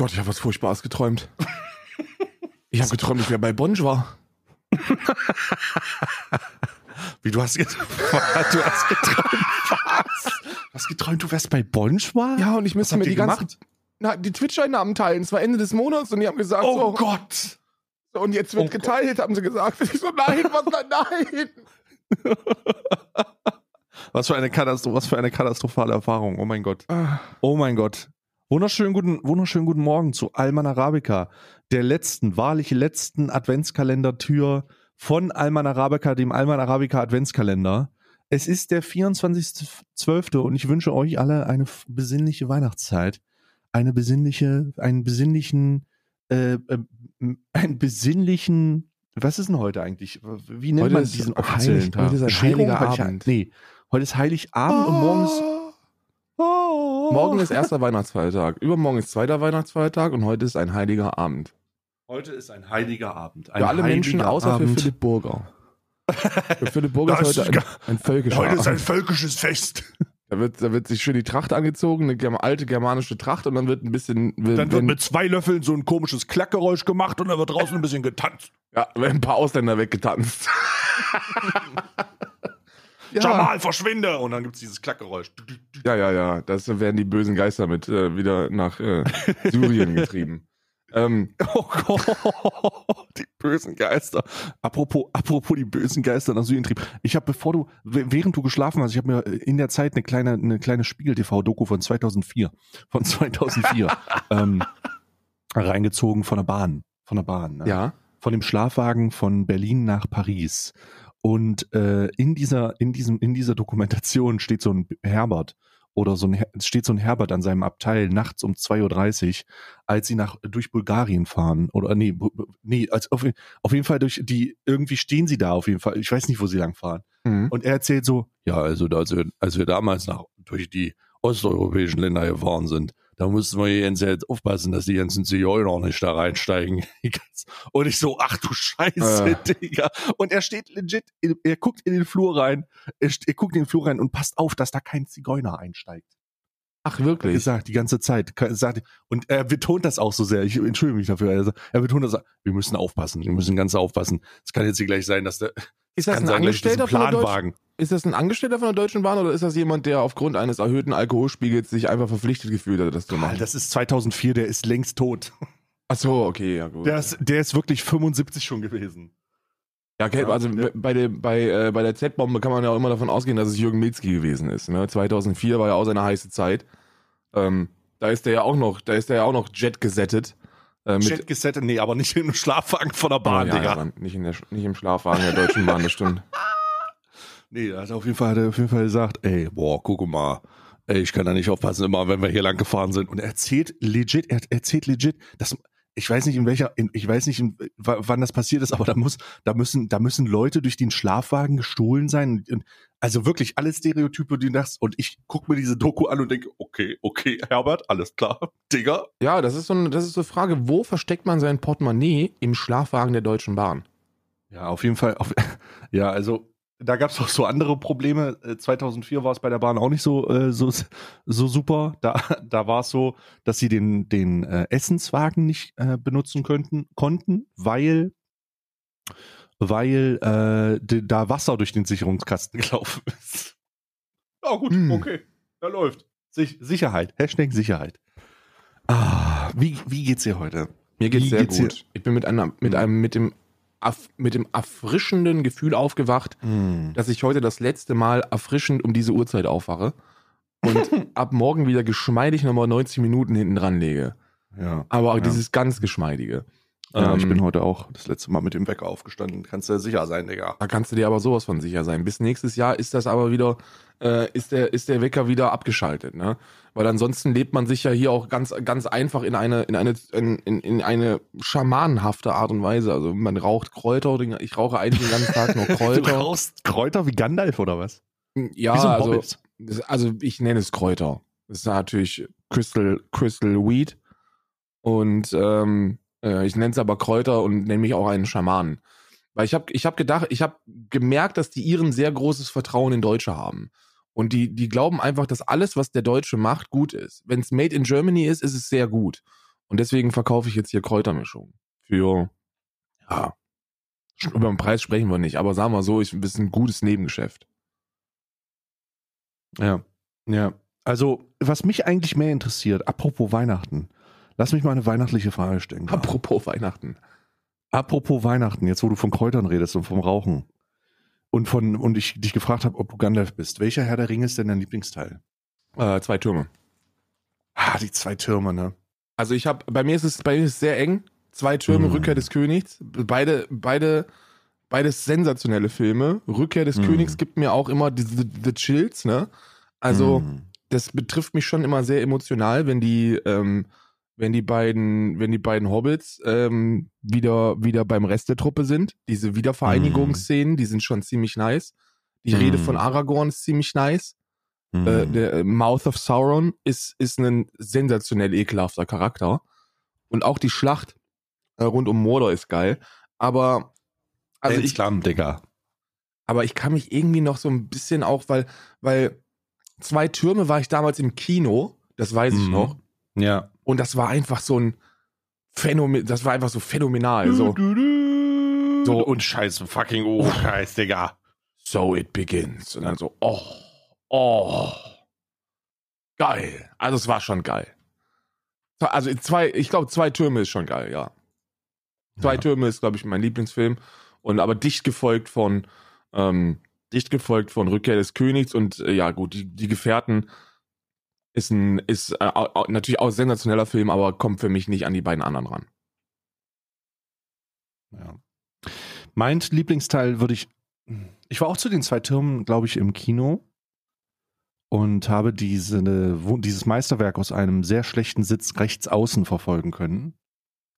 Gott, ich habe was Furchtbares geträumt. Ich habe geträumt, ich wäre bei Bonj war. Wie du hast geträumt? Du hast geträumt was? Du hast geträumt, du wärst bei Bonsch war? Ja, und ich müsste mir die ganzen na, die Twitch-Einnahmen teilen. Es war Ende des Monats und die haben gesagt, oh so, Gott. So, und jetzt wird oh geteilt, Gott. haben sie gesagt. Ich so, nein, was, nein, nein. was für eine Katastrophe, was für eine katastrophale Erfahrung. Oh mein Gott. Ah. Oh mein Gott. Wunderschönen guten, wunderschönen guten Morgen zu Alman Arabica, der letzten, wahrlich letzten Adventskalendertür von Alman Arabica, dem Alman Arabica Adventskalender. Es ist der 24.12. und ich wünsche euch alle eine besinnliche Weihnachtszeit. Eine besinnliche, einen besinnlichen, äh, äh, einen besinnlichen, was ist denn heute eigentlich? Wie nennt heute man diesen offiziellen Tag? Heute ist ein heiliger Abend. Nee, heute ist Heiligabend oh. und morgen ist Oh. Morgen ist erster Weihnachtsfeiertag. Übermorgen ist zweiter Weihnachtsfeiertag und heute ist ein heiliger Abend. Heute ist ein heiliger Abend. Ein für alle Menschen außer Abend. für Philipp Burger. für Philipp Burger ist heute ein, ein völkischer Heute ist ein völkisches Fest. Da wird, da wird sich schön die Tracht angezogen, eine alte germanische Tracht und dann wird ein bisschen. Wird, dann wird mit zwei Löffeln so ein komisches Klackgeräusch gemacht und dann wird draußen ein bisschen getanzt. Ja, werden ein paar Ausländer weggetanzt. ja. Jamal, verschwinde! Und dann gibt es dieses Klackgeräusch. Ja, ja, ja. Das werden die bösen Geister mit äh, wieder nach äh, Syrien getrieben. Ähm, oh Gott, die bösen Geister. Apropos, apropos die bösen Geister nach Syrien trieb. Ich habe, bevor du, während du geschlafen hast, ich habe mir in der Zeit eine kleine, eine kleine Spiegel-TV-Doku von 2004, von 2004 ähm, reingezogen von der Bahn, von der Bahn. Ne? Ja. Von dem Schlafwagen von Berlin nach Paris. Und äh, in dieser, in diesem, in dieser Dokumentation steht so ein Herbert oder so ein, steht so ein Herbert an seinem Abteil nachts um 2.30 Uhr, als sie nach, durch Bulgarien fahren. Oder nee, nee, als auf, auf jeden Fall durch die, irgendwie stehen sie da auf jeden Fall. Ich weiß nicht, wo sie lang fahren. Mhm. Und er erzählt so, ja, also als wir, als wir damals nach, durch die osteuropäischen Länder gefahren sind, da mussten wir jetzt jetzt aufpassen, dass die ganzen Zigeuner nicht da reinsteigen. Und ich so, ach du Scheiße, äh. Digga. Und er steht legit, er guckt in den Flur rein, er, er guckt in den Flur rein und passt auf, dass da kein Zigeuner einsteigt. Ach, wirklich? Gesagt, die ganze Zeit. Und er betont das auch so sehr. Ich entschuldige mich dafür. Also, er betont das, wir müssen aufpassen. Wir müssen ganz aufpassen. Es kann jetzt hier gleich sein, dass der, ist das ein sein, Angestellter von Deutschen, Ist das ein Angestellter von der Deutschen Bahn oder ist das jemand, der aufgrund eines erhöhten Alkoholspiegels sich einfach verpflichtet gefühlt hat, das zu machen? Das ist 2004, der ist längst tot. Ach so, okay, ja gut. Der ist, der ist wirklich 75 schon gewesen. Ja, okay, also bei der, bei, äh, bei der Z-Bombe kann man ja auch immer davon ausgehen, dass es Jürgen Milzki gewesen ist. Ne? 2004 war ja auch seine heiße Zeit. Ähm, da ist der ja auch noch, da ist der ja auch noch Jet gesettet. Äh, Jet gesettet, nee, aber nicht im Schlafwagen von der Bahn, oh, ja, Digga. Ja, nicht, in der, nicht im Schlafwagen der Deutschen Bahn, das stimmt. Nee, er hat auf jeden Fall, hat er auf jeden Fall gesagt, ey, boah, guck mal, ey, ich kann da nicht aufpassen, immer wenn wir hier lang gefahren sind. Und er erzählt legit, er erzählt legit, dass ich weiß nicht in welcher, in, ich weiß nicht, in, wann das passiert ist, aber da muss, da müssen, da müssen Leute durch den Schlafwagen gestohlen sein. Und, also wirklich alle Stereotype, die du dachtest. Und ich gucke mir diese Doku an und denke, okay, okay, Herbert, alles klar, Digga. Ja, das ist so eine, das ist so eine Frage, wo versteckt man sein Portemonnaie im Schlafwagen der Deutschen Bahn? Ja, auf jeden Fall. Auf, ja, also da gab es auch so andere Probleme. 2004 äh, war es bei der Bahn auch nicht so, äh, so, so super. Da, da war es so, dass sie den, den äh, Essenswagen nicht äh, benutzen könnten, konnten, weil, weil äh, de, da Wasser durch den Sicherungskasten gelaufen ist. Ja gut, hm. okay, da läuft. Sich, Sicherheit, Hashtag Sicherheit. Ah, wie, wie geht's dir heute? Mir geht's wie sehr geht's gut. Dir? Ich bin mit einer, mit hm. einem, mit dem mit dem erfrischenden Gefühl aufgewacht, mm. dass ich heute das letzte Mal erfrischend um diese Uhrzeit aufwache und ab morgen wieder geschmeidig nochmal 90 Minuten hinten dran lege. Ja. Aber auch ja. dieses ganz Geschmeidige. Ja, ähm, ich bin heute auch das letzte Mal mit dem Wecker aufgestanden. Kannst du sicher sein, Digga. Da kannst du dir aber sowas von sicher sein. Bis nächstes Jahr ist das aber wieder, äh, ist, der, ist der Wecker wieder abgeschaltet, ne? Weil ansonsten lebt man sich ja hier auch ganz, ganz einfach in eine, in eine, in, in eine schamanenhafte Art und Weise. Also man raucht Kräuter, ich rauche eigentlich den ganzen Tag nur Kräuter. du rauchst Kräuter wie Gandalf oder was? Ja, also also ich nenne es Kräuter. Das ist natürlich Crystal, Crystal Weed. Und ähm, äh, ich nenne es aber Kräuter und nenne mich auch einen Schamanen. Weil ich habe ich hab gedacht, ich habe gemerkt, dass die Iren sehr großes Vertrauen in Deutsche haben. Und die, die glauben einfach, dass alles, was der Deutsche macht, gut ist. Wenn es made in Germany ist, ist es sehr gut. Und deswegen verkaufe ich jetzt hier Kräutermischung. Für, ja, über den Preis sprechen wir nicht, aber sagen wir so, ich, ist ein gutes Nebengeschäft. Ja, ja. Also, was mich eigentlich mehr interessiert, apropos Weihnachten, lass mich mal eine weihnachtliche Frage stellen. Apropos Weihnachten. Apropos Weihnachten, jetzt wo du von Kräutern redest und vom Rauchen und von und ich dich gefragt habe, ob du Gandalf bist. Welcher Herr der Ringe ist denn dein Lieblingsteil? Äh, zwei Türme. Ah, die zwei Türme, ne? Also ich habe, bei mir ist es, bei mir ist es sehr eng. Zwei Türme, Mhm. Rückkehr des Königs. Beide, beide, beides sensationelle Filme. Rückkehr des Mhm. Königs gibt mir auch immer die, the, the Chills, ne? Also, Mm. das betrifft mich schon immer sehr emotional, wenn die, ähm, wenn die beiden, wenn die beiden Hobbits ähm, wieder, wieder beim Rest der Truppe sind. Diese Wiedervereinigungsszenen, die sind schon ziemlich nice. Die Rede Mhm. von Aragorn ist ziemlich nice. Mm. Äh, der äh, Mouth of Sauron ist, ist ein sensationell ekelhafter Charakter. Und auch die Schlacht äh, rund um Mordor ist geil. Aber, also Dance ich, Club, Digga. aber ich kann mich irgendwie noch so ein bisschen auch, weil, weil zwei Türme war ich damals im Kino, das weiß ich Mhm. noch. Ja. Und das war einfach so ein Phänomen, das war einfach so phänomenal. So, So und scheiße fucking oh, Scheiß, Digga. so it begins. Und dann so, oh, oh, geil. Also es war schon geil. Also zwei, ich glaube, zwei Türme ist schon geil, ja. Zwei Ja. Türme ist, glaube ich, mein Lieblingsfilm. Und aber dicht gefolgt von, ähm, dicht gefolgt von Rückkehr des Königs und äh, ja, gut, die, die Gefährten ist ein, ist äh, natürlich auch ein sensationeller Film, aber kommt für mich nicht an die beiden anderen ran. Ja. Mein Lieblingsteil würde ich. Ich war auch zu den zwei Türmen, glaube ich, im Kino und habe diese, wo- dieses Meisterwerk aus einem sehr schlechten Sitz rechts außen verfolgen können.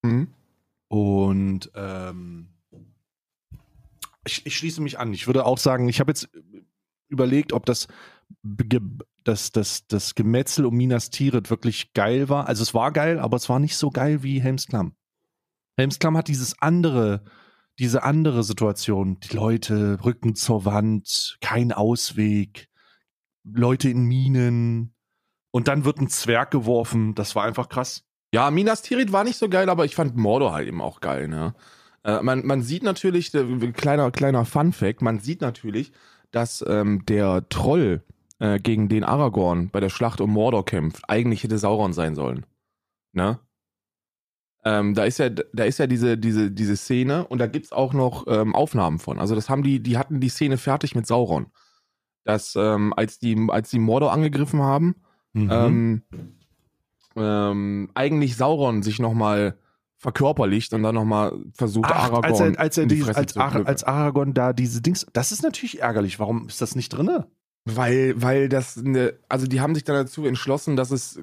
Mhm. Und ähm, ich, ich schließe mich an. Ich würde auch sagen, ich habe jetzt überlegt, ob das, Ge- das, das, das Gemetzel um Minas Tirith wirklich geil war. Also es war geil, aber es war nicht so geil wie Helms Klamm. Helms Klamm hat dieses andere, diese andere Situation. Die Leute Rücken zur Wand, kein Ausweg, Leute in Minen und dann wird ein Zwerg geworfen. Das war einfach krass. Ja, Minas Tirith war nicht so geil, aber ich fand Mordor halt eben auch geil, ne? Äh, man, man sieht natürlich, äh, kleiner, kleiner Fun Fact, man sieht natürlich, dass ähm, der Troll, äh, gegen den Aragorn bei der Schlacht um Mordor kämpft, eigentlich hätte Sauron sein sollen. Ne? Ähm, da ist ja, da ist ja diese, diese, diese Szene und da gibt's auch noch ähm, Aufnahmen von. Also das haben die, die hatten die Szene fertig mit Sauron. Dass, ähm, als die, als die Mordor angegriffen haben, Mhm. ähm, ähm, eigentlich Sauron sich nochmal verkörperlicht und dann nochmal versucht, Ach, Aragorn als er, als, er die die, als, zu Ar als Aragorn da diese Dings, das ist natürlich ärgerlich. Warum ist das nicht drinne? Weil, weil das, ne, also die haben sich dann dazu entschlossen, dass es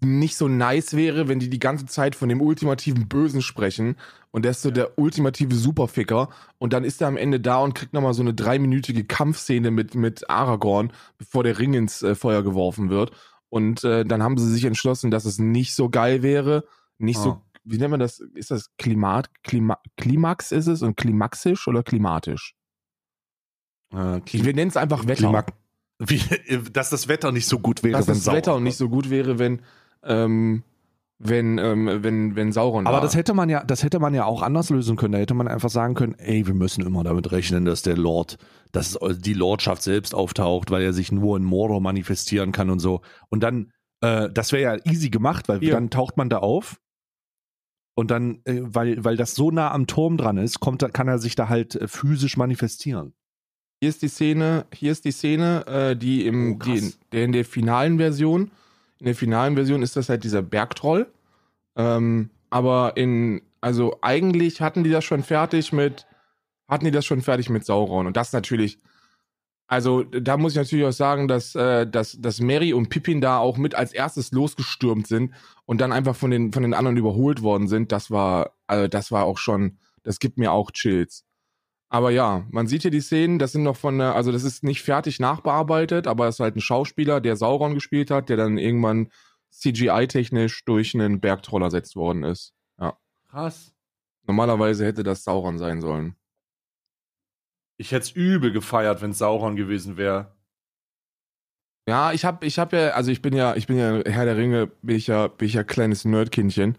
nicht so nice wäre, wenn die die ganze Zeit von dem ultimativen Bösen sprechen und der ist so der ultimative Superficker und dann ist er am Ende da und kriegt nochmal so eine dreiminütige Kampfszene mit, mit Aragorn, bevor der Ring ins äh, Feuer geworfen wird und äh, dann haben sie sich entschlossen, dass es nicht so geil wäre, nicht so, Ah. wie nennt man das, ist das Klimat, Klima, Klimax ist es und klimaxisch oder klimatisch? Äh, wir nennen es einfach Wetter. Klima wie, dass das Wetter nicht so gut wäre, dass wenn das Sauron Wetter nicht so gut wäre, wenn ähm, wenn ähm, wenn wenn Sauron Aber da. das hätte man ja, das hätte man ja auch anders lösen können. Da hätte man einfach sagen können, ey, wir müssen immer damit rechnen, dass der Lord, dass die Lordschaft selbst auftaucht, weil er sich nur in Mordor manifestieren kann und so. Und dann, äh, das wäre ja easy gemacht, weil Hier. dann taucht man da auf. Und dann, äh, weil, weil das so nah am Turm dran ist, kommt, da- kann er sich da halt äh, physisch manifestieren. Hier ist die Szene, hier ist die Szene, äh, die im Oh, die in, der in der finalen Version, in der finalen Version ist das halt dieser Bergtroll. Ähm, aber in also eigentlich hatten die das schon fertig mit hatten die das schon fertig mit Sauron und das natürlich also da muss ich natürlich auch sagen, dass, äh, dass, dass Mary und Pippin da auch mit als erstes losgestürmt sind und dann einfach von den, von den anderen überholt worden sind. Das war, also das war auch schon, das gibt mir auch Chills. Aber ja, man sieht hier die Szenen, das sind noch von, der- also das ist nicht fertig nachbearbeitet, aber es ist halt ein Schauspieler, der Sauron gespielt hat, der dann irgendwann CGI-technisch durch einen Bergtroll ersetzt worden ist. Krass. Normalerweise hätte das Sauron sein sollen. Ich hätte es übel gefeiert, wenn es Sauron gewesen wäre. Ja, ich hab, ich hab ja, also ich bin ja, ich bin ja Herr der Ringe, bin ich ja, bin ich ja kleines Nerdkindchen.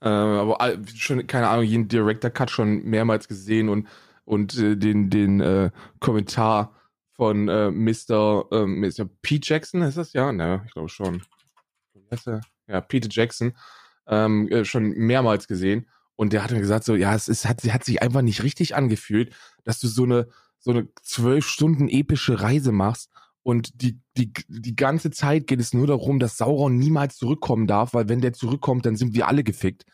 Äh, aber schon, keine Ahnung, jeden Director Cut schon mehrmals gesehen und, und äh, den, den äh, Kommentar von äh, Mr. Äh, Mr. Pete Jackson, ist das ja? Ne, ich glaube schon. Ja, Peter Jackson, ähm, äh, schon mehrmals gesehen. Und der hat mir gesagt, so, ja, es ist, hat, hat sich einfach nicht richtig angefühlt, dass du so eine, so eine zwölf Stunden epische Reise machst und die, die, die ganze Zeit geht es nur darum, dass Sauron niemals zurückkommen darf, weil wenn der zurückkommt, dann sind wir alle gefickt.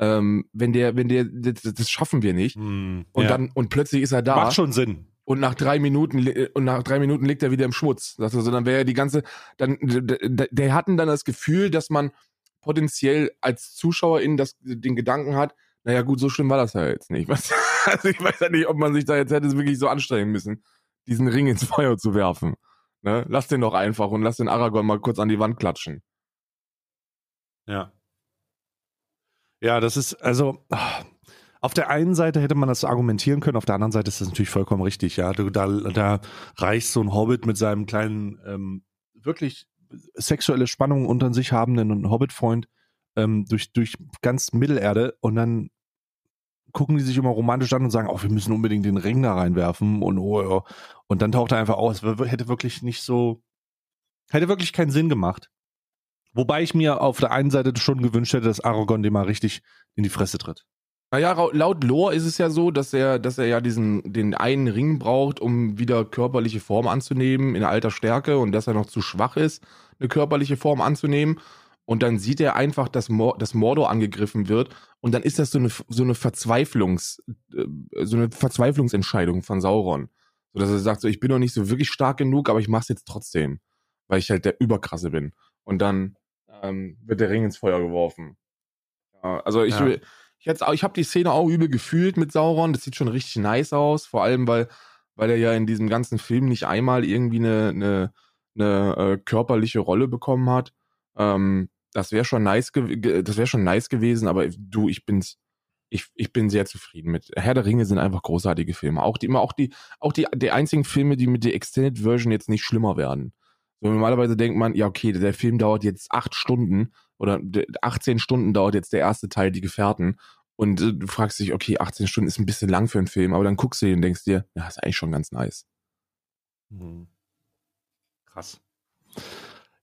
Ähm, wenn der, wenn der, das, das schaffen wir nicht. Und dann, und plötzlich ist er da. Macht schon Sinn. Und nach drei Minuten, li- und nach drei Minuten liegt er wieder im Schmutz. Also, dann wäre die ganze, dann, der hatten dann das Gefühl, dass man potenziell als Zuschauerin das, den Gedanken hat, naja gut, so schlimm war das ja jetzt nicht. Was? Also ich weiß ja nicht, ob man sich da jetzt hätte wirklich so anstrengen müssen, diesen Ring ins Feuer zu werfen. Ne? Lass den doch einfach und lass den Aragorn mal kurz an die Wand klatschen. Ja. Ja, das ist, also, auf der einen Seite hätte man das argumentieren können, auf der anderen Seite ist das natürlich vollkommen richtig, ja. Da, da reicht so ein Hobbit mit seinem kleinen, ähm, wirklich sexuelle Spannung unter sich habenden Hobbit-Freund ähm, durch, durch ganz Mittelerde und dann gucken die sich immer romantisch an und sagen, oh, wir müssen unbedingt den Ring da reinwerfen und oh, ja. und dann taucht er einfach aus. Hätte wirklich nicht so, hätte wirklich keinen Sinn gemacht. Wobei ich mir auf der einen Seite schon gewünscht hätte, dass Aragorn dem mal richtig in die Fresse tritt. Naja, laut Lore ist es ja so, dass er, dass er ja diesen, den einen Ring braucht, um wieder körperliche Form anzunehmen in alter Stärke und dass er noch zu schwach ist, eine körperliche Form anzunehmen. Und dann sieht er einfach, dass, Mor dass Mordor angegriffen wird und dann ist das so eine, so eine Verzweiflungs, äh, so eine Verzweiflungsentscheidung von Sauron. So dass er sagt, so, ich bin noch nicht so wirklich stark genug, aber ich mach's jetzt trotzdem. Weil ich halt der Überkrasse bin. Und dann ähm, wird der Ring ins Feuer geworfen. Ja, also ich, Ja. ich, auch- ich habe die Szene auch übel gefühlt mit Sauron. Das sieht schon richtig nice aus. Vor allem, weil, weil er ja in diesem ganzen Film nicht einmal irgendwie eine, eine, eine äh, körperliche Rolle bekommen hat. Ähm, das wäre schon nice, das wäre schon nice gewesen. Aber du, ich bin's, ich, ich bin sehr zufrieden mit. Herr der Ringe sind einfach großartige Filme. Auch die, immer auch die, auch die, die einzigen Filme, die mit der Extended Version jetzt nicht schlimmer werden. So normalerweise denkt man, ja okay, der Film dauert jetzt acht Stunden oder der- 18 Stunden dauert jetzt der erste Teil, die Gefährten. Und äh, du fragst dich, okay, 18 Stunden ist ein bisschen lang für einen Film, aber dann guckst du den und denkst dir, ja, ist eigentlich schon ganz nice. Krass.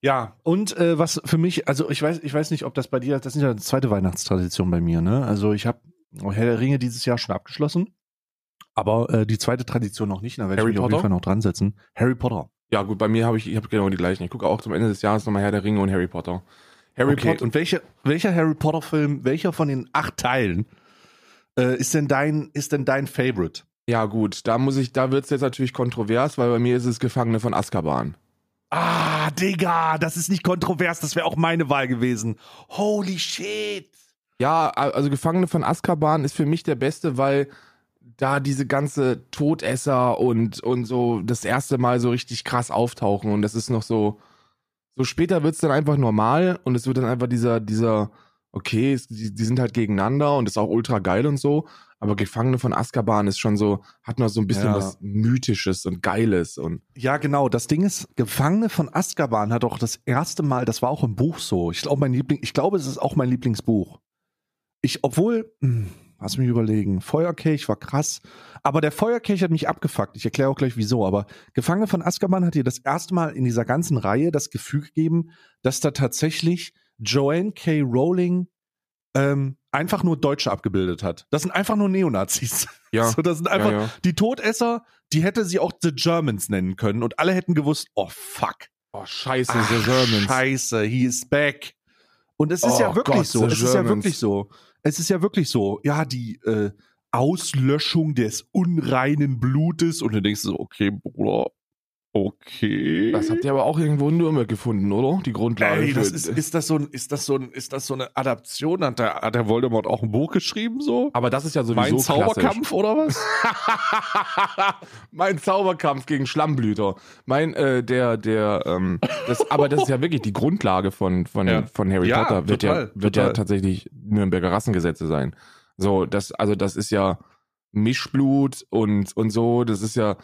Ja, und äh, was für mich, also ich weiß, ich weiß nicht, ob das bei dir, das ist ja eine zweite Weihnachtstradition bei mir, ne? Also ich habe Herr der Ringe dieses Jahr schon abgeschlossen, aber äh, die zweite Tradition noch nicht, da werde ich mich auf Potter? jeden Fall noch dran setzen. Harry Potter. Ja, gut, bei mir habe ich, ich habe genau die gleichen. Ich gucke auch zum Ende des Jahres nochmal Herr der Ringe und Harry Potter. Harry okay, Potter. und welcher, welcher Harry Potter Film, welcher von den acht Teilen äh, ist denn dein, ist denn dein Favorite? Ja, gut, da muss ich, da wird's jetzt natürlich kontrovers, weil bei mir ist es Gefangene von Azkaban. Ah, Digga, das ist nicht kontrovers, das wäre auch meine Wahl gewesen. Holy shit. Ja, also Gefangene von Azkaban ist für mich der beste, weil da diese ganze Todesser und, und so das erste Mal so richtig krass auftauchen und das ist noch so, so später wird's dann einfach normal und es wird dann einfach dieser, dieser, okay, es, die, die sind halt gegeneinander und ist auch ultra geil und so, aber Gefangene von Azkaban ist schon so, hat noch so ein bisschen Ja. was Mythisches und Geiles und Ja, genau. Das Ding ist, Gefangene von Azkaban hat auch das erste Mal, das war auch im Buch so. Ich glaube, mein Liebling, ich glaube, es ist auch mein Lieblingsbuch. Ich, obwohl, hm, lass mich überlegen, Feuerkelch war krass, aber der Feuerkelch hat mich abgefuckt. Ich erkläre auch gleich wieso, aber Gefangene von Azkaban hat dir das erste Mal in dieser ganzen Reihe das Gefühl gegeben, dass da tatsächlich Joanne K. Rowling ähm, einfach nur Deutsche abgebildet hat. Das sind einfach nur Neonazis. ja, So, das sind einfach ja, ja. die Todesser, die hätte sie auch The Germans nennen können und alle hätten gewusst, oh fuck. Oh, scheiße, Ach, The Germans. Scheiße, he is back. Und es ist Oh ja wirklich Gott, so. Es ist ja wirklich so. Es ist ja wirklich so. Ja, die äh, Auslöschung des unreinen Blutes und du denkst so, okay, Bruder, Okay. Das habt ihr aber auch irgendwo in Nürnberg gefunden, oder? Die Grundlage. Ey, das ist, ist, das so ein, ist, das so ein, ist das so eine Adaption? Hat der, hat der Voldemort auch ein Buch geschrieben, so? aber das ist ja sowieso Mein Zauberkampf oder was? klassisch. mein Zauberkampf gegen Schlammblüter. Mein, äh, der, der, ähm, das, aber das ist ja wirklich die Grundlage von, von, Ja. von Harry Ja, Potter. Wird total, ja, wird ja total. tatsächlich Nürnberger Rassengesetze sein. So, das, also das ist ja Mischblut und, und so, das ist ja,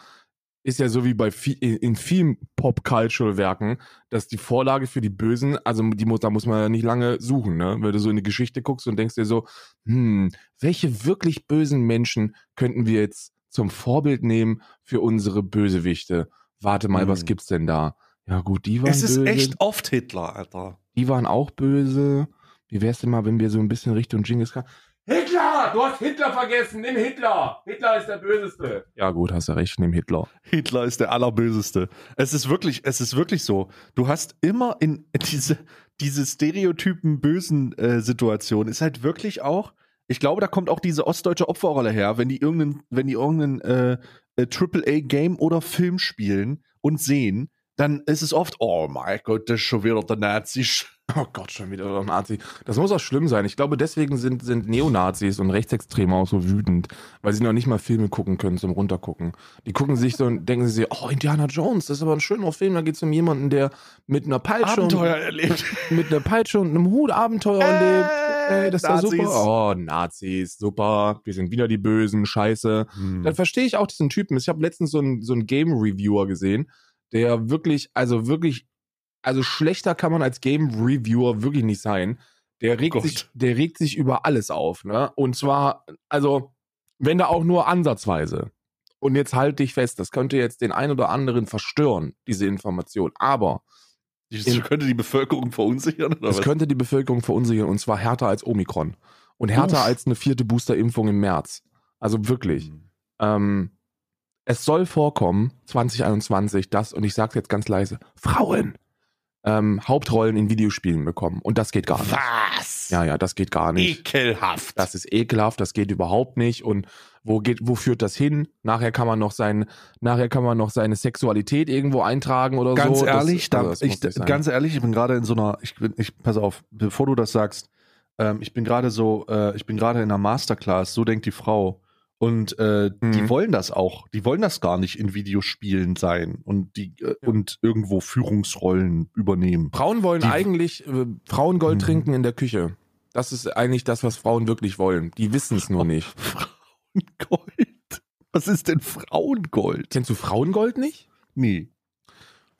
ist ja so wie bei vi- in in vielen Pop-Cultural-Werken, dass die Vorlage für die Bösen, also die muss, da muss man ja nicht lange suchen, ne? Wenn du so in die Geschichte guckst und denkst dir so, hm, welche wirklich bösen Menschen könnten wir jetzt zum Vorbild nehmen für unsere Bösewichte? Warte mal, Hm. was gibt's denn da? Ja gut, die waren Es ist böse, echt oft Hitler, Alter. die waren auch böse. Wie wär's denn mal, wenn wir so ein bisschen Richtung Genghis Khan Hitler! Du hast Hitler vergessen! Nimm Hitler! Hitler ist der Böseste! Ja gut, hast du recht, nimm Hitler. Hitler ist der allerböseste. Es ist wirklich, es ist wirklich so. Du hast immer in diese, diese Stereotypen bösen äh, Situation ist halt wirklich auch, ich glaube, da kommt auch diese ostdeutsche Opferrolle her, wenn die irgendeinen, wenn die irgendeinen äh, äh, AAA-Game oder Film spielen und sehen, dann ist es oft, oh mein Gott, das ist schon wieder der Nazi. Oh Gott, schon wieder ein Nazi. Das muss auch schlimm sein. Ich glaube, deswegen sind, sind Neonazis und Rechtsextreme auch so wütend, weil sie noch nicht mal Filme gucken können zum Runtergucken. Die gucken sich so und denken sich, oh, Indiana Jones, das ist aber ein schöner Film. Da geht es um jemanden, der mit einer Peitsche, Abenteuer erlebt. Und, mit einer Peitsche und einem Hut Abenteuer erlebt. Ey, das ist doch Nazis. super. Oh, Nazis, super. Wir sind wieder die Bösen, scheiße. Hm. Dann verstehe ich auch diesen Typen. Ich habe letztens so einen so einen Game Reviewer gesehen, der wirklich, also wirklich, also schlechter kann man als Game Reviewer wirklich nicht sein. Der regt Gott. sich, der regt sich über alles auf, ne? Und zwar, also, wenn da auch nur ansatzweise. Und jetzt halt dich fest, das könnte jetzt den einen oder anderen verstören, diese Information. Aber Das könnte die Bevölkerung verunsichern, oder es was? könnte die Bevölkerung verunsichern und zwar härter als Omikron. Und härter Uff. als eine vierte Boosterimpfung im März. Also wirklich. Hm. Ähm, es soll vorkommen, 2021, dass, und ich sage jetzt ganz leise, Frauen ähm, Hauptrollen in Videospielen bekommen. Und das geht gar nicht. Was? Ja, ja, das geht gar nicht. Ekelhaft. Das ist ekelhaft, das geht überhaupt nicht. Und wo geht, wo führt das hin? Nachher kann man noch sein, nachher kann man noch seine Sexualität irgendwo eintragen oder ganz so. ehrlich, das, da, also das ich, ganz ehrlich, ich bin gerade in so einer, ich bin, ich, pass auf, bevor du das sagst, ähm, ich bin gerade so, äh, ich bin gerade in einer Masterclass, so denkt die Frau. Und äh, die Mhm. wollen das auch. Die wollen das gar nicht in Videospielen sein und die äh, und irgendwo Führungsrollen übernehmen. Frauen wollen Die- eigentlich äh, Frauengold Mhm. trinken in der Küche. Das ist eigentlich das, was Frauen wirklich wollen. Die wissen es nur nicht. Frauengold. Was ist denn Frauengold? Kennst du Frauengold nicht? Nee.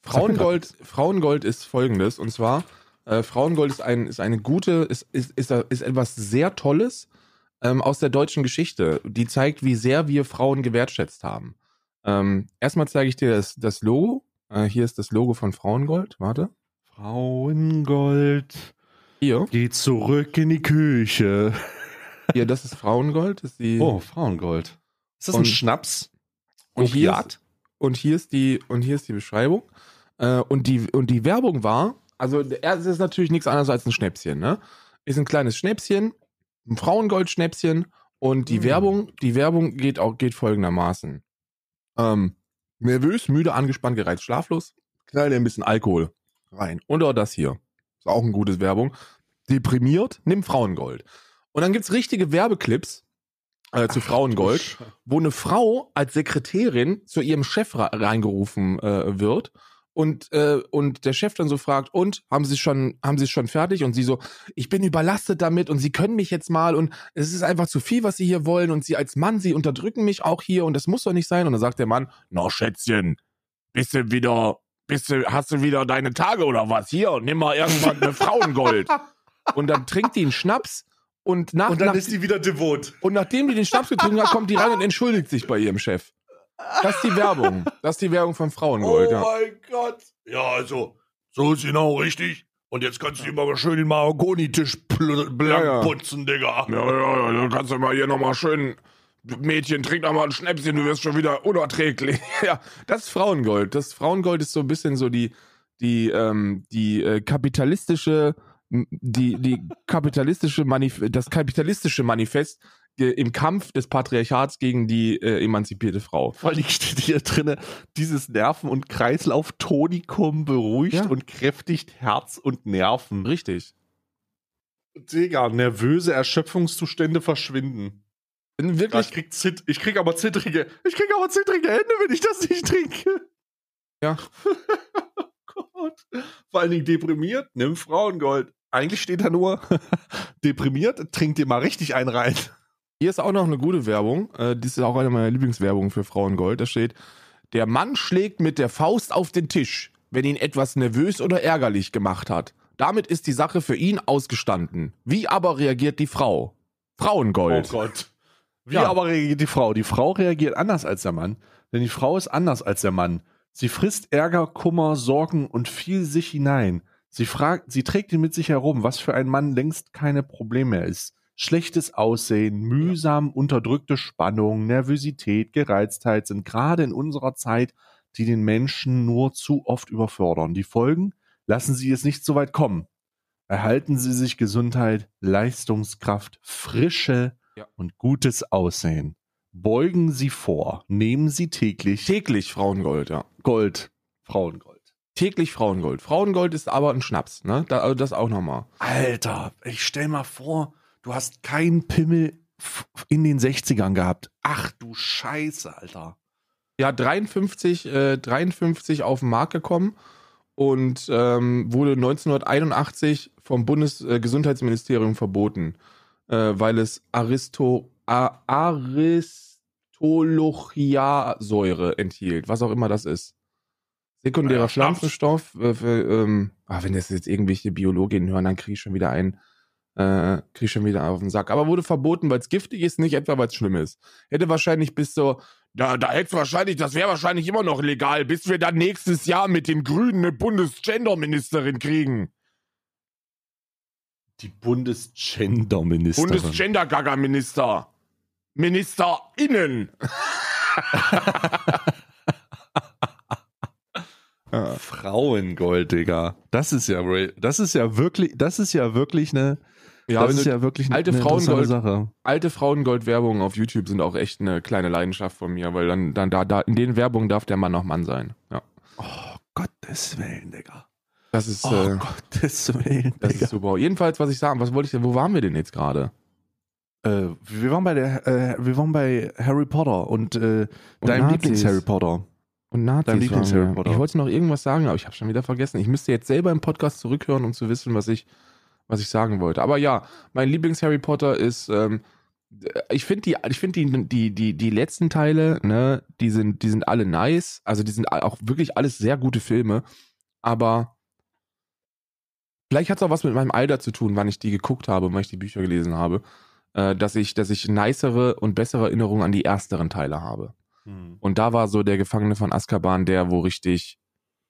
Frauengold, Frauengold ist folgendes, und zwar, äh, Frauengold ist, ein, ist eine gute, ist, ist, ist, ist etwas sehr Tolles ähm, aus der deutschen Geschichte, die zeigt, wie sehr wir Frauen gewertschätzt haben. Ähm, erstmal zeige ich dir das, das Logo. Äh, hier ist das Logo von Frauengold. Warte. Frauengold. Hier. Geht zurück in die Küche. Hier, das ist Frauengold. Das ist die, Oh, Frauengold. Ist das Und- ein Schnaps? und hier, ist, und hier ist die, und hier ist die Beschreibung. Äh, und, die, und die Werbung war, also es ist natürlich nichts anderes als ein Schnäpschen, ne? Ist ein kleines Schnäpschen, ein Frauengold-Schnäpschen und die Mm. Werbung, die Werbung geht auch, geht folgendermaßen. Ähm, nervös, müde, angespannt, gereizt, schlaflos, knall dir ein bisschen Alkohol rein. Und auch das hier. Ist auch eine gute Werbung. Deprimiert, nimm Frauengold. Und dann gibt's richtige Werbeclips äh, zu Frauengold wo eine Frau als Sekretärin zu ihrem Chef reingerufen äh, wird und äh, und der Chef dann so fragt und? Haben Sie schon haben Sie es schon fertig? Und sie so ich bin überlastet damit und Sie können mich jetzt mal und es ist einfach zu viel was Sie hier wollen und Sie als Mann Sie unterdrücken mich auch hier und das muss doch nicht sein. Und dann sagt der Mann na Schätzchen bist du wieder bist du hast du wieder deine Tage oder was? Hier nimm mal irgendwann eine Frauengold. Und dann trinkt die einen Schnaps und nach, Und dann nach ist die wieder devot. und nachdem die den Schnaps getrunken hat, kommt die rein und entschuldigt sich bei ihrem Chef. Das ist die Werbung. Das ist die Werbung von Frauengold. ja. Oh mein Gott. Ja, also, so ist genau richtig. Und jetzt kannst du immer mal schön den Mahagoni-Tisch blank Ja, ja. putzen, Digga. Ja, ja, ja, dann kannst du mal hier nochmal schön. Mädchen, trink doch mal ein Schnäpschen, du wirst schon wieder unerträglich. ja, das ist Frauengold. Das Frauengold ist so ein bisschen so die, die, ähm, die äh, kapitalistische, die, die kapitalistische Manif das kapitalistische Manifest im Kampf des Patriarchats gegen die äh, emanzipierte Frau. Vor allem steht hier drinne, dieses Nerven- und Kreislauf-Tonikum beruhigt Ja. und kräftigt Herz und Nerven. Richtig. Digga, nervöse Erschöpfungszustände verschwinden. Ja, Wirklich, ich, krieg Zit ich krieg aber zittrige, ich krieg aber zittrige Hände, wenn ich das nicht trinke. Ja. oh Gott. Vor allen Dingen deprimiert, nimm Frauengold. Eigentlich steht da nur, deprimiert, trink dir mal richtig einen rein. Hier ist auch noch eine gute Werbung. Äh, das ist auch eine meiner Lieblingswerbungen für Frauengold. Da steht, der Mann schlägt mit der Faust auf den Tisch, wenn ihn etwas nervös oder ärgerlich gemacht hat. Damit ist die Sache für ihn ausgestanden. Wie aber reagiert die Frau? Frauengold. Oh Gott. Wie Ja. aber reagiert die Frau? Die Frau reagiert anders als der Mann, denn die Frau ist anders als der Mann. Sie frisst Ärger, Kummer, Sorgen und viel sich hinein. Sie fragt, sie trägt ihn mit sich herum, was für ein Mann längst keine Problem mehr ist. Schlechtes Aussehen, mühsam unterdrückte Spannung, Nervosität, Gereiztheit sind gerade in unserer Zeit, die den Menschen nur zu oft überfordern. Die Folgen? Lassen Sie es nicht so weit kommen. Erhalten Sie sich Gesundheit, Leistungskraft, Frische Ja. und gutes Aussehen. Beugen Sie vor, nehmen Sie täglich Täglich Frauengold, ja. Gold, Frauengold. Täglich Frauengold. Frauengold ist aber ein Schnaps, ne? Da, also das auch nochmal. Alter, ich stell mal vor, du hast keinen Pimmel in den 60ern gehabt. Ach du Scheiße, Alter. Ja, 53, äh, 53 auf den Markt gekommen und ähm, wurde 1981 vom Bundesgesundheitsministerium verboten, äh, weil es Aristo, A, Aristolochiasäure enthielt, was auch immer das ist. Sekundärer Ja, Schnaps. Pflanzenstoff. Äh, für, ähm, ah, wenn das jetzt irgendwelche Biologinnen hören, dann krieg ich schon wieder ein, äh, krieg ich schon wieder auf den Sack. Aber wurde verboten, weil es giftig ist, nicht etwa, weil es schlimm ist. Hätte wahrscheinlich bis so, da, da hätte wahrscheinlich, das wäre wahrscheinlich immer noch legal, bis wir dann nächstes Jahr mit den Grünen eine Bundesgenderministerin kriegen. Die Bundesgenderministerin. Bundesgendergaga-Minister. MinisterInnen. Frauengold, Digga. Das ist ja, das ist ja wirklich, das ist ja wirklich eine, Ja, das ist ja wirklich eine alte interessante Frauengold- Sache. alte Frauengold-Werbungen auf YouTube sind auch echt eine kleine Leidenschaft von mir, weil dann, dann da, da, in den Werbungen darf der Mann noch Mann sein. Ja. Oh, Gottes Willen, Digga. Das ist, Oh, äh, Gottes Willen, das Digga. ist super. Jedenfalls, was ich sagen, was wollte ich denn, wo waren wir denn jetzt gerade? Äh, wir waren bei der, äh, wir waren bei Harry Potter und, äh, Und deinem. Lieblings-Harry Potter. Und Nazis Dein Lieblings-Harry. Potter. Ich wollte noch irgendwas sagen, aber ich habe schon wieder vergessen. Ich müsste jetzt selber im Podcast zurückhören, um zu wissen, was ich, was ich sagen wollte. Aber ja, mein Lieblings-Harry Potter ist, ähm, ich finde die, ich finde die, die, die, die letzten Teile, ne, die sind, die sind alle nice. Also die sind auch wirklich alles sehr gute Filme. Aber vielleicht hat es auch was mit meinem Alter zu tun, wann ich die geguckt habe, wann ich die Bücher gelesen habe, äh, dass ich, dass ich nicere und bessere Erinnerungen an die ersteren Teile habe. Und da war so der Gefangene von Azkaban, der wo richtig,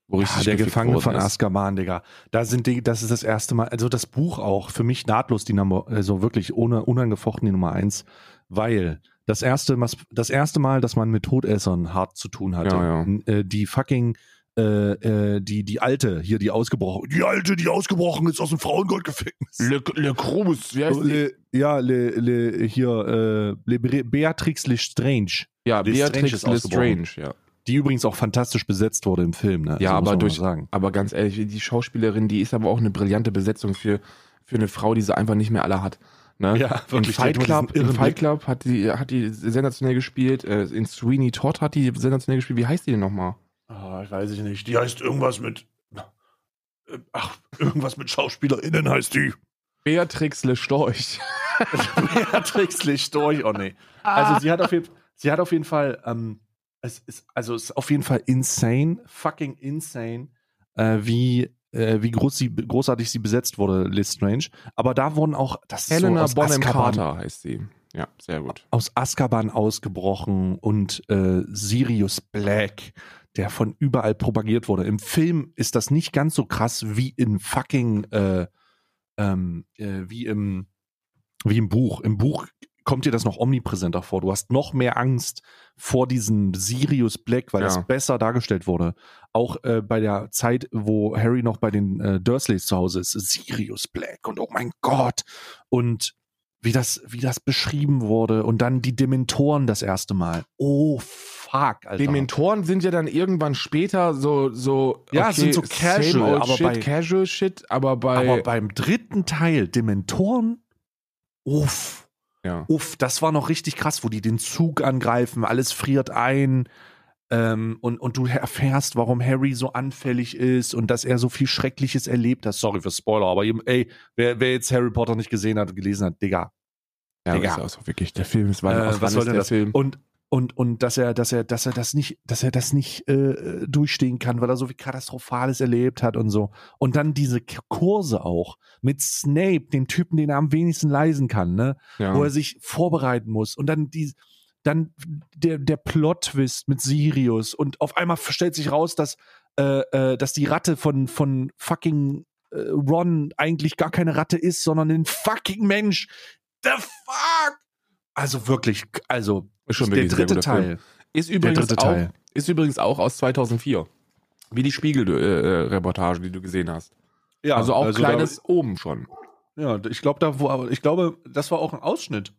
wo richtig Ah, der Gefangene von ist. Azkaban, Digga. Da sind die, das ist das erste Mal, also das Buch auch für mich nahtlos die Nummer, also wirklich ohne unangefochten die Nummer eins, weil das erste, Mas- das erste Mal, dass man mit Todessern hart zu tun hatte, Ja, ja. äh, die fucking äh, äh, die die alte hier die ausgebrochen, die alte, die ausgebrochen ist aus dem Frauengoldgefängnis. Le, Le Cruz, wie heißt die? Le, ja, le, le, hier äh, le, Beatrix Lestrange, Ja, Lestrange Beatrix. Lestrange, ja. Die übrigens auch fantastisch besetzt wurde im Film. Ne? Ja, muss aber man mal durch- sagen. Aber ganz ehrlich, die Schauspielerin, die ist aber auch eine brillante Besetzung für, für eine Frau, die sie einfach nicht mehr alle hat. Ne? Ja, in wirklich, Fight Club, in Fight. Club hat die, hat die sensationell gespielt. Äh, in Sweeney Todd hat die sensationell gespielt. Wie heißt die denn nochmal? Ah, ich weiß ich nicht. Die heißt irgendwas mit. äh, Ach, irgendwas mit SchauspielerInnen heißt die. Beatrix Lestorch. Beatrix Lichtorch, oh nee. Also sie hat auf jeden, sie hat auf jeden Fall, ähm, es ist, also es ist auf jeden Fall insane, fucking insane, äh, wie, äh, wie groß sie, großartig sie besetzt wurde, Liz Strange. Aber da wurden auch, das Helena so Bonham Azkaban, Carter heißt sie. Ja, sehr gut. aus Azkaban ausgebrochen und äh, Sirius Black, der von überall propagiert wurde. Im Film ist das nicht ganz so krass wie in fucking äh, ähm, äh, wie im wie im Buch. Im Buch kommt dir das noch omnipräsenter vor. Du hast noch mehr Angst vor diesem Sirius Black, weil Ja. das besser dargestellt wurde. Auch äh, bei der Zeit, wo Harry noch bei den äh, Dursleys zu Hause ist, Sirius Black und oh mein Gott. Und wie das, wie das beschrieben wurde und dann die Dementoren das erste Mal. Oh fuck, Alter. Dementoren sind ja dann irgendwann später so so Ja, okay, sind so casual, aber shit, bei- casual shit, aber bei Aber beim dritten Teil, Dementoren, uff, ja. uff, das war noch richtig krass, wo die den Zug angreifen, alles friert ein. Ähm, und, und du erfährst, warum Harry so anfällig ist und dass er so viel Schreckliches erlebt hat. Sorry für Spoiler, aber eben, ey, wer, wer jetzt Harry Potter nicht gesehen hat und gelesen hat, Digga, Ja, Digga. ist auch wirklich der Film. War Äh, was soll ist denn der das? Film? Und und und dass er dass er dass er das nicht dass er das nicht äh, durchstehen kann, weil er so viel katastrophales erlebt hat und so. Und dann diese Kurse auch mit Snape, dem Typen, den er am wenigsten leisen kann, ne, ja. wo er sich vorbereiten muss und dann die dann der der Plot-Twist mit Sirius und auf einmal stellt sich raus, dass äh, äh, dass die Ratte von von fucking äh, Ron eigentlich gar keine Ratte ist, sondern ein fucking Mensch. The fuck? Also wirklich, also Ist schon der ein sehr dritte guter Film. Teil. Ist übrigens, dritte auch, Teil. ist übrigens auch aus 2004. Wie die Spiegel-Reportage, die du gesehen hast. Ja, also auch da- kleines oben schon. ja, ich glaube, da, wo, aber ich glaube, das war auch ein Ausschnitt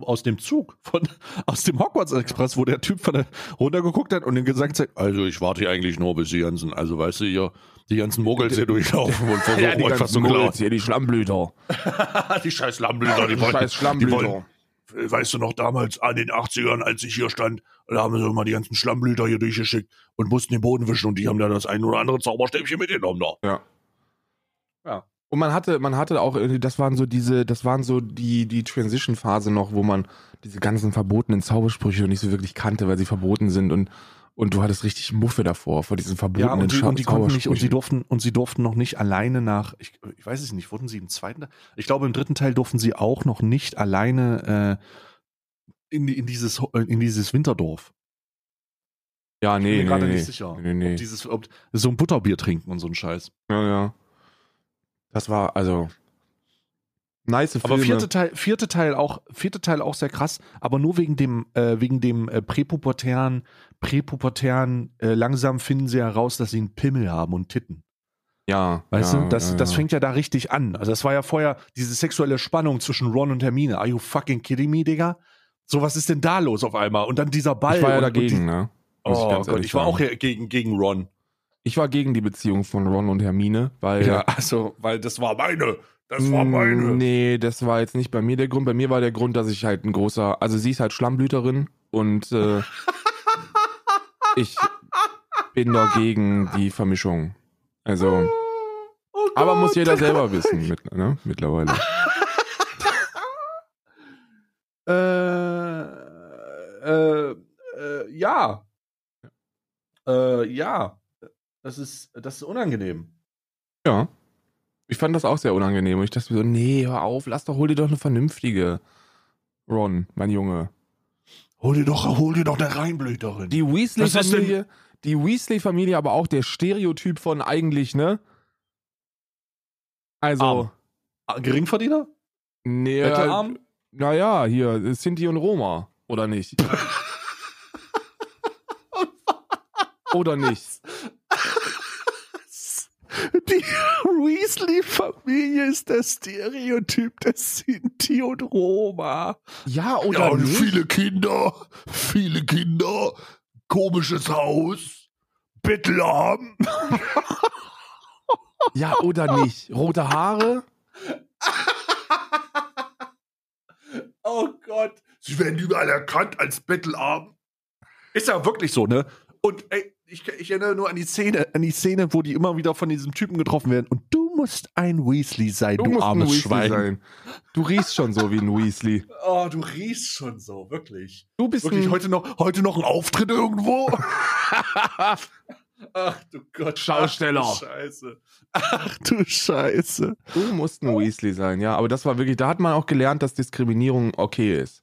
aus dem Zug von aus dem Hogwarts Express, wo der Typ von der runtergeguckt hat und ihm gesagt hat, also ich warte hier eigentlich nur bis die ganzen, also weißt du hier, die ganzen Muggels hier durchlaufen und versuchen die euch was zu klauen. Hier, die Schlammblüter. die scheiß Lammblüter, die wollen, Scheiß die Schlammblüter. wollen, weißt du noch damals an den 80ern, als ich hier stand, da haben sie immer die ganzen Schlammblüter hier durchgeschickt und mussten den Boden wischen und die haben da das ein oder andere Zauberstäbchen mitgenommen da. Ja. Ja. Und man hatte, man hatte auch, das waren so diese, das waren so die, die Transition-Phase noch, wo man diese ganzen verbotenen Zaubersprüche nicht so wirklich kannte, weil sie verboten sind und, und du hattest richtig Muffe davor, vor diesen verbotenen Ja, und die, und die konnten nicht, und sie durften, und sie durften noch nicht alleine nach, ich, ich weiß es nicht, wurden sie im zweiten, ich glaube im dritten Teil durften sie auch noch nicht alleine äh, in, in dieses, in dieses Winterdorf. Ja, Ich nee, bin mir nee, gerade nee. nicht sicher. Nee, nee. Ob dieses, ob so ein Butterbier trinken und so ein Scheiß. Ja, ja. Das war, also, nice Filme. Aber vierte Teil, vierte Teil auch, vierte Teil auch sehr krass, aber nur wegen dem, äh, wegen dem äh, präpubertären, präpubertären, äh, langsam finden sie heraus, dass sie einen Pimmel haben und Titten. ja, Weißt ja, du, das, ja, das ja. fängt ja da richtig an. Also das war ja vorher diese sexuelle Spannung zwischen Ron und Hermine. Are you fucking kidding me, Digga? So, was ist denn da los auf einmal? Und dann dieser Ball. Ich war ja und, dagegen, Und ne? die, Muss ich oh ganz Gott, ich war sagen. auch hier gegen, gegen Ron. Ich war gegen die Beziehung von Ron und Hermine, weil. Ja, also, weil das war meine. Das Mm, Nee, das war jetzt nicht bei mir der Grund. Bei mir war der Grund, dass ich halt ein großer, also sie ist halt Schlammblüterin und äh, ich bin dagegen die Vermischung. Also, Oh aber muss jeder selber wissen mit, ne, mittlerweile. Äh, äh, äh, ja. Äh, ja. Das ist, das ist unangenehm. Ja. Ich fand das auch sehr unangenehm. Und ich dachte mir so, nee, hör auf, lass doch, hol dir doch eine vernünftige. Ron, mein Junge. Hol dir doch, hol dir doch eine Reinblüterin. Die Weasley-Familie, die Weasley-Familie, aber auch der Stereotyp von eigentlich, ne? Also, Arm. Ah, Geringverdiener? nee, Bettelarm? naja, hier, Sinti und Roma, oder nicht? oder nicht? Die Weasley-Familie ist der Stereotyp der Sinti und Roma. Ja, oder nicht? viele Kinder, viele Kinder, komisches Haus, Bettelarm. Ja, oder nicht? Rote Haare? Oh Gott. Sie werden überall erkannt als Bettelarm. Ist ja wirklich so, ne? Und ey, ich, ich erinnere nur an die Szene, an die Szene, wo die immer wieder von diesem Typen getroffen werden. Und du musst ein Weasley sein, du, musst ein armes Weasley Schwein. sein. Du riechst schon so wie ein Weasley. Oh, du riechst schon so, wirklich. Du bist Wirklich ein, heute noch, heute noch ein Auftritt irgendwo? Ach du Gott. Schausteller. Ach du Scheiße. Ach du Scheiße. Du musst ein Weasley sein, ja. Aber das war wirklich, da hat man auch gelernt, dass Diskriminierung okay ist.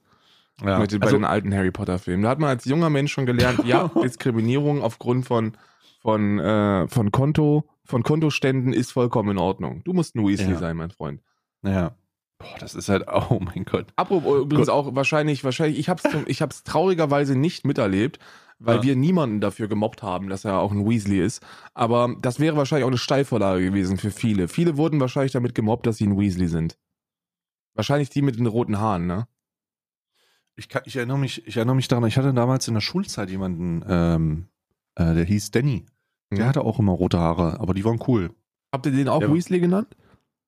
Ja, mit, bei also, den alten Harry Potter Filmen. Da hat man als junger Mensch schon gelernt, ja, Diskriminierung aufgrund von, von, äh, von Konto, von Kontoständen ist vollkommen in Ordnung. Du musst ein Weasley Ja. sein, mein Freund. ja. Boah, das ist halt, oh mein Gott. Apropos übrigens auch wahrscheinlich, wahrscheinlich, ich hab's, ich hab's traurigerweise nicht miterlebt, weil Ja. wir niemanden dafür gemobbt haben, dass er auch ein Weasley ist. Aber das wäre wahrscheinlich auch eine Steilvorlage gewesen für viele. Viele wurden wahrscheinlich damit gemobbt, dass sie ein Weasley sind. Wahrscheinlich die mit den roten Haaren, ne? Ich, kann, ich, erinnere mich, ich erinnere mich daran, ich hatte damals in der Schulzeit jemanden, ähm, äh, der hieß Danny. Der Mhm. hatte auch immer rote Haare, aber die waren cool. Habt ihr den auch Ja. Weasley genannt?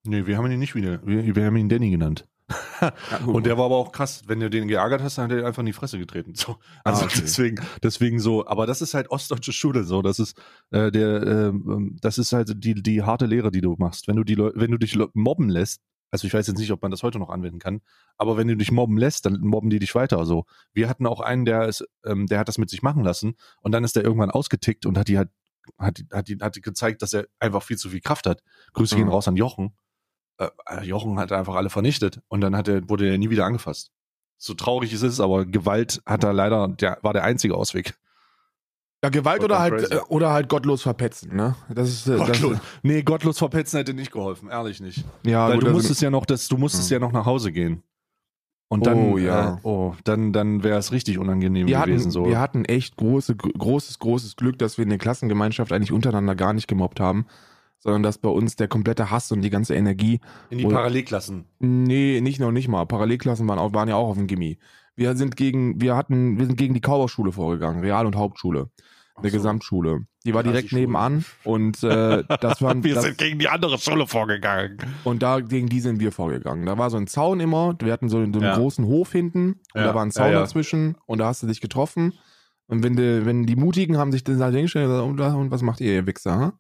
Nee, wir haben ihn nicht wieder. Wir, wir haben ihn Danny genannt. Ja. Und der war aber auch krass. Wenn du den geärgert hast, dann hat er einfach in die Fresse getreten. So. Also Ah, okay. deswegen, deswegen so. Aber das ist halt ostdeutsche Schule. So, das ist äh, der, ähm, das ist halt die die harte Lehre, die du machst. Wenn du die, Leu wenn du dich mobben lässt. Also ich weiß jetzt nicht, ob man das heute noch anwenden kann. Aber wenn du dich mobben lässt, dann mobben die dich weiter. So. Wir hatten auch einen, der ist, ähm, der hat das mit sich machen lassen und dann ist der irgendwann ausgetickt und hat die halt hat, die- hat, die, hat die gezeigt, dass er einfach viel zu viel Kraft hat. Grüße gehen Mhm. raus an Jochen. Äh, Jochen hat einfach alle vernichtet und dann hat er, wurde er nie wieder angefasst. So traurig es ist, aber Gewalt hat er leider, der war der einzige Ausweg. Ja, Gewalt Gott, oder halt, crazy. äh, oder halt gottlos verpetzen, ne? Das ist, äh, Gottlos. Das, Nee, gottlos verpetzen hätte nicht geholfen, ehrlich nicht. ja, Weil gut, du also- musstest ja noch, das, du musstest Mhm. ja noch nach Hause gehen. Und dann, Oh, ja. äh, oh, dann, dann wäre es richtig unangenehm wir gewesen. hatten, so. wir hatten echt große, gr- großes, großes Glück, dass wir in der Klassengemeinschaft eigentlich untereinander gar nicht gemobbt haben, sondern dass bei uns der komplette Hass und die ganze Energie, In die Parallelklassen. nee, nicht noch nicht mal, Parallelklassen waren, auch, waren ja auch auf dem Gimmi. Wir sind gegen, wir hatten, wir sind gegen die Kauberschule vorgegangen, Real- und Hauptschule, eine so. Gesamtschule. Die war direkt die nebenan und äh, das waren, Wir das, sind gegen die andere Schule vorgegangen. Und da gegen die sind wir vorgegangen. Da war so ein Zaun immer. Wir hatten so, so einen Ja. großen Hof hinten und Ja, da war ein Zaun ja, dazwischen und da hast du dich getroffen. Und wenn, die, wenn die Mutigen haben sich dann da hingestellt und gesagt, und, was macht ihr, ihr Wichser? Hm?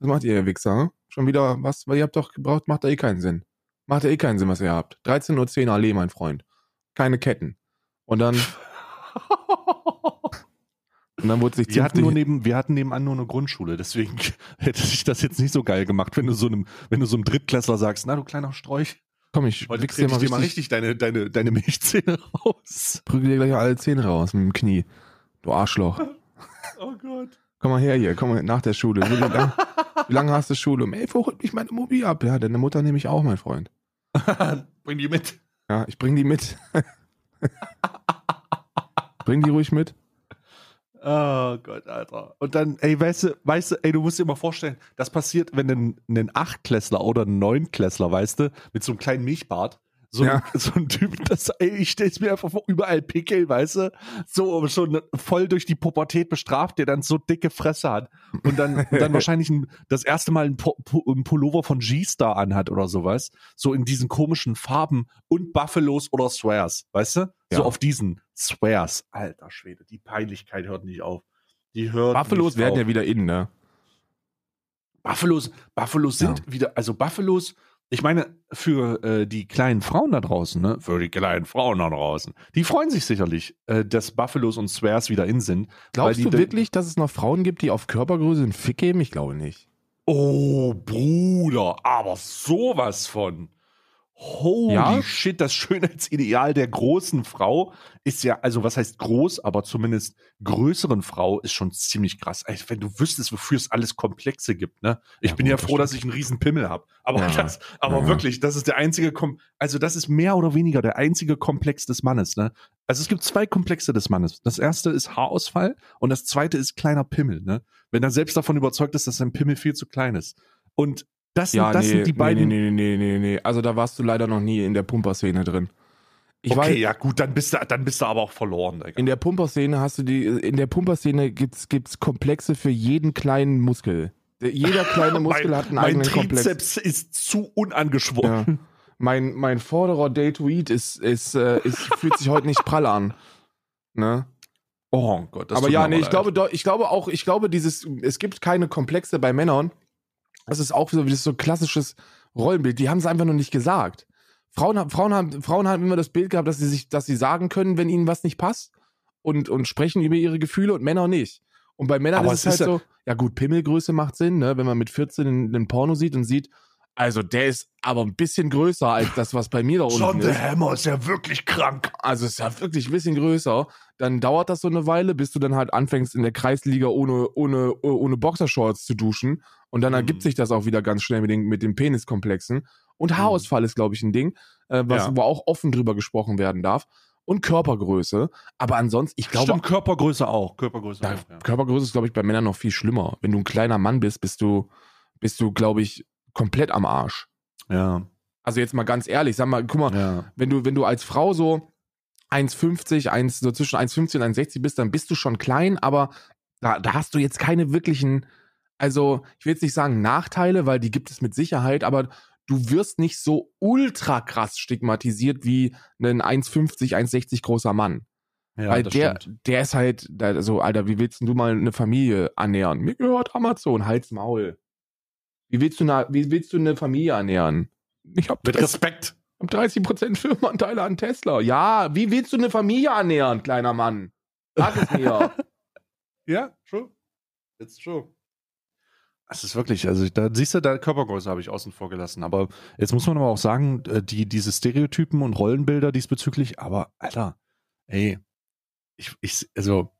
Was macht ihr, ihr Wichser? Hm? Schon wieder was? Weil ihr habt doch gebraucht, macht da eh keinen Sinn. Macht ja eh keinen Sinn, was ihr habt. 13.10 Uhr Allee, mein Freund. Keine Ketten. Und dann, und dann wurde sich Wir hatten, nur neben, wir hatten nebenan nur eine Grundschule, deswegen hätte sich das jetzt nicht so geil gemacht, wenn du so einem, wenn du so einem Drittklässler sagst, na du kleiner Strolch, komm, ich wichse dir mal ich dir mal richtig, richtig deine, deine, deine Milchzähne raus. prügel dir gleich alle Zähne raus mit dem Knie. Du Arschloch. Oh Gott. Komm mal her hier, komm mal nach der Schule. Wie lange, wie lange hast du Schule? Um 11 Uhr holt mich meine Mobil ab. Ja, deine Mutter nehme ich auch, mein Freund. Bring die mit. Ja, ich bring die mit. bring die ruhig mit. Oh Gott, Alter. Und dann, ey, weißt du, weißt du, ey, du musst dir mal vorstellen, das passiert, wenn ein, ein Achtklässler oder ein Neunklässler, weißt du, mit so einem kleinen Milchbart, so, Ja. ein, so ein Typ, das, ey, ich stell's mir einfach vor, überall Pickel, weißt du, so schon voll durch die Pubertät bestraft, der dann so dicke Fresse hat und dann, und dann wahrscheinlich ein, das erste Mal ein, Po- ein Pullover von G-Star anhat oder sowas, so in diesen komischen Farben und Buffalos oder Swears, weißt du, so Ja. auf diesen Swears, alter Schwede, die Peinlichkeit hört nicht auf. Die hört Buffalos werden auf. ja wieder in, ne? Buffalos, Buffalos sind wieder, also Buffalos, ich meine, für äh, die kleinen Frauen da draußen, ne, für die kleinen Frauen da draußen, die freuen sich sicherlich, äh, dass Buffalos und Swears wieder in sind. Glaubst du wirklich, dass es noch Frauen gibt, die auf Körpergröße einen Fick geben? Ich glaube nicht. Oh, Bruder, aber sowas von. Holy Ja? shit, das Schönheitsideal der großen Frau ist ja, also was heißt groß, aber zumindest größeren Frau ist schon ziemlich krass. Ey, wenn du wüsstest, wofür es alles Komplexe gibt, ne? Ich Ja, bin gut, ja das froh, dass ich einen riesen Pimmel habe. Aber Ja. das, aber wirklich, das ist der einzige, Kom also das ist mehr oder weniger der einzige Komplex des Mannes, ne? Also es gibt zwei Komplexe des Mannes. Das erste ist Haarausfall und das zweite ist kleiner Pimmel, ne? Wenn er selbst davon überzeugt ist, dass sein Pimmel viel zu klein ist. Und das, sind, Ja, das nee, sind die beiden. nee, nee, nee, nee, nee, nee. Also da warst du leider noch nie in der Pumper-Szene drin. Ich okay, weiß, ja gut, dann bist du, dann bist du aber auch verloren. Digga. in der Pumper-Szene hast du die, in der Pumper-Szene gibt's, gibt's Komplexe für jeden kleinen Muskel. Der- Jeder kleine Muskel hat einen mein eigenen Komplex. Trizeps ist zu unangeschwollen. Ja. Mein, mein vorderer Day to Eat ist, ist, äh, ist, fühlt sich heute nicht prall an. Ne? Oh Gott, das aber tut ja, mir nee, ich leid. glaube, ich glaube auch, ich glaube, dieses, es gibt keine Komplexe bei Männern. Das ist auch so, das ist so ein klassisches Rollenbild. Die haben es einfach noch nicht gesagt. Frauen, haben- Frauen, haben, Frauen haben immer das Bild gehabt, dass sie sich, dass sie sagen können, wenn ihnen was nicht passt und, und sprechen über ihre Gefühle und Männer nicht. Und bei Männern ist es es halt ist ja- so, ja gut, Pimmelgröße macht Sinn, ne? wenn man mit 14 einen, einen Porno sieht und sieht, also der ist aber ein bisschen größer als das, was bei mir da unten John the ist Hammer ist ja wirklich krank. also es ist ja wirklich ein bisschen größer, dann dauert das so eine Weile, bis du dann halt anfängst in der Kreisliga ohne, ohne, ohne Boxershorts zu duschen und dann Mhm. ergibt sich das auch wieder ganz schnell mit den, mit den Peniskomplexen und Haarausfall ist, glaube ich, ein Ding, äh, was, Ja. wo auch offen drüber gesprochen werden darf und Körpergröße, aber ansonsten, ich glaube, Stimmt, Körpergröße auch. Körpergröße ja, auch. Ja. Körpergröße ist, glaube ich, bei Männern noch viel schlimmer. Wenn du ein kleiner Mann bist, bist du, bist du, glaube ich, komplett am Arsch. ja. Also jetzt mal ganz ehrlich, sag mal, guck mal, Ja. wenn du, wenn du als Frau so 1,50, 1, so zwischen 1,50 und 1,60 bist, dann bist du schon klein, aber da, da hast du jetzt keine wirklichen, also ich will jetzt nicht sagen Nachteile, weil die gibt es mit Sicherheit, aber du wirst nicht so ultra krass stigmatisiert wie ein 1,50, 1,60 großer Mann. Ja, weil der, stimmt. der ist halt, so, Alter, wie willst du mal eine Familie ernähren? Mir gehört Amazon, Hals, Maul. Wie willst du eine, wie willst du eine Familie ernähren? Ich hab Mit 30 Respekt. hab 30% Firmenanteile an Tesla. Ja, wie willst du eine Familie ernähren, kleiner Mann? Sag es mir. Ja, true. It's true. Es ist wirklich, also da siehst du, da Körpergröße habe ich außen vor gelassen. Aber jetzt muss man aber auch sagen, äh, die, diese Stereotypen und Rollenbilder diesbezüglich, aber Alter, ey, ich, ich, also,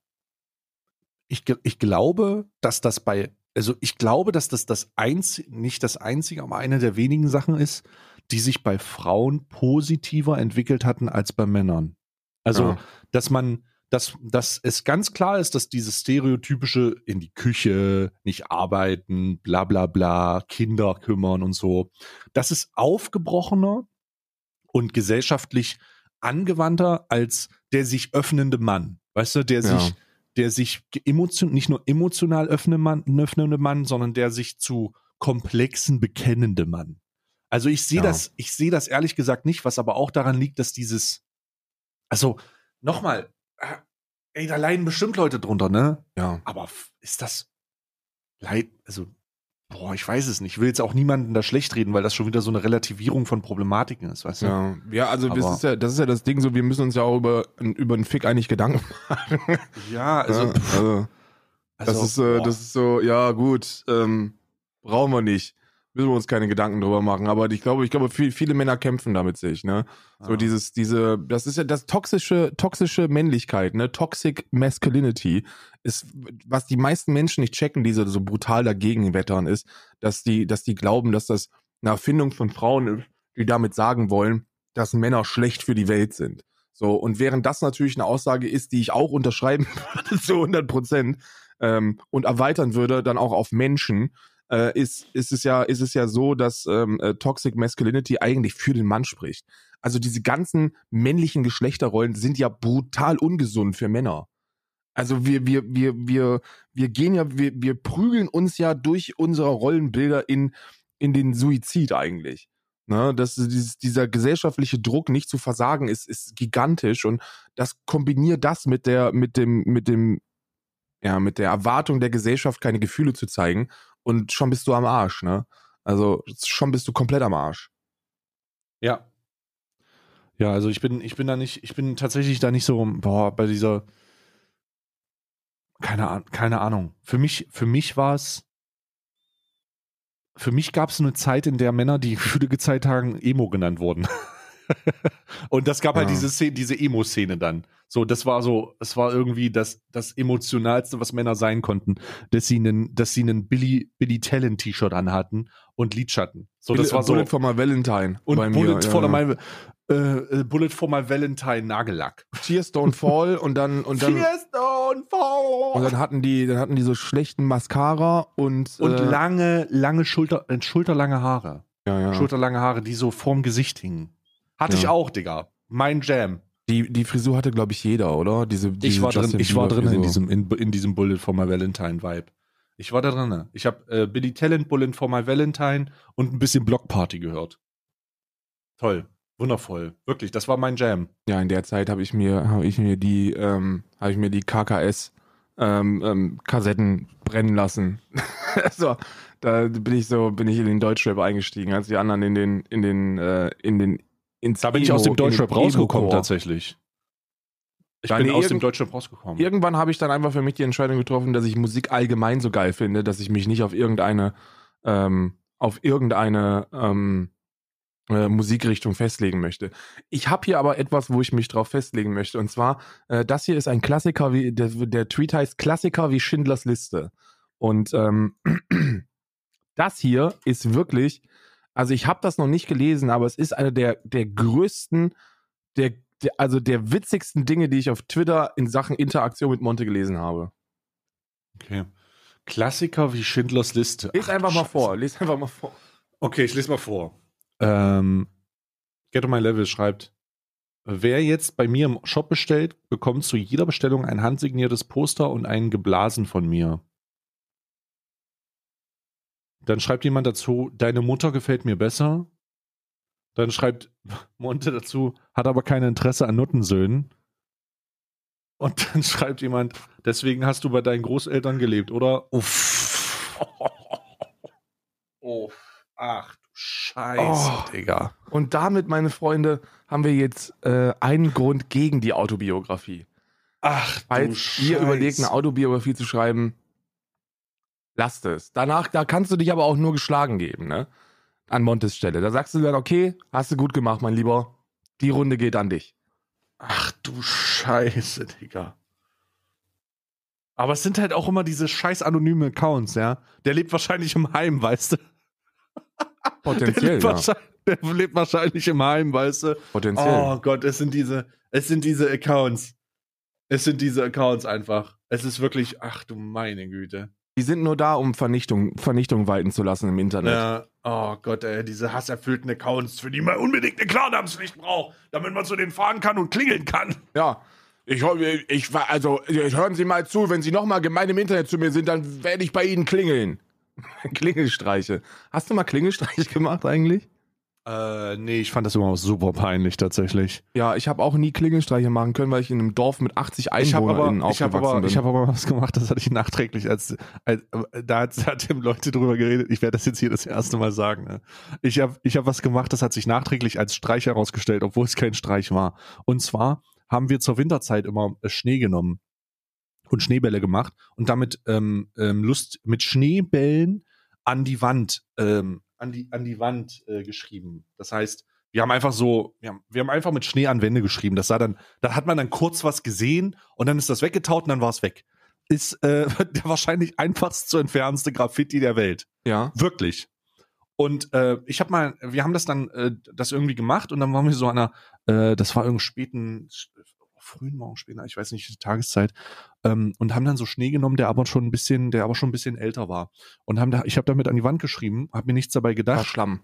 ich, ich glaube, dass das bei, also ich glaube, dass das das einzige, nicht das einzige, aber eine der wenigen Sachen ist, die sich bei Frauen positiver entwickelt hatten als bei Männern. Also, Ja. dass man, dass, dass es ganz klar ist, dass dieses stereotypische in die Küche, nicht arbeiten, bla bla bla, Kinder kümmern und so, das ist aufgebrochener und gesellschaftlich angewandter als der sich öffnende Mann. Weißt du, der Ja. sich, der sich emotion, nicht nur emotional öffnende Mann, öffnende Mann, sondern der sich zu komplexen bekennende Mann. Also ich sehe Ja. das, ich sehe das ehrlich gesagt nicht, was aber auch daran liegt, dass dieses, also nochmal, äh, ey, da leiden bestimmt Leute drunter, ne? Ja. Aber ist das leid, also boah, ich weiß es nicht. Ich will jetzt auch niemanden da schlecht reden, weil das schon wieder so eine Relativierung von Problematiken ist, weißt du? Ja, ja also das ist ja, das ist ja das Ding so, wir müssen uns ja auch über, über einen Fick eigentlich Gedanken machen. Ja, also, Ja, pff, also das, also, ist, äh, das ist so, ja gut, ähm, brauchen wir nicht. Müssen wir uns keine Gedanken drüber machen. Aber ich glaube, ich glaube, viel, viele Männer kämpfen damit sich, ne? So Ja. dieses, diese, das ist ja das toxische, toxische Männlichkeit, ne? Toxic Masculinity ist, was die meisten Menschen nicht checken, die so, so brutal dagegen wettern, ist, dass die, dass die glauben, dass das eine Erfindung von Frauen ist, die damit sagen wollen, dass Männer schlecht für die Welt sind. So, und während das natürlich eine Aussage ist, die ich auch unterschreiben würde zu 100 Prozent ähm, und erweitern würde dann auch auf Menschen, äh, ist, ist, es ja, ist es ja so, dass ähm, äh, Toxic Masculinity eigentlich für den Mann spricht. Also diese ganzen männlichen Geschlechterrollen sind ja brutal ungesund für Männer. Also wir, wir, wir, wir, wir gehen ja, wir, wir prügeln uns ja durch unsere Rollenbilder in, in den Suizid eigentlich. Ne, das, dieses, dieser gesellschaftliche Druck, nicht zu versagen, ist, ist gigantisch und das kombiniert das mit der, mit dem, mit dem, ja, mit der Erwartung der Gesellschaft, keine Gefühle zu zeigen und schon bist du am Arsch, ne? Also schon bist du komplett am Arsch. Ja. Ja, also ich bin, ich bin da nicht, ich bin tatsächlich da nicht so, boah, bei dieser, keine Ahnung, keine Ahnung. Für mich, für mich war es, für mich gab es eine Zeit, in der Männer, die Gefühle gezeigt haben, Emo genannt wurden. Und das gab halt Ja. diese Szene, diese Emo-Szene dann. So, das war so, es war irgendwie das, das emotionalste, was Männer sein konnten, dass sie einen, dass sie einen Billy, Billy Talent T-Shirt anhatten und Lidschatten. So, das war so. Bullet for my Valentine. Und Bullet, mir, for ja. my, äh, äh, Bullet for my Valentine Nagellack. Tears Don't Fall und dann und dann Tears don't fall. und dann hatten die dann hatten die so schlechten Mascara und Und äh, lange, lange Schulter, äh, schulterlange Haare. ja, ja. Schulterlange Haare, die so vorm Gesicht hingen. Hatte Ja. ich auch, Digga. Mein Jam. die die Frisur hatte glaube ich jeder, oder? Diese, diese Ich war drin, ich war drin in diesem, in, in diesem Bullet for my Valentine Vibe. Ich war da drin. Ich habe äh, Billy Talent, Bullet for my Valentine und ein bisschen Block Party gehört. Toll. Wundervoll. Wirklich, das war mein Jam. Ja, in der Zeit habe ich mir habe ich mir die ähm, habe ich mir die KKS ähm, ähm, Kassetten brennen lassen. so, da bin ich so bin ich in den Deutschrap eingestiegen, als die anderen in den in den äh, in den ins Da bin ich Emo- aus dem Deutschrap rausgekommen tatsächlich. Ich Ja, bin aus dem Deutschrap rausgekommen. Irgendwann habe ich dann einfach für mich die Entscheidung getroffen, dass ich Musik allgemein so geil finde, dass ich mich nicht auf irgendeine ähm, auf irgendeine ähm, äh, Musikrichtung festlegen möchte. Ich habe hier aber etwas, wo ich mich drauf festlegen möchte. Und zwar, äh, das hier ist ein Klassiker, wie der, der Tweet heißt Klassiker wie Schindlers Liste. Und ähm, das hier ist wirklich, also ich habe das noch nicht gelesen, aber es ist eine der, der größten, der, der, also der witzigsten Dinge, die ich auf Twitter in Sachen Interaktion mit Monte gelesen habe. Okay. Klassiker wie Schindlers Liste. Lies Ach, einfach mal Scheiße. vor, lies einfach mal vor. Okay, ich lese mal vor. Ähm, Get on my level schreibt, wer jetzt bei mir im Shop bestellt, bekommt zu jeder Bestellung ein handsigniertes Poster und einen geblasen von mir. Dann schreibt jemand dazu, deine Mutter gefällt mir besser. Dann schreibt Monte dazu, hat aber kein Interesse an Nuttensöhnen. Und dann schreibt jemand, deswegen hast du bei deinen Großeltern gelebt, oder? Uff. Uff. Ach du Scheiße, oh. Digga. Und damit, meine Freunde, haben wir jetzt äh, einen Grund gegen die Autobiografie. Ach, Falls ihr überlegt, eine Autobiografie zu schreiben, lasst es. Danach, da kannst du dich aber auch nur geschlagen geben, ne? An Montes Stelle. Da sagst du dann, okay, hast du gut gemacht, mein Lieber. Die Runde geht an dich. Ach du Scheiße, Digga. Aber es sind halt auch immer diese scheiß anonyme Accounts, ja. Der lebt wahrscheinlich im Heim, weißt du? Potenziell, der lebt, ja. der lebt wahrscheinlich im Heim, weißt du? Potenziell. Oh Gott, es sind diese, es sind diese Accounts. Es sind diese Accounts einfach. Es ist wirklich, ach du meine Güte. Die sind nur da, um Vernichtung, Vernichtung walten zu lassen im Internet. Ja, oh Gott, ey, diese hasserfüllten Accounts, für die man unbedingt eine Klarnamenspflicht braucht, damit man zu denen fahren kann und klingeln kann. Ja. Ich, ich, also, hören Sie mal zu, wenn Sie nochmal gemein im Internet zu mir sind, dann werde ich bei Ihnen klingeln. Klingelstreiche. Hast du mal Klingelstreiche gemacht eigentlich? Äh, nee, ich fand das immer super peinlich tatsächlich. Ja, ich habe auch nie Klingelstreiche machen können, weil ich in einem Dorf mit 80 Einwohnern aufgewachsen ich hab aber, bin. Ich habe aber was gemacht, das hatte ich nachträglich, als, als da hat, hat Leute drüber geredet. Ich werde das jetzt hier das erste Mal sagen. Ne? Ich habe ich hab was gemacht, das hat sich nachträglich als Streich herausgestellt, obwohl es kein Streich war. Und zwar haben wir zur Winterzeit immer Schnee genommen und Schneebälle gemacht und damit ähm, ähm, Lust mit Schneebällen an die Wand ähm, an die, an die Wand äh, geschrieben. Das heißt, wir haben einfach so, wir haben, wir haben einfach mit Schnee an Wände geschrieben. Das sah dann, da hat man dann kurz was gesehen und dann ist das weggetaut und dann war es weg. Ist äh, der wahrscheinlich einfachst zu entfernendste Graffiti der Welt. Ja. Wirklich. Und äh, ich habe mal, wir haben das dann äh, das irgendwie gemacht und dann waren wir so an einer, äh, das war irgendwie späten, frühen Morgen später, ich weiß nicht, die Tageszeit, ähm, und haben dann so Schnee genommen, der aber schon ein bisschen, der aber schon ein bisschen älter war. Und haben da, ich habe damit an die Wand geschrieben, habe mir nichts dabei gedacht. War Schlamm.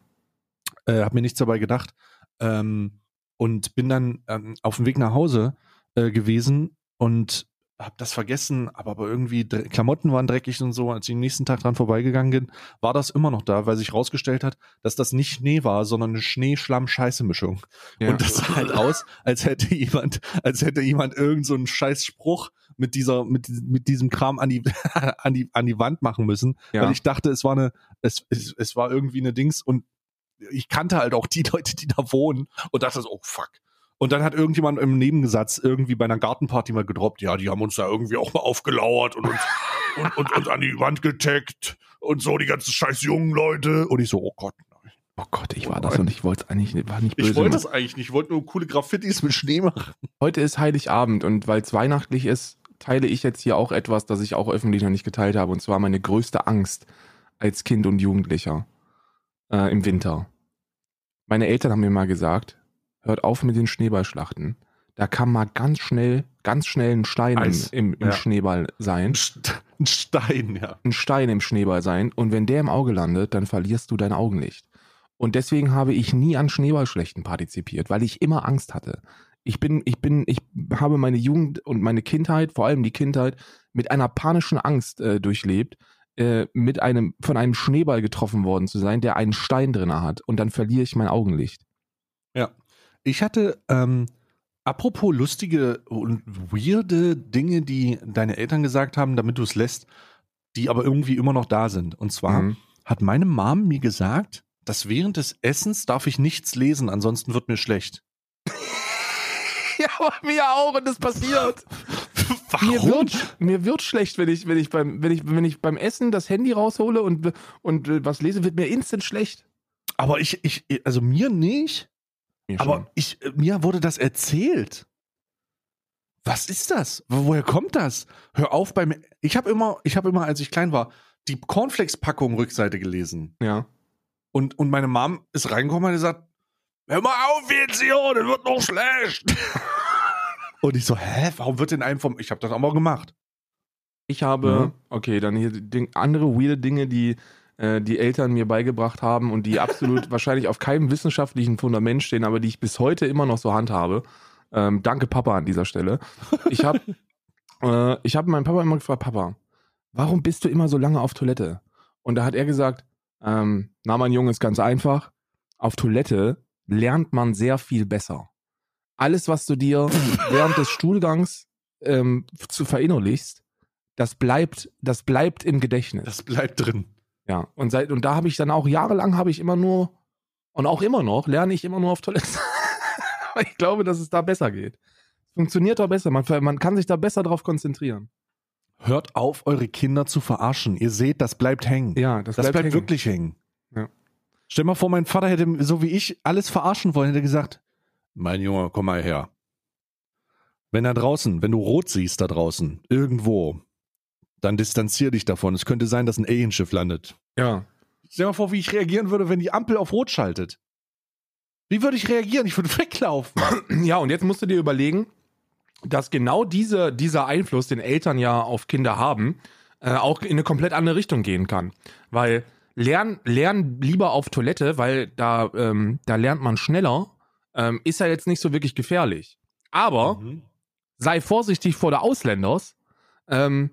Äh, habe mir nichts dabei gedacht. Ähm, und bin dann ähm, auf dem Weg nach Hause äh, gewesen und habe das vergessen, aber, aber irgendwie Klamotten waren dreckig und so. Als ich den nächsten Tag dran vorbeigegangen bin, war das immer noch da, weil sich rausgestellt hat, dass das nicht Schnee war, sondern eine Schnee-Schlamm-Scheiße-Mischung. Ja. Und das sah halt aus, als hätte jemand, als hätte jemand irgendeinen so einen scheiß Spruch mit dieser, mit, mit diesem Kram an die, an die, an die Wand machen müssen. Ja. Weil ich dachte, es war eine, es, es, es war irgendwie eine Dings und ich kannte halt auch die Leute, die da wohnen und dachte so, oh fuck und dann hat irgendjemand im Nebensatz irgendwie bei einer Gartenparty mal gedroppt, ja, die haben uns da irgendwie auch mal aufgelauert und uns, und, und, und an die Wand getaggt und so, die ganzen scheiß jungen Leute. Und ich so, oh Gott, nein. Oh Gott, ich war das und ich wollte es eigentlich war nicht böse. Ich wollte das eigentlich nicht, ich wollte nur coole Graffitis mit Schnee machen. Heute ist Heiligabend und weil es weihnachtlich ist, teile ich jetzt hier auch etwas, das ich auch öffentlich noch nicht geteilt habe. Und zwar meine größte Angst als Kind und Jugendlicher äh, im Winter. Meine Eltern haben mir mal gesagt, hört auf mit den Schneeballschlachten. Da kann mal ganz schnell, ganz schnell ein Stein Eis. im, im ja. Schneeball sein. Ein Stein, ja. Ein Stein im Schneeball sein. Und wenn der im Auge landet, dann verlierst du dein Augenlicht. Und deswegen habe ich nie an Schneeballschlechten partizipiert, weil ich immer Angst hatte. Ich bin, ich bin, ich habe meine Jugend und meine Kindheit, vor allem die Kindheit, mit einer panischen Angst äh, durchlebt, äh, mit einem, von einem Schneeball getroffen worden zu sein, der einen Stein drin hat. Und dann verliere ich mein Augenlicht. Ja, ich hatte, ähm, apropos lustige und weirde Dinge, die deine Eltern gesagt haben, damit du es lässt, die aber irgendwie immer noch da sind. Und zwar mhm. hat meine Mom mir gesagt, dass während des Essens darf ich nichts lesen, ansonsten wird mir schlecht. ja, mir auch und das passiert. Warum? Mir wird, mir wird schlecht, wenn ich, wenn ich beim, wenn ich, wenn ich beim Essen das Handy raushole und, und äh, was lese, wird mir instant schlecht. Aber ich, ich, also mir nicht. Mir Aber ich, äh, mir wurde das erzählt. Was ist das? Woher kommt das? Hör auf beim. Ich habe immer, ich habe immer, als ich klein war, die Cornflakes-Packung Rückseite gelesen. Ja. Und, und meine Mom ist reingekommen und hat gesagt, hör mal auf jetzt hier, das wird noch schlecht. und ich so, hä, warum wird denn einem vom. Ich habe das auch mal gemacht. Ich habe, mhm. okay, dann hier andere weirde Dinge, die äh, die Eltern mir beigebracht haben und die absolut wahrscheinlich auf keinem wissenschaftlichen Fundament stehen, aber die ich bis heute immer noch so handhabe. Ähm, danke Papa an dieser Stelle. Ich habe äh, ich hab meinen Papa immer gefragt, Papa, warum bist du immer so lange auf Toilette? Und da hat er gesagt, ähm, na mein Junge, ist ganz einfach. Auf Toilette lernt man sehr viel besser. Alles, was du dir während des Stuhlgangs ähm, zu verinnerlichst, das bleibt, das bleibt im Gedächtnis. Das bleibt drin. Ja, und seit und da habe ich dann auch jahrelang habe ich immer nur und auch immer noch lerne ich immer nur auf Toilette. ich glaube, dass es da besser geht. Funktioniert da besser. Man, man kann sich da besser drauf konzentrieren. Hört auf, eure Kinder zu verarschen. Ihr seht, das bleibt hängen. Ja, das, Das bleibt, bleibt hängen. wirklich hängen. Ja. Stell mal vor, mein Vater hätte, so wie ich, alles verarschen wollen, hätte gesagt, mein Junge, komm mal her. Wenn da draußen, wenn du rot siehst da draußen, irgendwo, dann distanzier dich davon. Es könnte sein, dass ein Alienschiff landet. Ja. Stell mal vor, wie ich reagieren würde, wenn die Ampel auf rot schaltet. Wie würde ich reagieren? Ich würde weglaufen. Ja, und jetzt musst du dir überlegen, dass genau diese, dieser Einfluss, den Eltern ja auf Kinder haben, äh, auch in eine komplett andere Richtung gehen kann. Weil lern, lern lieber auf Toilette, weil da, ähm, da lernt man schneller, ähm, ist ja jetzt nicht so wirklich gefährlich. Aber Mhm. sei vorsichtig vor der Ausländers. Ähm,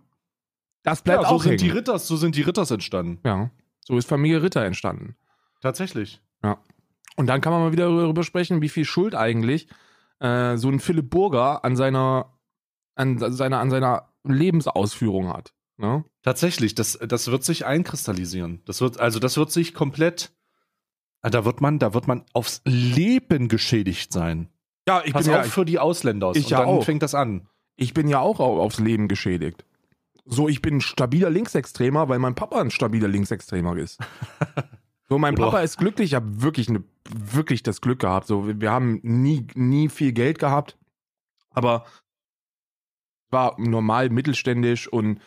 das bleibt Ja, so auch sind die hängen. Ritters, so sind die Ritters entstanden. Ja, so ist Familie Ritter entstanden. Tatsächlich. Und dann kann man mal wieder darüber sprechen, wie viel Schuld eigentlich äh, so ein Philipp Burger an seiner, an seiner, an seiner Lebensausführung hat. Ne? Tatsächlich, das, das wird sich einkristallisieren. Das wird, also das wird sich komplett, ah, da wird man, da wird man aufs Leben geschädigt sein. Ja, ich Pass bin, ja, für die Ausländer. ich und ja dann auch. fängt das an. ich bin ja auch au- aufs Leben geschädigt. So, ich bin ein stabiler Linksextremer, weil mein Papa ein stabiler Linksextremer ist. So, mein Papa ist glücklich, ich habe wirklich, eine, wirklich das Glück gehabt. So, wir- wir haben nie, nie viel Geld gehabt, aber war normal mittelständisch und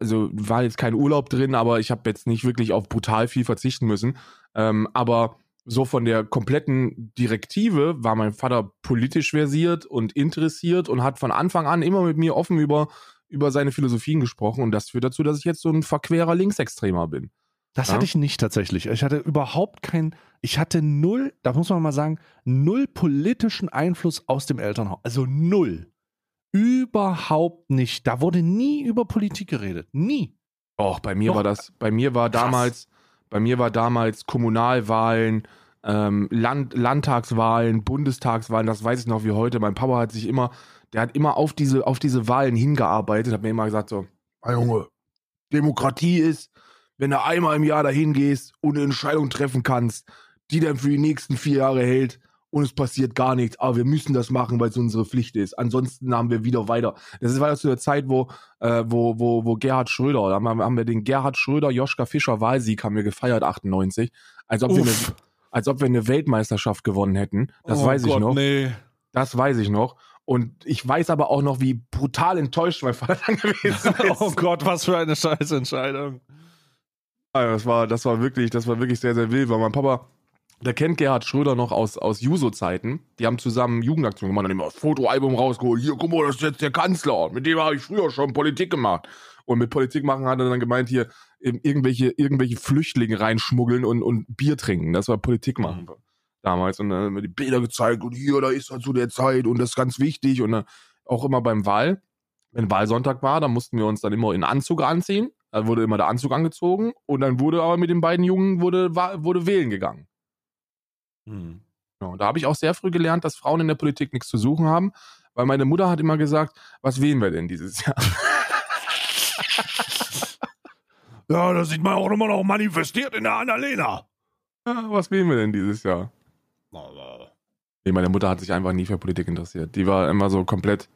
also war jetzt kein Urlaub drin, aber ich habe jetzt nicht wirklich auf brutal viel verzichten müssen. Ähm, aber so von der kompletten Direktive war mein Vater politisch versiert und interessiert und hat von Anfang an immer mit mir offen über, über seine Philosophien gesprochen und das führt dazu, dass ich jetzt so ein verquerer Linksextremer bin. Das Ja. hatte ich nicht tatsächlich. Ich hatte überhaupt kein, ich hatte null, da muss man mal sagen, null politischen Einfluss aus dem Elternhaus. Also null. Überhaupt nicht. Da wurde nie über Politik geredet. Nie. Och, bei mir Doch. war das, bei mir war Krass. damals, bei mir war damals Kommunalwahlen, ähm, Land, Landtagswahlen, Bundestagswahlen, das weiß ich noch wie heute. Mein Papa hat sich immer, der hat immer auf diese, auf diese Wahlen hingearbeitet, hat mir immer gesagt so, "Ah, Junge, Demokratie ist, wenn du einmal im Jahr dahin gehst und eine Entscheidung treffen kannst, die dann für die nächsten vier Jahre hält und es passiert gar nichts, aber wir müssen das machen, weil es unsere Pflicht ist. Ansonsten haben wir wieder weiter. Das war ja zu der Zeit, wo, äh, wo, wo, wo Gerhard Schröder, da haben wir, den Gerhard Schröder, Joschka Fischer Wahlsieg haben wir gefeiert, 98. Als ob, wir eine, als ob wir eine Weltmeisterschaft gewonnen hätten. Das Oh weiß ich Gott, noch. Nee. Das weiß ich noch. Und ich weiß aber auch noch, wie brutal enttäuscht mein Vater dann gewesen ist. Oh Gott, was für eine scheiß Entscheidung. Ja, das war, das war wirklich, das war wirklich sehr, sehr wild, weil mein Papa, der kennt Gerhard Schröder noch aus, aus Juso-Zeiten. Die haben zusammen Jugendaktionen gemacht, dann immer das Fotoalbum rausgeholt. Hier, guck mal, das ist jetzt der Kanzler. Mit dem habe ich früher schon Politik gemacht. Und mit Politik machen hat er dann gemeint, hier irgendwelche, irgendwelche Flüchtlinge reinschmuggeln und, und Bier trinken. Das war Politik machen damals. Und dann haben wir die Bilder gezeigt und hier, da ist er zu der Zeit und das ist ganz wichtig. Und dann auch immer beim Wahl, wenn Wahlsonntag war, dann mussten wir uns dann immer in Anzug anziehen. Da wurde immer der Anzug angezogen und dann wurde aber mit den beiden Jungen wurde, wurde wählen gegangen. Hm. Ja, und da habe ich auch sehr früh gelernt, dass Frauen in der Politik nichts zu suchen haben, weil meine Mutter hat immer gesagt, was wählen wir denn dieses Jahr? Ja, das sieht man auch immer noch manifestiert in der Annalena. Ja, was wählen wir denn dieses Jahr? Nee, meine Mutter hat sich einfach nie für Politik interessiert. Die war immer so komplett,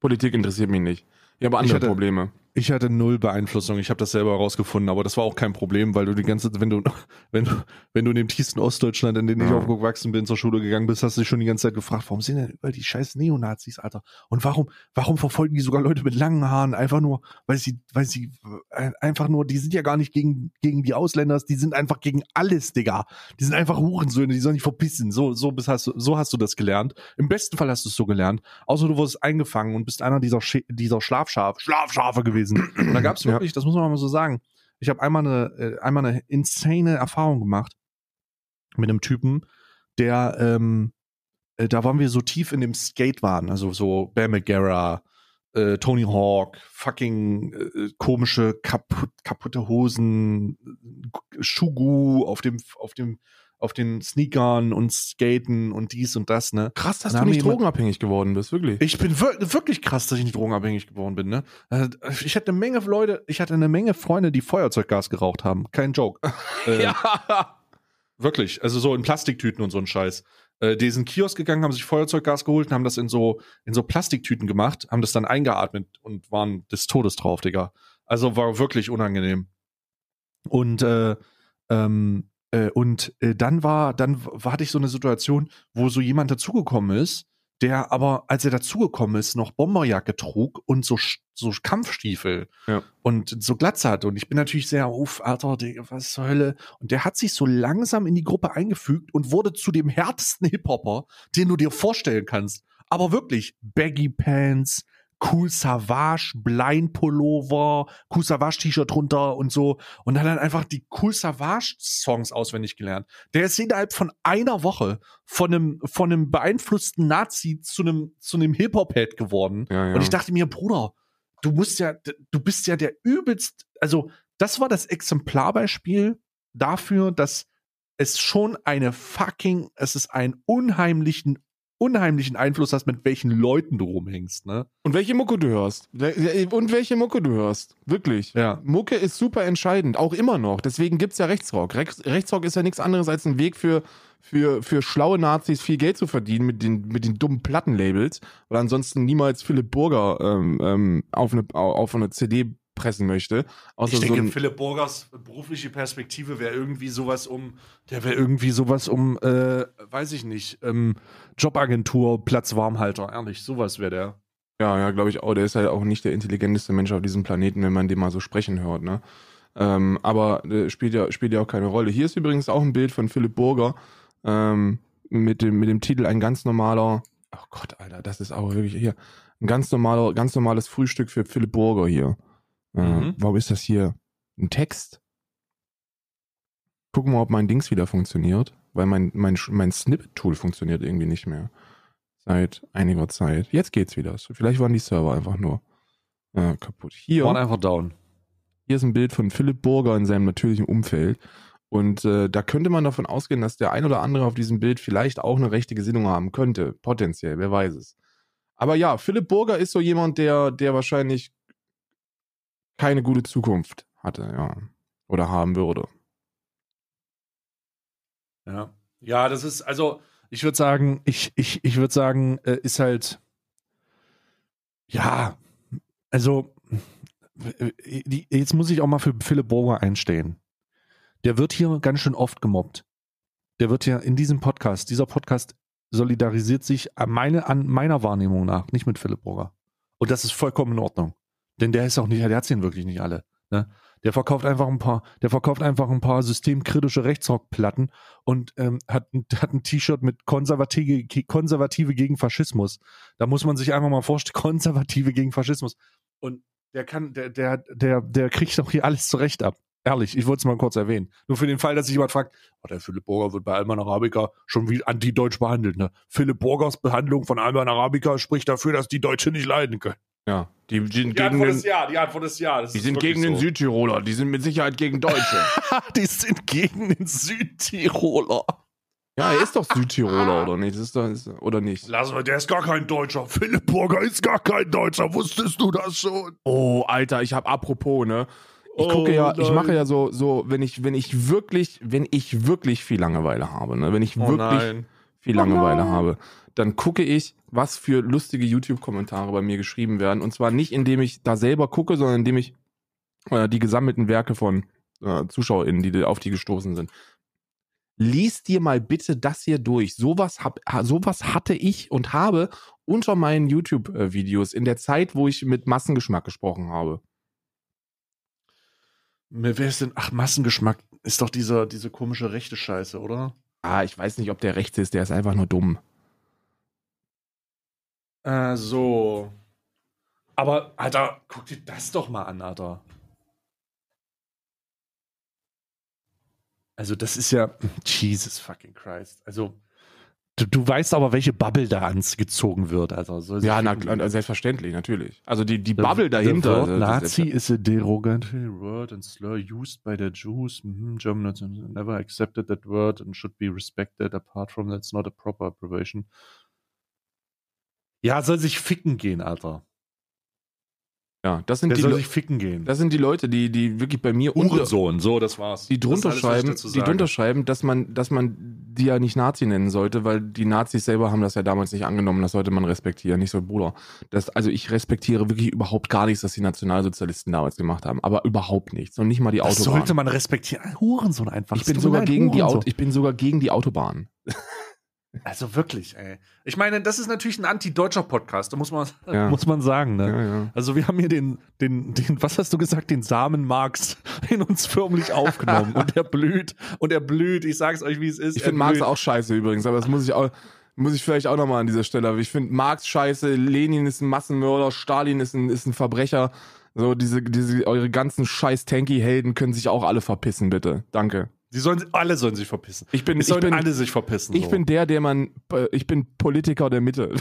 Politik interessiert mich nicht. Ich habe andere hatte- Probleme. Ich hatte null Beeinflussung. Ich habe das selber herausgefunden, aber das war auch kein Problem, weil du die ganze, wenn du, wenn du, wenn du in dem tiefsten Ostdeutschland, in dem ich Ja. aufgewachsen bin, zur Schule gegangen bist, hast du dich schon die ganze Zeit gefragt, warum sind denn überall die scheiß Neonazis, Alter? Und warum, warum verfolgen die sogar Leute mit langen Haaren? Einfach nur, weil sie, weil sie, äh, einfach nur, die sind ja gar nicht gegen, gegen die Ausländer, die sind einfach gegen alles, Digga. Die sind einfach Hurensöhne, die sollen nicht verpissen. So, so bist, hast du, so hast du das gelernt. Im besten Fall hast du es so gelernt. Außer du wurdest eingefangen und bist einer dieser, Sch dieser Schlafschaf, Schlafschafe gewesen. Und da gab es Ja. wirklich, das muss man mal so sagen. ich habe einmal eine, äh, einmal eine insane Erfahrung gemacht mit einem Typen, der, ähm, äh, da waren wir so tief in dem Skate waren, also so Bam McGarra, äh, Tony Hawk, fucking äh, komische kaputt, kaputte Hosen, Schugu auf dem auf dem auf den Sneakern und Skaten und dies und das, ne? Krass, dass du nicht drogenabhängig geworden bist, wirklich. Ich bin wir wirklich krass, dass ich nicht drogenabhängig geworden bin, ne? Äh, Ich hatte eine Menge Leute, ich hatte eine Menge Freunde, die Feuerzeuggas geraucht haben. Kein Joke. Äh, ja. Wirklich, also so in Plastiktüten und so ein Scheiß. Äh, die sind Kiosk gegangen, haben sich Feuerzeuggas geholt und haben das in so, in so Plastiktüten gemacht, haben das dann eingeatmet und waren des Todes drauf, Digga. Also war wirklich unangenehm. Und, äh, ähm, äh, und äh, dann war, dann hatte ich so eine Situation, wo so jemand dazugekommen ist, der aber, als er dazugekommen ist, noch Bomberjacke trug und so, so Kampfstiefel Ja. und so Glatze hatte. Und ich bin natürlich sehr, uff, Alter, was zur Hölle. Und der hat sich so langsam in die Gruppe eingefügt und wurde zu dem härtesten Hip-Hopper, den du dir vorstellen kannst. Aber wirklich, Baggy Pants, Cool Savage, Blind Pullover, Cool Savage T-Shirt drunter und so. Und hat dann einfach die Cool Savage Songs auswendig gelernt. Der ist innerhalb von einer Woche von einem, von einem beeinflussten Nazi zu einem, zu einem Hip-Hop-Head geworden. Ja, ja. Und ich dachte mir, Bruder, du musst ja, du bist ja der übelst, also das war das Exemplarbeispiel dafür, dass es schon eine fucking, es ist einen unheimlichen, unheimlichen Einfluss hast, mit welchen Leuten du rumhängst, ne? Und welche Mucke du hörst. Und welche Mucke du hörst. Wirklich. Ja. Mucke ist super entscheidend, auch immer noch. Deswegen gibt's ja Rechtsrock. Rechts, Rechtsrock ist ja nichts anderes als ein Weg für, für, für schlaue Nazis viel Geld zu verdienen mit den, mit den dummen Plattenlabels, weil ansonsten niemals Philipp Burger ähm, ähm, auf, eine, auf eine CD pressen möchte. Außer ich denke, so ein, Philipp Burgers berufliche Perspektive wäre irgendwie sowas um, der wäre irgendwie sowas um, äh, weiß ich nicht, ähm, Jobagentur, Platzwarmhalter, ehrlich, sowas wäre der. Ja, ja, glaube ich auch. Der ist halt auch nicht der intelligenteste Mensch auf diesem Planeten, wenn man den mal so sprechen hört, ne? Ähm, aber äh, spielt ja, spielt ja auch keine Rolle. Hier ist übrigens auch ein Bild von Philipp Burger ähm, mit, dem, mit dem Titel Ein ganz normaler. Oh Gott, Alter, das ist auch wirklich hier. Ein ganz normaler, ganz normales Frühstück für Philipp Burger hier. Äh, Mhm. Warum ist das hier ein Text? Gucken wir, ob mein Dings wieder funktioniert, weil mein, mein, mein Snippet-Tool funktioniert irgendwie nicht mehr. Seit einiger Zeit. Jetzt geht's wieder. Vielleicht waren die Server einfach nur äh, kaputt. Hier, Waren einfach down. hier ist ein Bild von Philipp Burger in seinem natürlichen Umfeld. Und äh, da könnte man davon ausgehen, dass der ein oder andere auf diesem Bild vielleicht auch eine rechte Gesinnung haben könnte. Potenziell, wer weiß es. Aber ja, Philipp Burger ist so jemand, der, der wahrscheinlich keine gute Zukunft hatte, ja. Oder haben würde. Ja. Ja, das ist, also, ich würde sagen, ich, ich, ich würde sagen, äh, ist halt, ja, also, äh, die, jetzt muss ich auch mal für Philipp Burger einstehen. Der wird hier ganz schön oft gemobbt. Der wird ja in diesem Podcast, dieser Podcast solidarisiert sich an, meine, an meiner Wahrnehmung nach, nicht mit Philipp Burger. Und das ist vollkommen in Ordnung. Denn der ist auch nicht, der hat ihn wirklich nicht alle. Ne? Der verkauft einfach ein paar, der verkauft einfach ein paar systemkritische Rechtsrockplatten und ähm, hat, ein- hat ein T-Shirt mit Konservative, Konservative gegen Faschismus. Da muss man sich einfach mal vorstellen, Konservative gegen Faschismus. Und der kann, der, der, der, der kriegt doch hier alles zurecht ab. Ehrlich, ich wollte es mal kurz erwähnen. Nur für den Fall, dass sich jemand fragt, oh, der Philipp Burger wird bei Alman Arabica schon wie anti-deutsch behandelt. Ne? Philipp Burgers Behandlung von Alman Arabica spricht dafür, dass die Deutsche nicht leiden können. Ja, die sind Die gegen Antwort den, ist ja, die Antwort ist ja. Das die ist sind gegen den so. Südtiroler, die sind mit Sicherheit gegen Deutsche. die sind gegen den Südtiroler. ja, er ist doch Südtiroler, oder nicht? Das ist doch, ist, oder nicht? Lass mal, der ist gar kein Deutscher. Philipp Burger ist gar kein Deutscher. Wusstest du das schon? Oh, Alter, ich hab apropos, ne? Ich Oh, gucke ja, ich nein. mache ja so, so, wenn ich, wenn ich wirklich, wenn ich wirklich viel Langeweile habe, ne? Wenn ich Oh wirklich viel Langeweile habe, dann gucke ich, was für lustige YouTube-Kommentare bei mir geschrieben werden. Und zwar nicht, indem ich da selber gucke, sondern indem ich äh, die gesammelten Werke von äh, ZuschauerInnen, die auf die gestoßen sind. Lies dir mal bitte das hier durch. Sowas, hab, sowas hatte ich und habe unter meinen YouTube-Videos in der Zeit, wo ich mit Massengeschmack gesprochen habe. Wer ist denn? Ach, Massengeschmack ist doch dieser, diese komische rechte Scheiße, oder? Ah, ich weiß nicht, ob der rechts ist, der ist einfach nur dumm. Äh, so. Aber, Alter, guck dir das doch mal an, Alter. Also das ist ja, Jesus fucking Christ. Also du, du weißt aber, welche Bubble da angezogen wird. Also sich Ja, na, selbstverständlich, natürlich. Also die, die The- Bubble the dahinter. das- Nazi is a derogatory word and slur used by the Jews. Mhm, Germans never accepted that word and should be respected. Apart from that's not a proper abbreviation. Ja, soll sich ficken gehen, Alter. Ja, das sind, Der die, soll Le- sich ficken gehen. das sind die Leute, die, die wirklich bei mir Uhrensohn, so, das war's. die drunter alles, schreiben, die drunter schreiben, dass man, dass man die ja nicht Nazi nennen sollte, weil die Nazis selber haben das ja damals nicht angenommen. Das sollte man respektieren. Nicht so, Bruder. Das, also ich respektiere wirklich überhaupt gar nichts, was die Nationalsozialisten damals gemacht haben. Aber überhaupt nichts. Und nicht mal die Das Autobahn. sollte man respektieren. Hurensohn einfach. ich bin sogar gegen die Hurensohn. Auto, ich bin sogar gegen die Autobahn. Also wirklich, ey. Ich meine, das ist natürlich ein anti-deutscher Podcast, da muss man, Ja. muss man sagen, ne? Ja, ja. Also wir haben hier den, den, den, was hast du gesagt, den Samen Marx in uns förmlich aufgenommen und er blüht und er blüht. Ich sag's euch, wie es ist. Ich finde Marx auch scheiße übrigens, aber das muss ich auch, muss ich vielleicht auch nochmal an dieser Stelle. Ich finde Marx scheiße, Lenin ist ein Massenmörder, Stalin ist ein, ist ein Verbrecher. So, diese, diese, eure ganzen scheiß Tanky-Helden können sich auch alle verpissen, bitte. Danke. Die sollen, alle sollen sich verpissen. Ich bin, ich sollen bin, alle sich verpissen. ich so. bin der, der man, äh, ich bin Politiker der Mitte.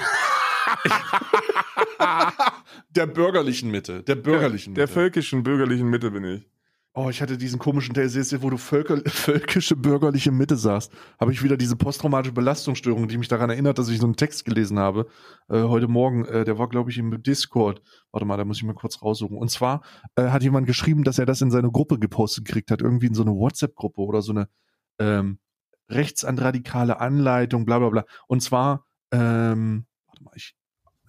der bürgerlichen Mitte. Der bürgerlichen Der Mitte. völkischen, bürgerlichen Mitte bin ich. Oh, ich hatte diesen komischen du, wo du Völker, völkische bürgerliche Mitte sagst, habe ich wieder diese posttraumatische Belastungsstörung, die mich daran erinnert, dass ich so einen Text gelesen habe. Äh, heute Morgen, äh, der war, glaube ich, im Discord. Warte mal, da muss ich mal kurz raussuchen. Und zwar äh, hat jemand geschrieben, dass er das in seine Gruppe gepostet gekriegt hat, irgendwie in so eine WhatsApp-Gruppe oder so eine ähm, rechts an radikale Anleitung, bla bla bla. Und zwar, ähm, warte mal, ich,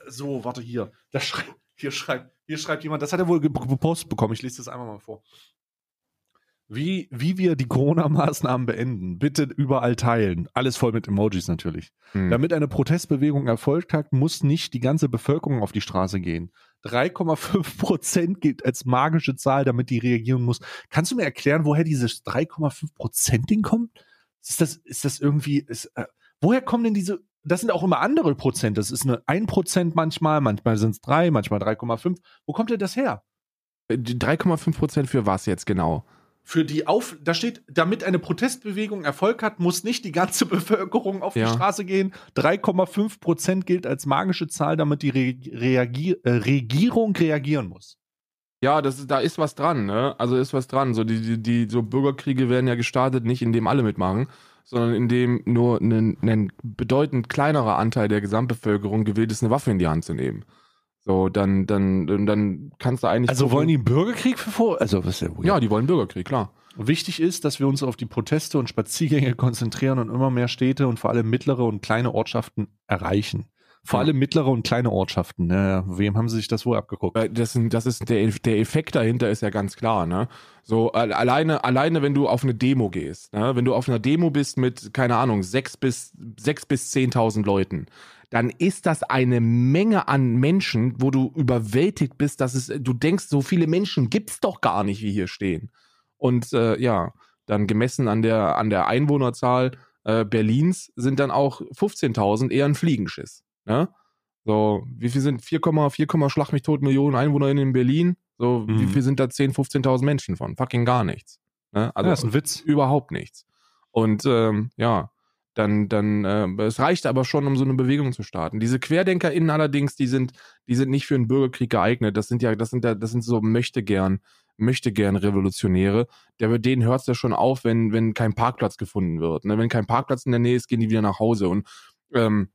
so, warte hier. Da schreibt, hier schreibt, hier schreibt jemand, das hat er wohl ge- gepostet bekommen. Ich lese das einfach mal vor. Wie, wie wir die Corona-Maßnahmen beenden. Bitte überall teilen. Alles voll mit Emojis natürlich. Hm. Damit eine Protestbewegung Erfolg hat, muss nicht die ganze Bevölkerung auf die Straße gehen. 3,5 Prozent gilt als magische Zahl, damit die reagieren muss. Kannst du mir erklären, woher dieses 3,5 Prozent Ding kommt? Ist das, ist das irgendwie, ist, äh, woher kommen denn diese, das sind auch immer andere Prozent. Das ist eine 1 Prozent manchmal, manchmal sind es 3, manchmal 3,5. Wo kommt denn das her? Die 3,5 Prozent für was jetzt genau? Für die Auf, da steht, damit eine Protestbewegung Erfolg hat, muss nicht die ganze Bevölkerung auf Ja. die Straße gehen. 3,5 Prozent gilt als magische Zahl, damit die Re Reagier äh, Regierung reagieren muss. Ja, das ist, da ist was dran, ne? Also ist was dran. So die, die, die so Bürgerkriege werden ja gestartet, nicht indem alle mitmachen, sondern indem nur ein, ein bedeutend kleinerer Anteil der Gesamtbevölkerung gewillt ist, eine Waffe in die Hand zu nehmen. So, dann, dann, dann, kannst du eigentlich. Also gucken- wollen die einen Bürgerkrieg vor? Also was ist ja weird. Ja, die wollen Bürgerkrieg, klar. Wichtig ist, dass wir uns auf die Proteste und Spaziergänge konzentrieren und immer mehr Städte und vor allem mittlere und kleine Ortschaften erreichen. Vor Ja. allem mittlere und kleine Ortschaften. Ne? Wem haben sie sich das wohl abgeguckt? Weil Das, das ist der, der Effekt dahinter ist ja ganz klar, ne? So al- alleine, alleine, wenn du auf eine Demo gehst, ne? wenn du auf einer Demo bist mit, keine Ahnung, sechs bis sechs bis zehntausend Leuten, dann ist das eine Menge an Menschen, wo du überwältigt bist, dass es, du denkst, so viele Menschen gibt's doch gar nicht, wie hier stehen. Und äh, ja, dann gemessen an der an der Einwohnerzahl äh, Berlins sind dann auch 15.000 eher ein Fliegenschiss. Ne? So, wie viel sind 4,4, Schlag mich tot Millionen EinwohnerInnen in Berlin? So, wie Mhm. viel sind da 10, 15.000 Menschen von? Fucking gar nichts. Ne? Also ja, ist ein Witz. überhaupt nichts. Und ähm, ja, dann, dann, äh, es reicht aber schon, um so eine Bewegung zu starten. Diese QuerdenkerInnen allerdings, die sind, die sind nicht für einen Bürgerkrieg geeignet. Das sind ja, das sind ja, das sind so möchte gern, möchte gern Revolutionäre. Der, bei denen hört es ja schon auf, wenn, wenn kein Parkplatz gefunden wird. Ne? Wenn kein Parkplatz in der Nähe ist, gehen die wieder nach Hause. Und ähm,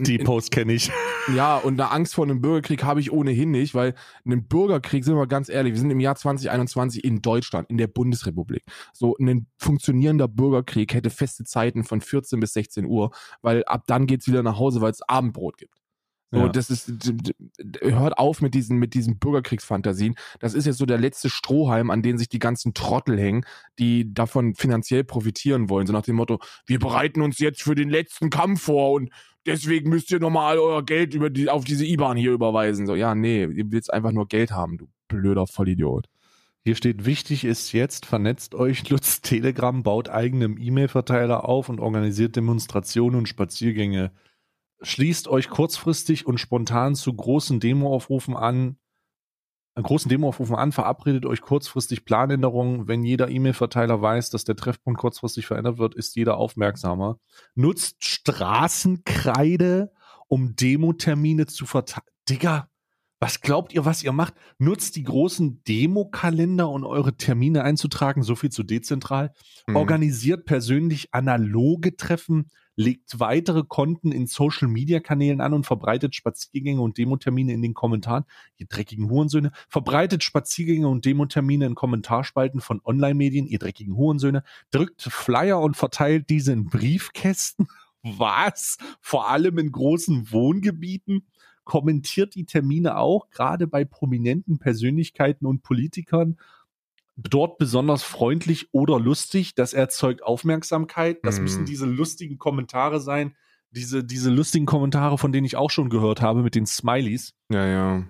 Die Post kenne ich. ja, und eine Angst vor einem Bürgerkrieg habe ich ohnehin nicht, weil einen Bürgerkrieg, sind wir ganz ehrlich, wir sind im Jahr 2021 in Deutschland, in der Bundesrepublik. So ein funktionierender Bürgerkrieg hätte feste Zeiten von 14 bis 16 Uhr, weil ab dann geht's wieder nach Hause, weil es Abendbrot gibt. So, Ja. das ist, hört auf mit diesen, mit diesen Bürgerkriegsfantasien. Das ist jetzt so der letzte Strohhalm, an den sich die ganzen Trottel hängen, die davon finanziell profitieren wollen. So nach dem Motto, wir bereiten uns jetzt für den letzten Kampf vor und deswegen müsst ihr nochmal euer Geld über die, auf diese IBAN hier überweisen. So, ja, nee, ihr willst einfach nur Geld haben, du blöder Vollidiot. Hier steht, wichtig ist jetzt, vernetzt euch, nutzt Telegram, baut eigenen E-Mail-Verteiler auf und organisiert Demonstrationen und Spaziergänge. Schließt euch kurzfristig und spontan zu großen Demo-Aufrufen an. einen großen Demoaufrufen an, verabredet euch kurzfristig Planänderungen. Wenn jeder E-Mail-Verteiler weiß, dass der Treffpunkt kurzfristig verändert wird, ist jeder aufmerksamer. Nutzt Straßenkreide, um Demo-Termine zu verteilen. Digga, was glaubt ihr, was ihr macht? Nutzt die großen Demokalender, um eure Termine einzutragen, so viel zu dezentral. Mhm. Organisiert persönlich analoge Treffen, legt weitere Konten in Social Media Kanälen an und verbreitet Spaziergänge und Demotermine in den Kommentaren. Ihr dreckigen Hurensöhne. Verbreitet Spaziergänge und Demotermine in Kommentarspalten von Online-Medien, ihr dreckigen Hurensöhne. Drückt Flyer und verteilt diese in Briefkästen. Was? Vor allem in großen Wohngebieten? Kommentiert die Termine auch, gerade bei prominenten Persönlichkeiten und Politikern dort besonders freundlich oder lustig. Das erzeugt Aufmerksamkeit. Das mhm. müssen diese lustigen Kommentare sein. Diese, diese lustigen Kommentare, von denen ich auch schon gehört habe mit den Smileys. Ja, ja.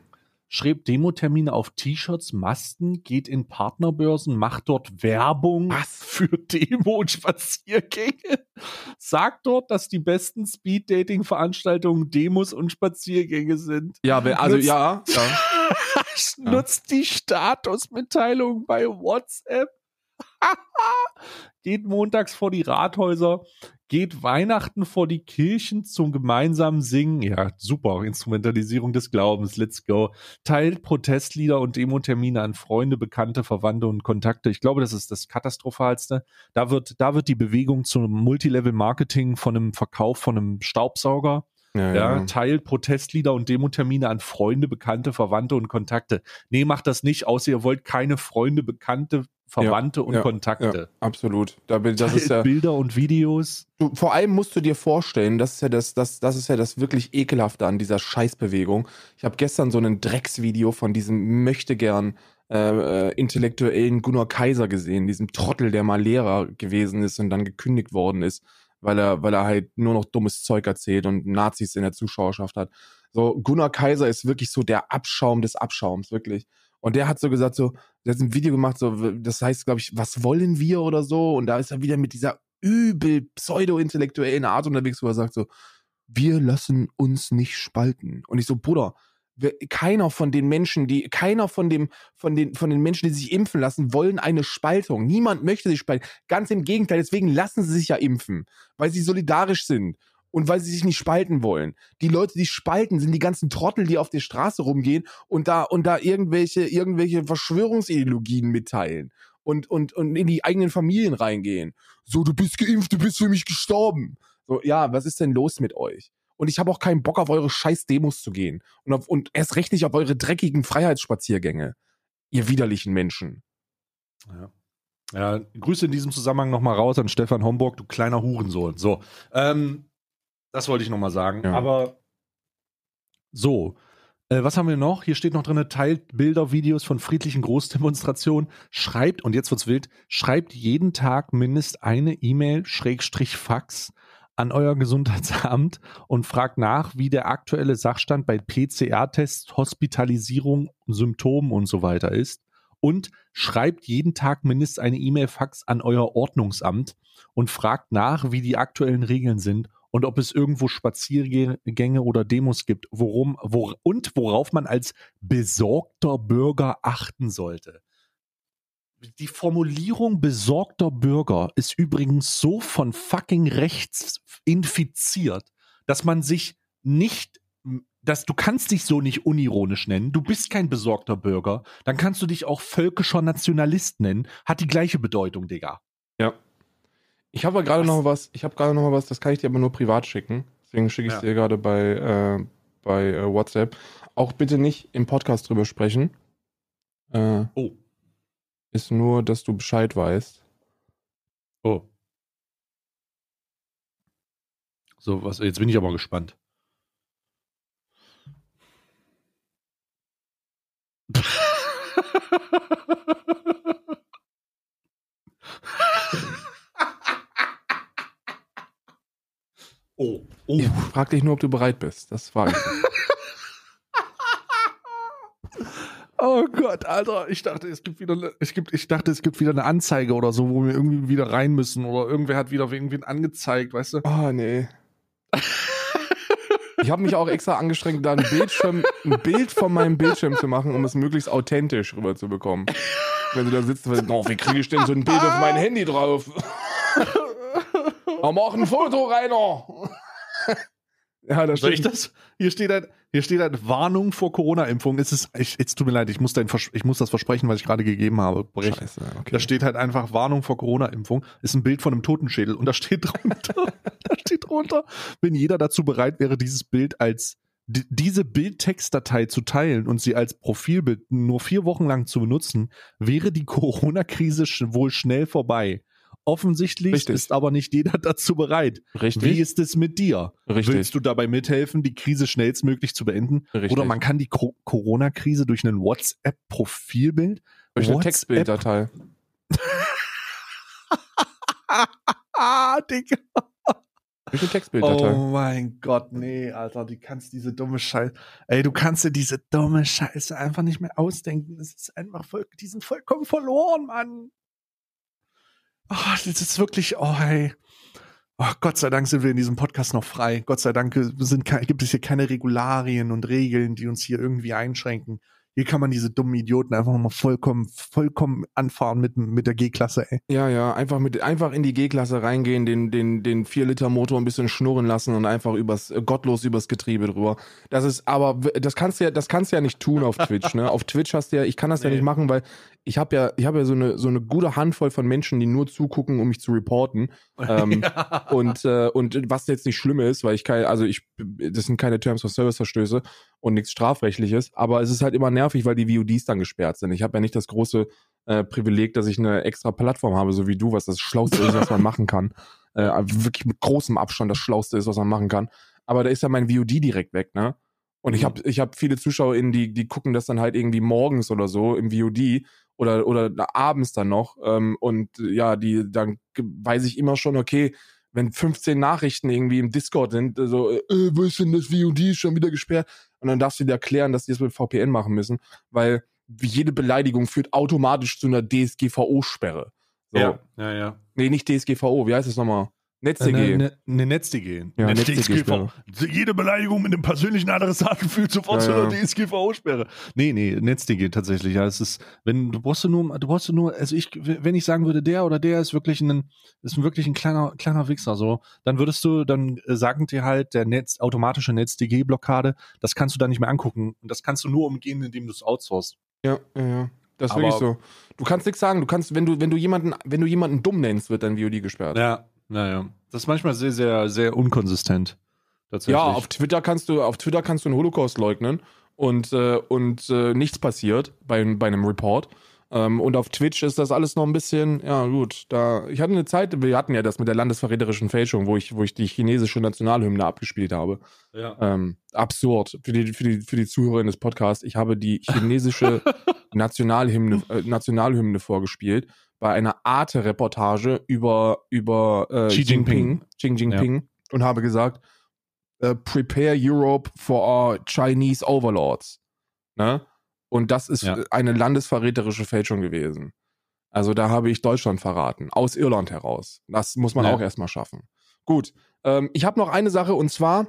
Schreibt Demo-Termine auf T-Shirts, Masten, geht in Partnerbörsen, macht dort Werbung Was? für Demo- und Spaziergänge. Sagt dort, dass die besten Speed-Dating-Veranstaltungen Demos und Spaziergänge sind. Ja, also Nutzt, ja. ja. Nutzt die Statusmitteilung bei WhatsApp. geht montags vor die Rathäuser, geht Weihnachten vor die Kirchen zum gemeinsamen Singen. Ja, super, Instrumentalisierung des Glaubens, let's go. Teilt Protestlieder und Demotermine an Freunde, Bekannte, Verwandte und Kontakte. Ich glaube, das ist das Katastrophalste. Da wird, da wird die Bewegung zum Multilevel-Marketing von einem Verkauf von einem Staubsauger. Ja, ja, ja. teilt Protestlieder und Demotermine an Freunde, Bekannte, Verwandte und Kontakte. Nee, macht das nicht, außer ihr wollt keine Freunde, Bekannte, Verwandte ja, und Kontakte. Absolut. Da bin, das ist ja, Bilder und Videos. Du, vor allem musst du dir vorstellen, das ist ja das, das, das ist ja das wirklich ekelhafte an dieser Scheißbewegung. Ich habe gestern so ein Drecksvideo von diesem möchtegern äh, äh, intellektuellen Gunnar Kaiser gesehen, diesem Trottel, der mal Lehrer gewesen ist und dann gekündigt worden ist, weil er, weil er halt nur noch dummes Zeug erzählt und Nazis in der Zuschauerschaft hat. So, Gunnar Kaiser ist wirklich so der Abschaum des Abschaums, wirklich. Und der hat so gesagt, so, der hat ein Video gemacht, so, das heißt, glaube ich, was wollen wir oder so? Und da ist er wieder mit dieser übel pseudo-intellektuellen Art unterwegs, wo er sagt so, wir lassen uns nicht spalten. Und ich so, Bruder, keiner von den Menschen, die, keiner von dem, von den, von den Menschen, die sich impfen lassen, wollen eine Spaltung. Niemand möchte sich spalten. Ganz im Gegenteil, deswegen lassen sie sich ja impfen, weil sie solidarisch sind und weil sie sich nicht spalten wollen. Die Leute, die spalten, sind die ganzen Trottel, die auf der Straße rumgehen und da und da irgendwelche irgendwelche Verschwörungsideologien mitteilen und und und in die eigenen Familien reingehen. So, du bist geimpft, du bist für mich gestorben. So, ja, was ist denn los mit euch? Und ich habe auch keinen Bock auf eure scheiß Demos zu gehen und auf, und erst recht nicht auf eure dreckigen Freiheitsspaziergänge. Ihr widerlichen Menschen. Ja. Ja, Grüße in diesem Zusammenhang nochmal raus an Stefan Homburg, du kleiner Hurensohn. So, ähm, das wollte ich nochmal sagen. Ja. Aber so, äh, was haben wir noch? Hier steht noch drin, teilt Bilder, Videos von friedlichen Großdemonstrationen. Schreibt, und jetzt wird's wild, schreibt jeden Tag mindestens eine E-Mail, Schrägstrich Fax, an euer Gesundheitsamt und fragt nach, wie der aktuelle Sachstand bei PCR-Tests, Hospitalisierung, Symptomen und so weiter ist. Und schreibt jeden Tag mindestens eine E-Mail-Fax an euer Ordnungsamt und fragt nach, wie die aktuellen Regeln sind und ob es irgendwo Spaziergänge oder Demos gibt, worum, wo, und worauf man als besorgter Bürger achten sollte. Die Formulierung besorgter Bürger ist übrigens so von fucking rechts infiziert, dass man sich nicht dass du kannst dich so nicht unironisch nennen. Du bist kein besorgter Bürger. Dann kannst du dich auch völkischer Nationalist nennen. Hat die gleiche Bedeutung, Digga. Ja. Ich habe gerade noch was, ich habe gerade noch mal was, das kann ich dir aber nur privat schicken. Deswegen schicke ich ja. dir gerade bei, äh, bei äh, WhatsApp. Auch bitte nicht im Podcast drüber sprechen. Äh, oh. Ist nur, dass du Bescheid weißt. Oh. So, was, jetzt bin ich aber gespannt. Oh, oh. Ich frag dich nur, ob du bereit bist. Das war ich. oh Gott, Alter, ich dachte, es gibt wieder, es gibt, ich dachte, es gibt wieder eine Anzeige oder so, wo wir irgendwie wieder rein müssen oder irgendwer hat wieder irgendwen angezeigt, weißt du? Oh nee. Ich habe mich auch extra angestrengt, da ein Bildschirm, ein Bild von meinem Bildschirm zu machen, um es möglichst authentisch rüberzubekommen. Wenn du da sitzt, oh, wie kriege ich denn so ein Bild auf mein Handy drauf? mach ein Foto, Rainer! Ja, da Soll ich das? Hier steht ein, hier steht ein Warnung vor Corona-Impfung. Es ist, ich, es tut mir leid, ich muss, dein, ich muss das Versprechen, was ich gerade gegeben habe, brechen. Scheiße, okay. Da steht halt einfach Warnung vor Corona-Impfung. Ist ein Bild von einem Totenschädel und da steht drunter, da steht drunter, wenn jeder dazu bereit wäre, dieses Bild als diese Bildtextdatei zu teilen und sie als Profilbild nur vier Wochen lang zu benutzen, wäre die Corona-Krise wohl schnell vorbei. Offensichtlich Richtig. ist aber nicht jeder dazu bereit. Richtig. Wie ist es mit dir? Richtig. Willst du dabei mithelfen, die Krise schnellstmöglich zu beenden? Richtig. Oder man kann die Corona-Krise durch ein WhatsApp-Profilbild, durch eine Textbilddatei. ah, Digga. Durch eine Textbilddatei. Oh mein Gott, nee, Alter, du kannst diese dumme Scheiße, ey, du kannst dir diese dumme Scheiße einfach nicht mehr ausdenken. Es ist einfach voll, die sind vollkommen verloren, Mann. Oh, das ist wirklich, oh hey. Oh, Gott sei Dank sind wir in diesem Podcast noch frei. Gott sei Dank sind, gibt es hier keine Regularien und Regeln, die uns hier irgendwie einschränken. Hier kann man diese dummen Idioten einfach mal vollkommen, vollkommen anfahren mit, mit der G-Klasse, ey. Ja, ja, einfach mit, einfach in die G-Klasse reingehen, den, den, den 4-Liter-Motor ein bisschen schnurren lassen und einfach übers, äh, gottlos übers Getriebe drüber. Das ist, aber, das kannst du ja, das kannst du ja nicht tun auf Twitch, ne? Auf Twitch hast du ja, ich kann das nee. ja nicht machen, weil ich habe ja, ich habe ja so eine, so eine gute Handvoll von Menschen, die nur zugucken, um mich zu reporten. Ähm, ja. Und, äh, und was jetzt nicht schlimm ist, weil ich kann, also ich, das sind keine Terms of Service Verstöße und nichts strafrechtliches, aber es ist halt immer nervig, weil die VODs dann gesperrt sind. Ich habe ja nicht das große äh, Privileg, dass ich eine extra Plattform habe, so wie du, was das Schlauste ist, was man machen kann. Äh, wirklich mit großem Abstand das Schlauste ist, was man machen kann. Aber da ist ja mein VOD direkt weg, ne? Und ich habe ich hab viele ZuschauerInnen, die, die gucken das dann halt irgendwie morgens oder so im VOD oder, oder abends dann noch. Ähm, und ja, die, dann weiß ich immer schon, okay, wenn 15 Nachrichten irgendwie im Discord sind, so, äh, wo ist denn das VOD schon wieder gesperrt? Und dann darfst du dir erklären, dass die das mit VPN machen müssen, weil jede Beleidigung führt automatisch zu einer DSGVO-Sperre. So. Ja, ja, ja. Nee, nicht DSGVO, wie heißt das nochmal? NetzDG. Eine, eine, eine NetzDG. Ja, eine DSGVO. Jede Beleidigung mit einem persönlichen Adressaten führt sofort ja, zu einer. DSGVO-Sperre. Nee, nee, NetzDG tatsächlich. Ja, es ist, wenn, du brauchst du nur, du brauchst du nur, also ich, wenn ich sagen würde, der oder der ist wirklich ein, ist wirklich ein kleiner, kleiner Wichser, so, dann würdest du, dann äh, sagen dir halt, der Netz, automatische NetzDG-Blockade, das kannst du da nicht mehr angucken. Und das kannst du nur umgehen, indem du es outsourcest. Ja, ja, ja. Das ist Aber wirklich so. Du kannst nichts sagen. Du kannst, wenn du, wenn du jemanden, wenn du jemanden dumm nennst, wird dein VOD gesperrt. Ja, naja. Das ist manchmal sehr, sehr, sehr unkonsistent. Ja, auf Twitter kannst du, auf Twitter kannst du einen Holocaust leugnen und, äh, und äh, nichts passiert bei, bei einem Report. Ähm, und auf Twitch ist das alles noch ein bisschen, ja gut, da, ich hatte eine Zeit, wir hatten ja das mit der landesverräterischen Fälschung, wo ich, wo ich die chinesische Nationalhymne abgespielt habe. Ja. Ähm, absurd für die, für, die, für die Zuhörer des Podcasts. Ich habe die chinesische Nationalhymne, äh, Nationalhymne vorgespielt bei einer Arte-Reportage über, über äh, Xi Jinping, Xi Jinping ja. und habe gesagt, uh, prepare Europe for our Chinese Overlords. Ne? Und das ist ja. eine landesverräterische Fälschung gewesen. Also da habe ich Deutschland verraten, aus Irland heraus. Das muss man ja. auch erstmal schaffen. Gut, ähm, ich habe noch eine Sache und zwar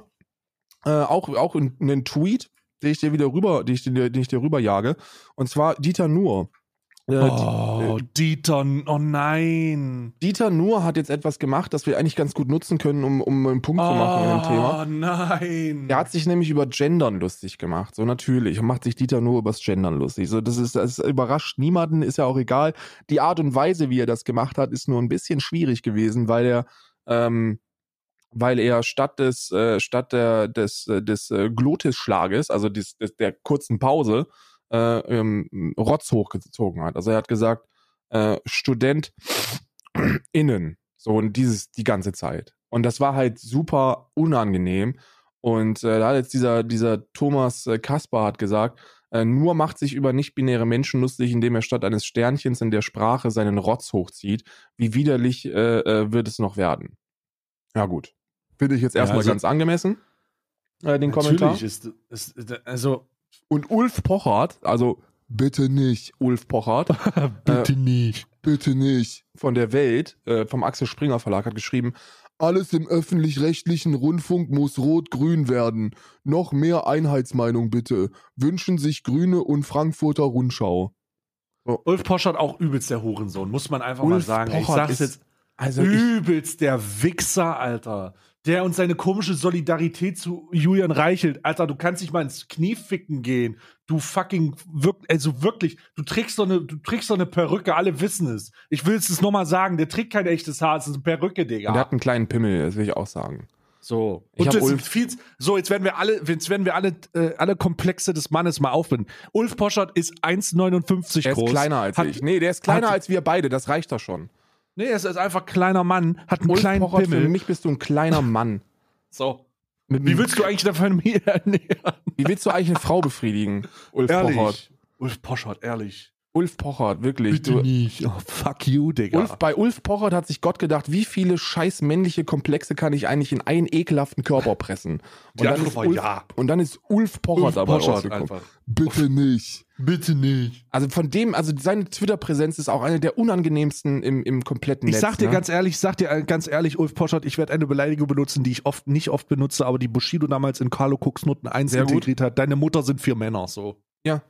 äh, auch, auch einen Tweet, den ich dir wieder rüber, den ich dir, den ich dir rüberjage. Und zwar Dieter Nuhr äh, oh, Dieter, oh nein. Dieter Nur hat jetzt etwas gemacht, das wir eigentlich ganz gut nutzen können, um, um einen Punkt oh, zu machen in dem Thema. Oh nein. Er hat sich nämlich über Gendern lustig gemacht. So natürlich. Und macht sich Dieter nur übers Gendern lustig. So, das ist, das überrascht niemanden, ist ja auch egal. Die Art und Weise, wie er das gemacht hat, ist nur ein bisschen schwierig gewesen, weil er, ähm, weil er statt des, äh, statt der, des, äh, des äh, Glotisschlages, also des, des, der kurzen Pause, äh, ähm, Rotz hochgezogen hat. Also er hat gesagt, äh, Student innen, so und dieses die ganze Zeit. Und das war halt super unangenehm. Und äh, da hat jetzt dieser, dieser Thomas äh, Kaspar hat gesagt, äh, nur macht sich über nicht-binäre Menschen lustig, indem er statt eines Sternchens in der Sprache seinen Rotz hochzieht. Wie widerlich äh, äh, wird es noch werden? Ja, gut. Finde ich jetzt erstmal ja, also, ganz angemessen, äh, den Kommentar. Natürlich ist, ist also und Ulf Pochert, also bitte nicht, Ulf Pochert. bitte äh, nicht. Bitte nicht. Von der Welt, äh, vom Axel Springer Verlag, hat geschrieben, Alles im öffentlich-rechtlichen Rundfunk muss rot-grün werden. Noch mehr Einheitsmeinung bitte. Wünschen sich Grüne und Frankfurter Rundschau. Ulf Poschert auch übelst der Hurensohn, muss man einfach mal Ulf sagen. ich Poschert sag's ist- jetzt, Also ich, übelst der Wichser, Alter. Der und seine komische Solidarität zu Julian Reichelt. Alter, du kannst dich mal ins Knie ficken gehen. Du fucking, wirk also wirklich, du trägst so eine, du trägst so eine Perücke, alle wissen es. Ich will es nochmal sagen, der trägt kein echtes Haar, es ist eine Perücke, Digga. der hat einen kleinen Pimmel, das will ich auch sagen. So. Ich Und Ulf- viel, so, jetzt werden wir alle, jetzt werden wir alle, äh, alle Komplexe des Mannes mal aufbinden. Ulf Poschert ist 1,59 Der groß. ist kleiner als hat, ich. Nee, der ist kleiner hat- als wir beide, das reicht doch schon. Nee, er ist einfach ein kleiner Mann, hat einen Ulf kleinen Pochert, für Pimmel. mich bist du ein kleiner Mann. So. Mit, Wie willst du eigentlich der Familie ernähren? wie willst du eigentlich eine Frau befriedigen? Ulf Pochert. Ulf Poschert, ehrlich. Ulf Pochert, wirklich. Du, nicht. Oh, fuck you, Digga. Ulf, bei Ulf Pochert hat sich Gott gedacht, wie viele scheiß männliche Komplexe kann ich eigentlich in einen ekelhaften Körper pressen? Die dann ist Ulf, ja. Und dann ist Ulf Pochert Ulf dabei rausgekommen. einfach. Bitte nicht. Bitte nicht. Also von dem, also seine Twitter-Präsenz ist auch eine der unangenehmsten im, im kompletten Ich Netz. sag dir ne? ganz ehrlich, ich sag dir äh, ganz ehrlich, Ulf Poschert, ich werde eine Beleidigung benutzen, die ich oft nicht oft benutze, aber die Bushido damals in Carlo Cooks Noten 1 Sehr gut. integriert hat. Deine Mutter sind vier Männer, so. Ja.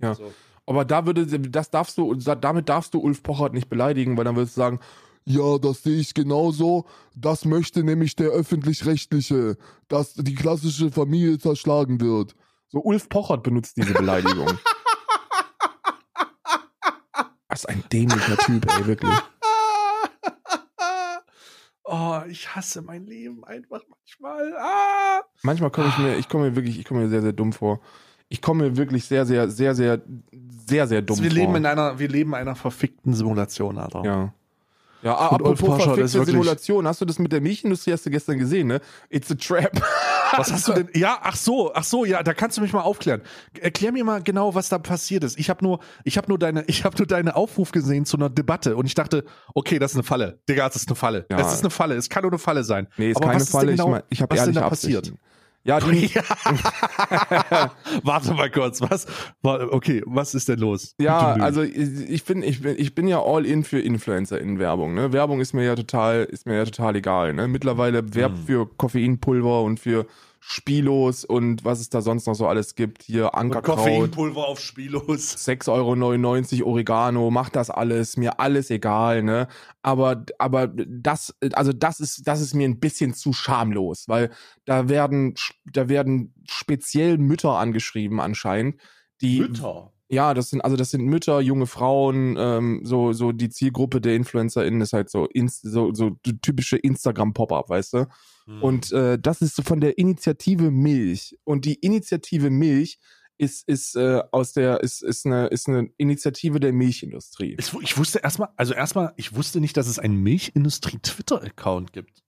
Ja. So. Aber da würde, das darfst du, damit darfst du Ulf Pochert nicht beleidigen, weil dann würdest du sagen, ja, das sehe ich genauso. Das möchte nämlich der öffentlich-rechtliche, dass die klassische Familie zerschlagen wird. So Ulf Pochert benutzt diese Beleidigung. Das ist ein dämlicher Typ, ey, wirklich. Oh, ich hasse mein Leben einfach manchmal. Ah! Manchmal komme ich mir, ich komme mir wirklich, ich komme mir sehr, sehr dumm vor. Ich komme mir wirklich sehr, sehr, sehr, sehr, sehr, sehr dumm wir vor. leben in einer, wir leben in einer verfickten Simulation, Alter. Ja. Ja, Und Ulf apropos Poschardt ist verfickte Simulation, hast du das mit der Milchindustrie, hast du gestern gesehen, ne? It's a trap. Was hast du denn? Ja, ach so, ach so, ja, da kannst du mich mal aufklären. Erklär mir mal genau, was da passiert ist. Ich habe nur, ich habe nur deine, ich habe nur deinen Aufruf gesehen zu einer Debatte und ich dachte, okay, das ist eine Falle. Digga, das ist eine Falle. Ja. Das ist eine Falle. Es kann nur eine Falle sein. Nee, ist Aber keine Falle. genau, ich mein, ich habe ehrliche da Absichten. Ja, die, Ja. Warte mal kurz, was? Okay, was ist denn los? ja, also ich bin, ich bin, ich bin ja all in für Influencer in Werbung. Ne? Werbung ist mir ja total, ist mir ja total egal. Ne? Mittlerweile werbt Hm. für Koffeinpulver und für Spilos und was es da sonst noch so alles gibt. Hier Ankerkraut. Koffeinpulver auf Spiellos. 6,99 Euro Oregano, macht das alles, mir alles egal, ne? Aber, aber das, also das ist, das ist mir ein bisschen zu schamlos, weil da werden, da werden speziell Mütter angeschrieben anscheinend, die, Mütter. Ja, das sind, also das sind Mütter, junge Frauen, ähm, so, so die Zielgruppe der InfluencerInnen ist halt so, inst, so, so typische Instagram-Pop-Up, weißt du? Hm. Und äh, das ist so von der Initiative Milch. Und die Initiative Milch ist, ist äh, aus der, ist, ist, eine, ist eine Initiative der Milchindustrie. Ich wusste erstmal, also erstmal, ich wusste nicht, dass es einen Milchindustrie-Twitter-Account gibt.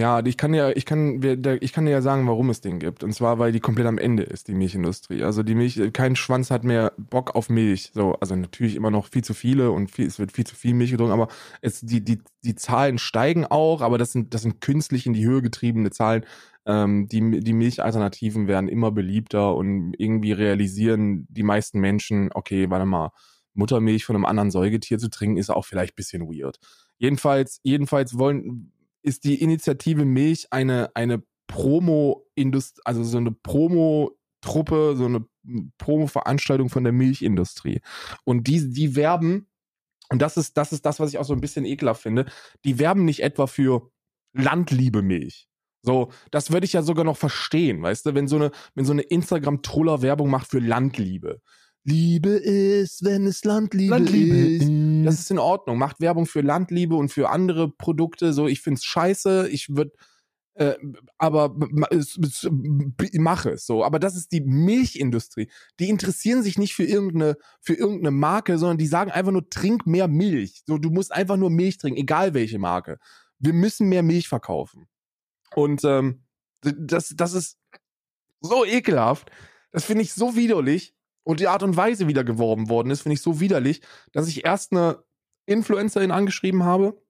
Ja, ich kann ja, ich kann, ich kann dir ja sagen, warum es den gibt. Und zwar, weil die komplett am Ende ist, die Milchindustrie. Also die Milch, kein Schwanz hat mehr Bock auf Milch. So, also natürlich immer noch viel zu viele und viel, es wird viel zu viel Milch getrunken, aber es, die, die, die Zahlen steigen auch, aber das sind, das sind künstlich in die Höhe getriebene Zahlen. Ähm, die, die Milchalternativen werden immer beliebter und irgendwie realisieren die meisten Menschen, okay, warte mal, Muttermilch von einem anderen Säugetier zu trinken, ist auch vielleicht ein bisschen weird. Jedenfalls, jedenfalls wollen, ist die Initiative Milch eine, eine Promo-Industrie, also so eine Promo-Truppe, so eine Promo-Veranstaltung von der Milchindustrie. Und die, die werben, und das ist, das ist das, was ich auch so ein bisschen ekelhaft finde, die werben nicht etwa für Landliebe Milch. So, das würde ich ja sogar noch verstehen, weißt du, wenn so eine, wenn so eine Instagram-Troller Werbung macht für Landliebe. Liebe ist, wenn es Landliebe, ist. Das ist in Ordnung. Macht Werbung für Landliebe und für andere Produkte. So, ich find's scheiße. Ich würde, äh, aber es- es- mache es so. Aber das ist die Milchindustrie. Die interessieren sich nicht für irgendeine, für irgendeine Marke, sondern die sagen einfach nur, trink mehr Milch. So, du musst einfach nur Milch trinken, egal welche Marke. Wir müssen mehr Milch verkaufen. Und ähm, das, das ist so ekelhaft. Das finde ich so widerlich. Und die Art und Weise, wie da geworben worden ist, finde ich so widerlich, dass ich erst eine Influencerin angeschrieben habe,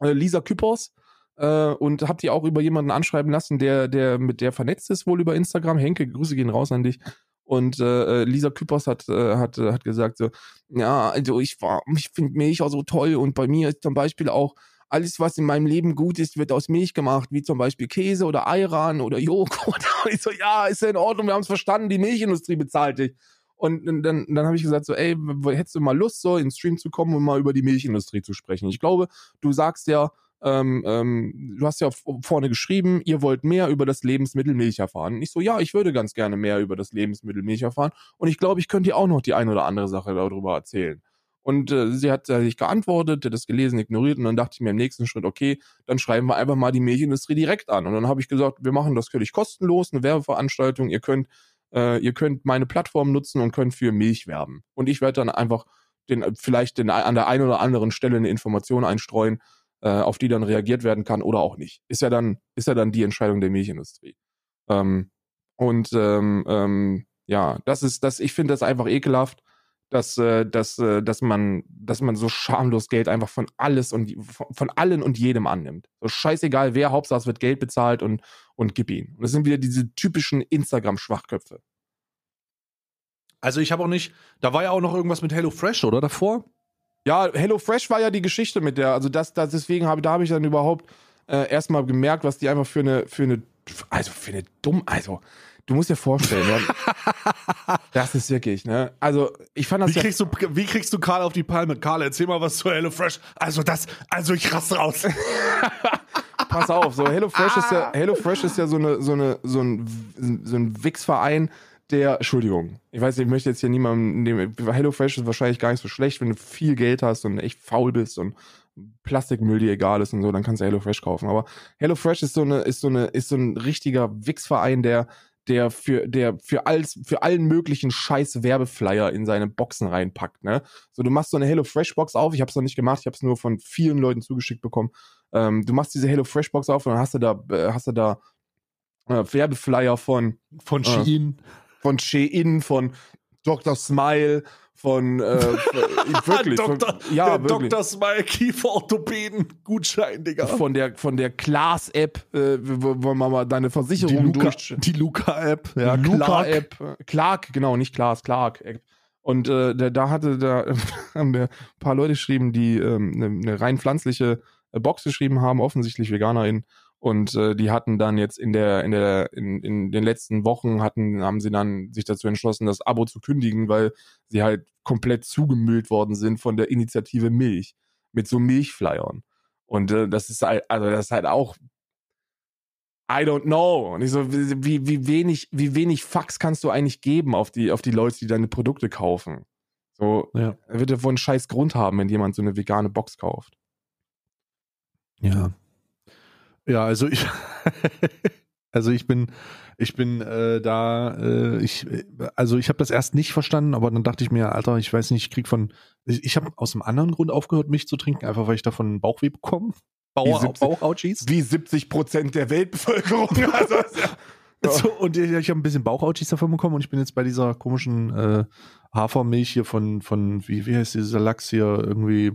äh, Lisa Küppers, äh, und habe die auch über jemanden anschreiben lassen, der, der mit der vernetzt ist, wohl über Instagram. Henke, Grüße gehen raus an dich. Und äh, Lisa Küppers hat, äh, hat, äh, hat gesagt so, ja, also ich war, ich finde Milch auch so toll und bei mir ist zum Beispiel auch alles, was in meinem Leben gut ist, wird aus Milch gemacht, wie zum Beispiel Käse oder Ayran oder Joghurt. Und ich so, ja, ist ja in Ordnung, wir haben es verstanden, die Milchindustrie bezahlt dich. Und dann, dann, habe ich gesagt, so, ey, hättest du mal Lust, so ins Stream zu kommen und mal über die Milchindustrie zu sprechen? Ich glaube, du sagst ja, ähm, ähm, du hast ja vorne geschrieben, ihr wollt mehr über das Lebensmittel Milch erfahren. Und ich so, ja, ich würde ganz gerne mehr über das Lebensmittel Milch erfahren. Und ich glaube, ich könnte dir auch noch die eine oder andere Sache darüber erzählen. Und äh, sie hat sich geantwortet, hat das gelesen, ignoriert und dann dachte ich mir im nächsten Schritt, okay, dann schreiben wir einfach mal die Milchindustrie direkt an. Und dann habe ich gesagt, wir machen das völlig kostenlos, eine Werbeveranstaltung, ihr könnt äh, ihr könnt meine Plattform nutzen und könnt für Milch werben. Und ich werde dann einfach den, vielleicht den, an der einen oder anderen Stelle eine Information einstreuen, äh, auf die dann reagiert werden kann oder auch nicht. Ist ja dann, ist ja dann die Entscheidung der Milchindustrie. Ähm, und ähm, ähm, ja, das ist, das, ich finde das einfach ekelhaft, dass, äh, dass, äh, dass man, dass man so schamlos Geld einfach von alles und von, allen und jedem annimmt. So scheißegal wer, Hauptsache es wird Geld bezahlt und, und gib ihn. Und das sind wieder diese typischen Instagram-Schwachköpfe. Also ich habe auch nicht, da war ja auch noch irgendwas mit HelloFresh, oder davor? Ja, HelloFresh war ja die Geschichte mit der, also das, das deswegen habe da habe ich dann überhaupt äh, erstmal gemerkt, was die einfach für eine, für eine, also für eine dumm, also du musst dir vorstellen, ja, das ist wirklich, ne? Also ich fand das wie ja kriegst du, wie kriegst du Karl auf die Palme? Karl, erzähl mal was zu HelloFresh. Also das, also ich raste raus. Pass auf, so HelloFresh ist ja, HelloFresh ist ja so eine, so eine, so ein, so ein Wix-Verein, der, Entschuldigung, ich weiß nicht, ich möchte jetzt hier niemandem nehmen, HelloFresh ist wahrscheinlich gar nicht so schlecht, wenn du viel Geld hast und echt faul bist und Plastikmüll dir egal ist und so, dann kannst du HelloFresh kaufen. Aber HelloFresh ist so eine, ist so eine, ist so ein richtiger Wix-Verein, der, der für, der für alles, für allen möglichen scheiß Werbeflyer in seine Boxen reinpackt, ne? So, du machst so eine HelloFresh-Box auf, ich hab's noch nicht gemacht, ich hab's nur von vielen Leuten zugeschickt bekommen. Ähm, du machst diese HelloFresh-Box auf und dann hast du da, äh, hast du da äh, Werbeflyer von, von Shein. Äh, von Shein, von Dr. Smile, von äh, wirklich, Dr. Von, ja, der wirklich. Dr. Smile Kieferorthopäden Gutschein, Digga. Von der von der Class App, äh, wo man mal deine Versicherung die Luca, durch die Luca App, ja, die Luca App, Clark, genau, nicht Klaas, Clark App. Und äh, da, da hatte da haben wir ein paar Leute geschrieben, die ähm, eine, eine rein pflanzliche äh, Box geschrieben haben, offensichtlich VeganerInnen und äh, die hatten dann jetzt in der, in der, in, in den letzten Wochen hatten, haben sie dann sich dazu entschlossen, das Abo zu kündigen, weil sie halt komplett zugemüllt worden sind von der Initiative Milch. Mit so Milchflyern. Und äh, das ist halt, also das ist halt auch I don't know. Und ich so, wie, wie wenig, wie wenig Fax kannst du eigentlich geben auf die, auf die Leute, die deine Produkte kaufen? So, ja. er wird ja wohl einen scheiß Grund haben, wenn jemand so eine vegane Box kauft. Ja. Ja, also ich, also ich bin, ich bin äh, da, äh, ich, also ich habe das erst nicht verstanden, aber dann dachte ich mir, Alter, ich weiß nicht, ich krieg von, ich, ich habe aus einem anderen Grund aufgehört, Milch zu trinken, einfach weil ich davon Bauchweh bekomme. Bauch, Bauchouchies? Wie 70 Prozent der Weltbevölkerung. Also, ja. so, und ich, ich habe ein bisschen Bauchouchies davon bekommen und ich bin jetzt bei dieser komischen äh, Hafermilch hier von, von wie, wie heißt dieser Lachs hier irgendwie?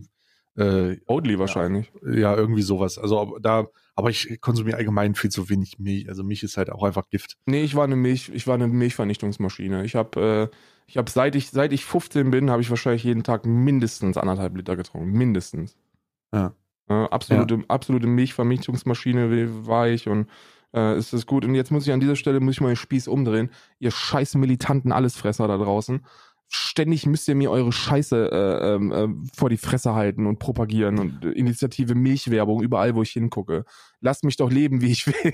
Äh, Oatly wahrscheinlich. Ja, ja, irgendwie sowas. Also da aber ich konsumiere allgemein viel zu wenig Milch. Also Milch ist halt auch einfach Gift. Nee, ich war eine Milch, ich war eine Milchvernichtungsmaschine. Ich habe, äh, ich habe seit ich seit ich 15 bin, habe ich wahrscheinlich jeden Tag mindestens anderthalb Liter getrunken, mindestens. Ja. Äh, absolute, ja. absolute Milchvernichtungsmaschine war ich und äh, ist das gut. Und jetzt muss ich an dieser Stelle muss ich mal den Spieß umdrehen. Ihr scheiß militanten Allesfresser da draußen ständig müsst ihr mir eure Scheiße äh, ähm, äh, vor die Fresse halten und propagieren und äh, Initiative Milchwerbung überall, wo ich hingucke. Lasst mich doch leben, wie ich will.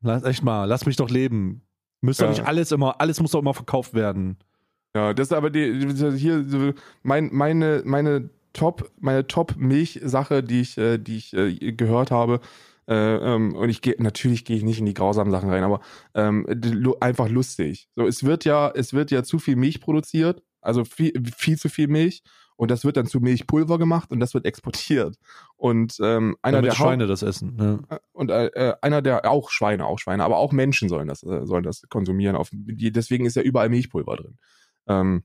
lass echt mal, lass mich doch leben. Müsste ja. nicht alles immer, alles muss doch immer verkauft werden. Ja, das ist aber die, hier mein, meine meine Top meine Top Milch-Sache, die ich äh, die ich äh, gehört habe, äh, ähm, und ich gehe, natürlich gehe ich nicht in die grausamen Sachen rein, aber ähm, einfach lustig. So, es wird ja, es wird ja zu viel Milch produziert, also viel, viel zu viel Milch. Und das wird dann zu Milchpulver gemacht und das wird exportiert. Und ähm, einer Damit der Schweine das essen. Ja. Äh, und äh, äh, einer der auch Schweine, auch Schweine, aber auch Menschen sollen das äh, sollen das konsumieren. Auf, deswegen ist ja überall Milchpulver drin. Ähm,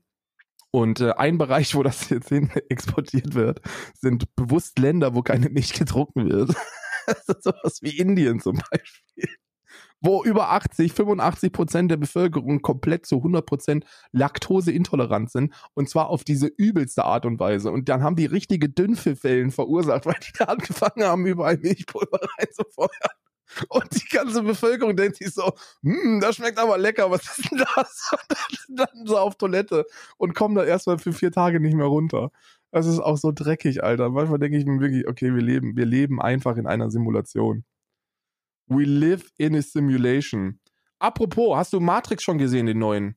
und äh, ein Bereich, wo das jetzt hin exportiert wird, sind bewusst Länder, wo keine Milch getrunken wird. Sowas wie Indien zum Beispiel. wo über 80, 85 Prozent der Bevölkerung komplett zu 100 Prozent laktoseintolerant sind und zwar auf diese übelste Art und Weise. Und dann haben die richtige Dünnpfiffwellen verursacht, weil die da angefangen haben, überall Milchpulver reinzufeuern. Und die ganze Bevölkerung denkt sich so, hm, das schmeckt aber lecker, was ist denn das? Und dann so auf Toilette und kommen da erstmal für vier Tage nicht mehr runter. Das ist auch so dreckig, Alter. Manchmal denke ich mir wirklich, okay, wir leben, wir leben einfach in einer Simulation. We live in a simulation. Apropos, hast du Matrix schon gesehen, den neuen?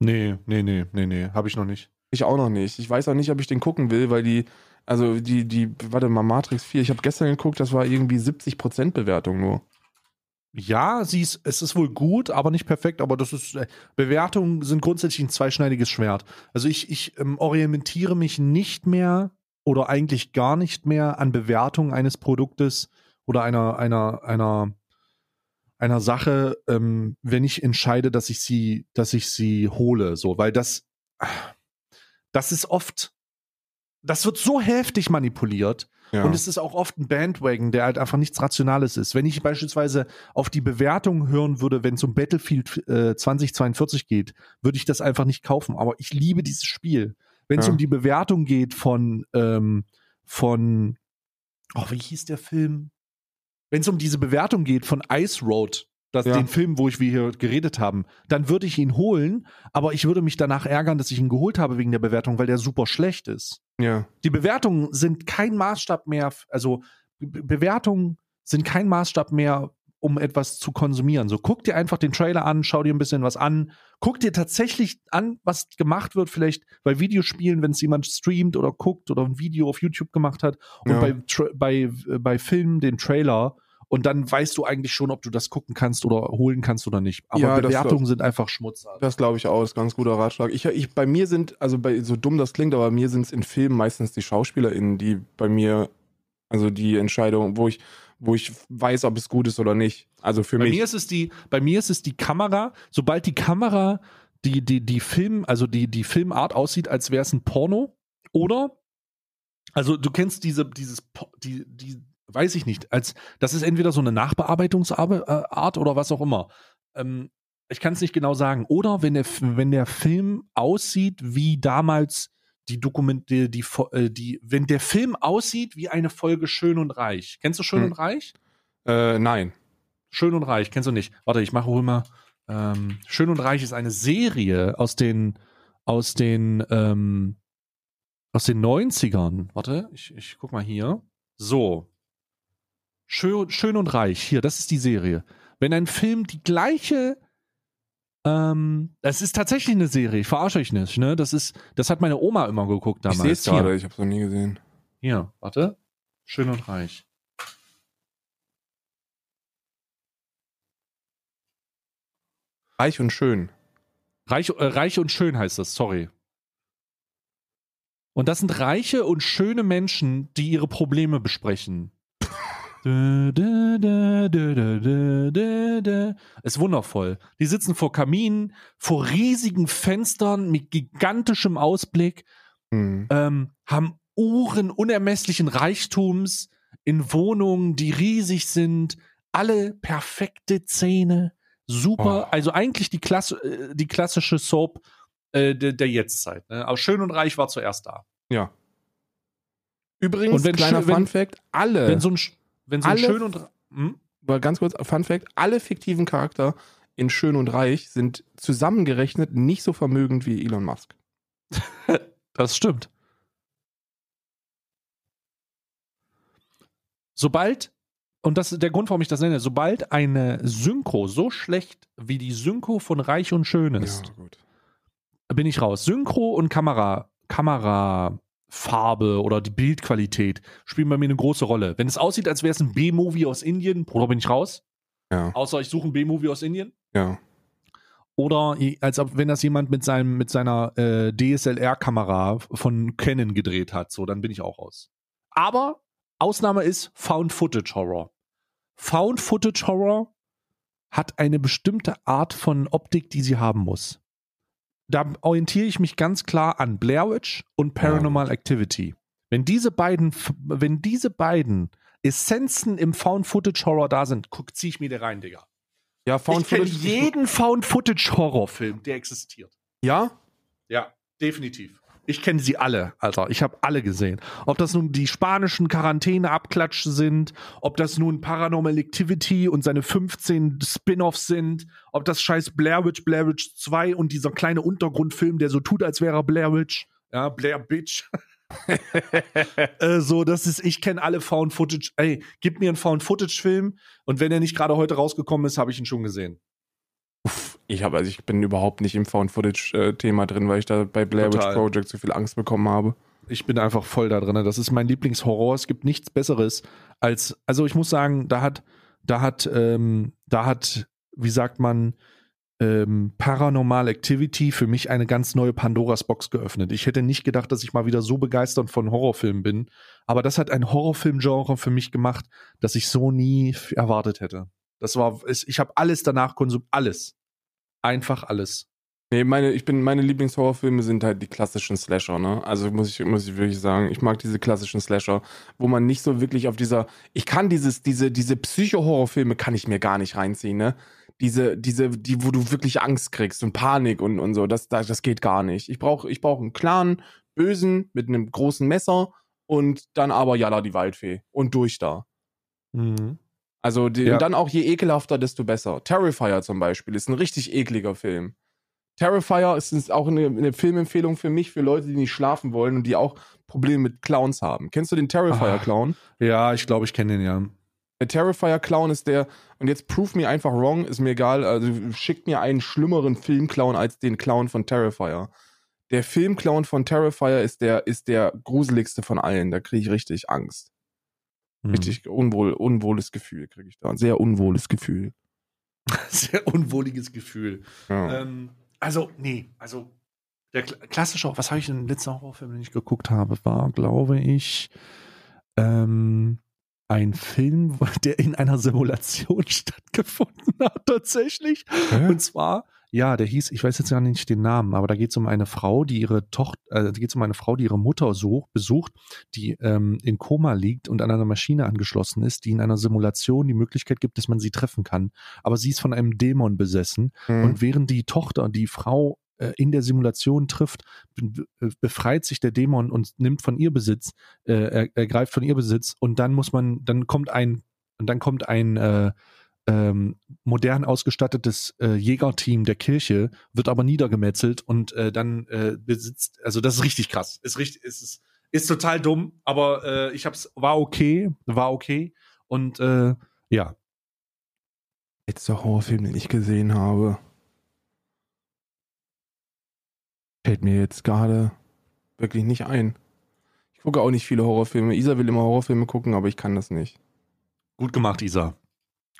Nee, nee, nee, nee, nee, habe ich noch nicht. Ich auch noch nicht. Ich weiß auch nicht, ob ich den gucken will, weil die, also die, die, warte mal, Matrix 4, ich habe gestern geguckt, das war irgendwie 70% Bewertung nur. Ja, sie ist, es ist wohl gut, aber nicht perfekt. Aber das ist, äh, Bewertungen sind grundsätzlich ein zweischneidiges Schwert. Also ich, ich ähm, orientiere mich nicht mehr oder eigentlich gar nicht mehr an Bewertungen eines Produktes oder einer, einer, einer, einer Sache, ähm, wenn ich entscheide, dass ich sie, dass ich sie hole, so, weil das, das ist oft, das wird so heftig manipuliert, Ja. und es ist auch oft ein Bandwagon, der halt einfach nichts Rationales ist. Wenn ich beispielsweise auf die Bewertung hören würde, wenn es um Battlefield äh, 2042 geht, würde ich das einfach nicht kaufen. Aber ich liebe dieses Spiel. Wenn es Ja. um die Bewertung geht von, ähm, von, oh, wie hieß der Film? Wenn es um diese Bewertung geht von Ice Road, das, Ja. den Film, wo ich wir hier geredet haben, dann würde ich ihn holen, aber ich würde mich danach ärgern, dass ich ihn geholt habe wegen der Bewertung, weil der super schlecht ist ja. die Bewertungen sind kein Maßstab mehr, also Be Bewertungen sind kein Maßstab mehr, um etwas zu konsumieren. So guck dir einfach den Trailer an, schau dir ein bisschen was an, guck dir tatsächlich an, was gemacht wird, vielleicht bei Videospielen, wenn es jemand streamt oder guckt oder ein Video auf YouTube gemacht hat und Ja. bei, bei, äh, bei Filmen den Trailer und dann weißt du eigentlich schon, ob du das gucken kannst oder holen kannst oder nicht. Aber Ja, Bewertungen sind einfach Schmutz. Das glaube ich auch, ist ein ganz guter Ratschlag. Ich, ich, bei mir sind, also bei, so dumm das klingt, aber bei mir sind es in Filmen meistens die SchauspielerInnen, die bei mir, also die Entscheidung, wo ich, wo ich weiß, ob es gut ist oder nicht. Also für Bei mich. mir ist es die, bei mir ist es die Kamera. Sobald die Kamera die die die Film, also die die Filmart aussieht, als wäre es ein Porno, oder? Also du kennst diese dieses die die weiß ich nicht, als das ist entweder so eine Nachbearbeitungsart oder was auch immer. Ähm, ich kann es nicht genau sagen. Oder wenn der wenn der Film aussieht wie damals die Dokument die, die, äh, die wenn der Film aussieht wie eine Folge Schön und Reich. Kennst du Schön Hm. und Reich? äh, nein. Schön und Reich, kennst du nicht? Warte, ich mache wohl mal. Ähm, Schön und Reich ist eine Serie aus den aus den ähm, aus den 90ern. Warte, ich, ich guck mal hier. So. Schön, Schön und Reich, hier, das ist die Serie. Wenn ein Film die gleiche ähm, das ist tatsächlich eine Serie, ich verarsche euch nicht, ne? Das ist, das hat meine Oma immer geguckt damals. ich sehe es gerade, ich habe es noch nie gesehen. Hier, warte. Schön und reich. Reich und schön. Reich, äh, reich und schön heißt das, sorry. Und das sind reiche und schöne Menschen, die ihre Probleme besprechen. Ist wundervoll. Die sitzen vor Kaminen, vor riesigen Fenstern mit gigantischem Ausblick, Hm. ähm, haben Uhren unermesslichen Reichtums in Wohnungen, die riesig sind, alle perfekte Zähne, super, Oh. also eigentlich die, Klasse, äh, die klassische Soap äh, der, der Jetztzeit. Ne? Aber Schön und Reich war zuerst da. Ja. Übrigens, Und wenn kleiner Fun Fact, alle, Wenn so ein, wenn Alle- Schön und hm? ganz kurz, Fun Fact, alle fiktiven Charakter in Schön und Reich sind zusammengerechnet nicht so vermögend wie Elon Musk. Das stimmt. Sobald, und das ist der Grund, warum ich das nenne, sobald eine Synchro so schlecht wie die Synchro von Reich und Schön ist, gut. bin ich raus. Synchro und Kamera, Kamerafarbe oder die Bildqualität spielen bei mir eine große Rolle. Wenn es aussieht, als wäre es ein B-Movie aus Indien, Bruder, bin ich raus. Ja, Außer ich suche ein B-Movie aus Indien. ja. Oder als ob, wenn das jemand mit seinem, mit seiner äh, DSLR-Kamera von Canon gedreht hat, so, dann bin ich auch raus. Aber Ausnahme ist Found Footage Horror. Found Footage Horror hat eine bestimmte Art von Optik, die sie haben muss. Da orientiere ich mich ganz klar an Blair Witch und Paranormal Activity. Wenn diese beiden, wenn diese beiden Essenzen im Found Footage Horror da sind, guck, zieh ich mir die rein, Digga. Ja, Found ich kenne Footage. jeden Found-Footage-Horrorfilm, der existiert. Ja? Ja, definitiv. Ich kenne sie alle, Alter. Ich habe alle gesehen. Ob das nun die spanischen Quarantäne-Abklatsch sind, ob das nun Paranormal Activity und seine 15 Spin-offs sind, ob das scheiß Blair Witch, Blair Witch 2 und dieser kleine Untergrundfilm, der so tut, als wäre er Blair Witch. Ja, Blair Bitch. äh, so, das ist, ich kenne alle Found Footage. Ey, gib mir einen Found Footage-Film und wenn er nicht gerade heute rausgekommen ist, habe ich ihn schon gesehen. Ich habe, also ich bin überhaupt nicht im Found-Footage-Thema drin, weil ich da bei Blair Witch. Project so viel Angst bekommen habe. Ich bin einfach voll da drin. Das ist mein Lieblingshorror. Es gibt nichts Besseres als, also ich muss sagen, da hat, da hat, ähm, da hat, wie sagt man, ähm, Paranormal Activity für mich eine ganz neue Pandoras Box geöffnet. Ich hätte nicht gedacht, dass ich mal wieder so begeistert von Horrorfilmen bin. Aber das hat ein Horrorfilm-Genre für mich gemacht, das ich so nie erwartet hätte. Das war, ich habe alles danach konsumiert, alles. Einfach alles. Nee, meine, ich bin, meine Lieblingshorrorfilme sind halt die klassischen Slasher, ne? Also muss ich, muss ich wirklich sagen, ich mag diese klassischen Slasher, wo man nicht so wirklich auf dieser, ich kann dieses, diese, diese Psycho-Horrorfilme kann ich mir gar nicht reinziehen, ne? Diese, diese, die, wo du wirklich Angst kriegst und Panik und, und so, das, das, das geht gar nicht. Ich brauche, ich brauche einen klaren Bösen mit einem großen Messer und dann aber Jalla die Waldfee und durch da. Also die, Ja. dann auch je ekelhafter, desto besser. Terrifier zum Beispiel ist ein richtig ekliger Film. Terrifier ist, ist auch eine, eine Filmempfehlung für mich, für Leute, die nicht schlafen wollen und die auch Probleme mit Clowns haben. Kennst du den Terrifier-Clown? Ja, ich glaube, ich kenne den ja. Der Terrifier-Clown ist der, und jetzt prove me einfach wrong, ist mir egal, also schickt mir einen schlimmeren Filmclown als den Clown von Terrifier. Der Filmclown von Terrifier ist der, ist der gruseligste von allen. Da kriege ich richtig Angst. Hm. Richtig unwohl, unwohles Gefühl kriege ich da. Ein sehr unwohles Gefühl. Sehr unwohliges Gefühl. Ja. Ähm, also, nee, also der kla- klassische, was habe ich denn letzter Horrorfilm, den ich geguckt habe, war, glaube ich, ähm, ein Film, der in einer Simulation stattgefunden hat, tatsächlich. Und zwar, ja, der hieß, ich weiß jetzt gar nicht den Namen, aber da geht es um eine Frau, die ihre Tochter, äh, da geht es um eine Frau, die ihre Mutter sucht, besucht, die ähm, in Koma liegt und an einer Maschine angeschlossen ist, die in einer Simulation die Möglichkeit gibt, dass man sie treffen kann. Aber sie ist von einem Dämon besessen Mhm. und während die Tochter die Frau äh, in der Simulation trifft, äh, befreit sich der Dämon und nimmt von ihr Besitz, äh, er, ergreift von ihr Besitz und dann muss man, dann kommt ein, und dann kommt ein äh, ähm, modern ausgestattetes äh, Jägerteam der Kirche, wird aber niedergemetzelt und äh, dann äh, besitzt, also das ist richtig krass. Ist richtig, ist, ist, ist total dumm, aber äh, ich hab's, war okay, war okay. Und äh, ja, Letzter Horrorfilm, den ich gesehen habe. Fällt mir jetzt gerade wirklich nicht ein. Ich gucke auch nicht viele Horrorfilme. Isa will immer Horrorfilme gucken, aber ich kann das nicht. gut gemacht, Isa.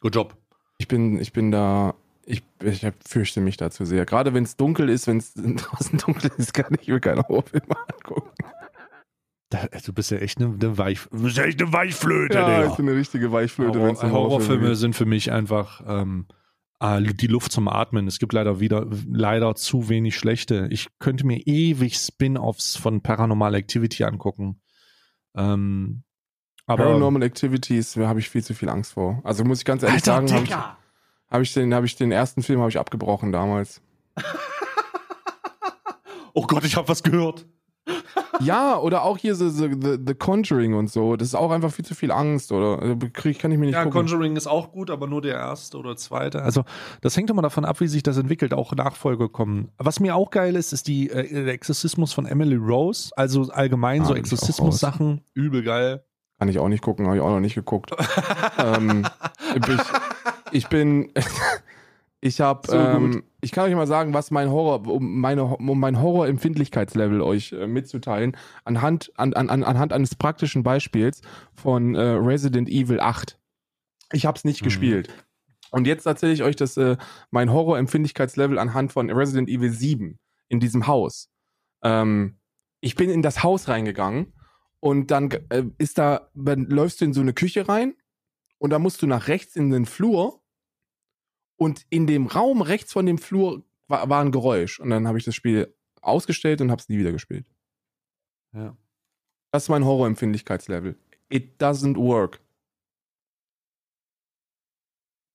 Good job. Ich bin, ich bin da, ich, ich fürchte mich da zu sehr. Gerade wenn es dunkel ist, wenn es draußen dunkel ist, kann ich mir keine Horrorfilme angucken. Da, du bist ja echt eine, eine, Weich, du bist ja echt eine Weichflöte, Ja, Digga. ich bin eine richtige Weichflöte, Horror, wenn es Horrorfilme geht. sind für mich einfach ähm, ah, die Luft zum Atmen. Es gibt leider wieder leider zu wenig schlechte. Ich könnte mir ewig Spin-offs von Paranormal Activity angucken. Ähm, aber Paranormal Activities, da habe ich viel zu viel Angst vor. Also muss ich ganz ehrlich Alter, sagen, habe ich, hab ich, den, hab ich den ersten Film habe ich abgebrochen damals. Oh Gott, ich habe was gehört. Ja, oder auch hier so, so The, The Conjuring und so. Das ist auch einfach viel zu viel Angst, oder? Also, Krieg, kann ich mir nicht Ja, gucken. Conjuring ist auch gut, aber nur der erste oder zweite. Also das hängt immer davon ab, wie sich das entwickelt. Auch Nachfolge kommen. Was mir auch geil ist, ist die äh, der Exorzismus von Emily Rose. Also allgemein Ah, so Exorzismus-Sachen. Übel geil. Kann ich auch nicht gucken, habe ich auch noch nicht geguckt. ähm, ich, ich bin, ich habe, So ähm, ich kann euch mal sagen, was mein Horror, um meine, um mein Horror-Empfindlichkeitslevel euch äh, mitzuteilen, anhand, an, an, an- anhand eines praktischen Beispiels von äh, Resident Evil 8. Ich habe es nicht Mhm. gespielt. Und jetzt erzähle ich euch das, äh, mein Horror-Empfindlichkeitslevel anhand von Resident Evil 7 in diesem Haus. Ähm, ich bin in das Haus reingegangen und dann äh, ist da, dann läufst du in so eine Küche rein und da musst du nach rechts in den Flur und in dem Raum rechts von dem Flur war, war ein Geräusch und dann habe ich das Spiel ausgestellt und habe es nie wieder gespielt. Ja. Das ist mein Horrorempfindlichkeitslevel. It doesn't work.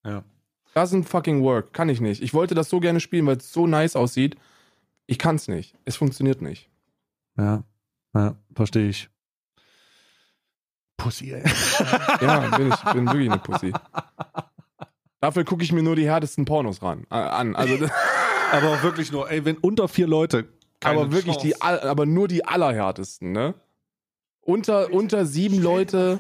Ja. Doesn't fucking work. Kann ich nicht. Ich wollte das so gerne spielen, weil es so nice aussieht. Ich kann es nicht. Es funktioniert nicht. Ja, ja verstehe ich. Pussy, ey. Ja, bin ich bin wirklich eine Pussy. Dafür gucke ich mir nur die härtesten Pornos ran, äh, an. Also, das- aber auch wirklich nur, ey, wenn unter vier Leute. keine aber wirklich Chance. die, aber nur die allerhärtesten, ne? Unter, unter sieben Leute.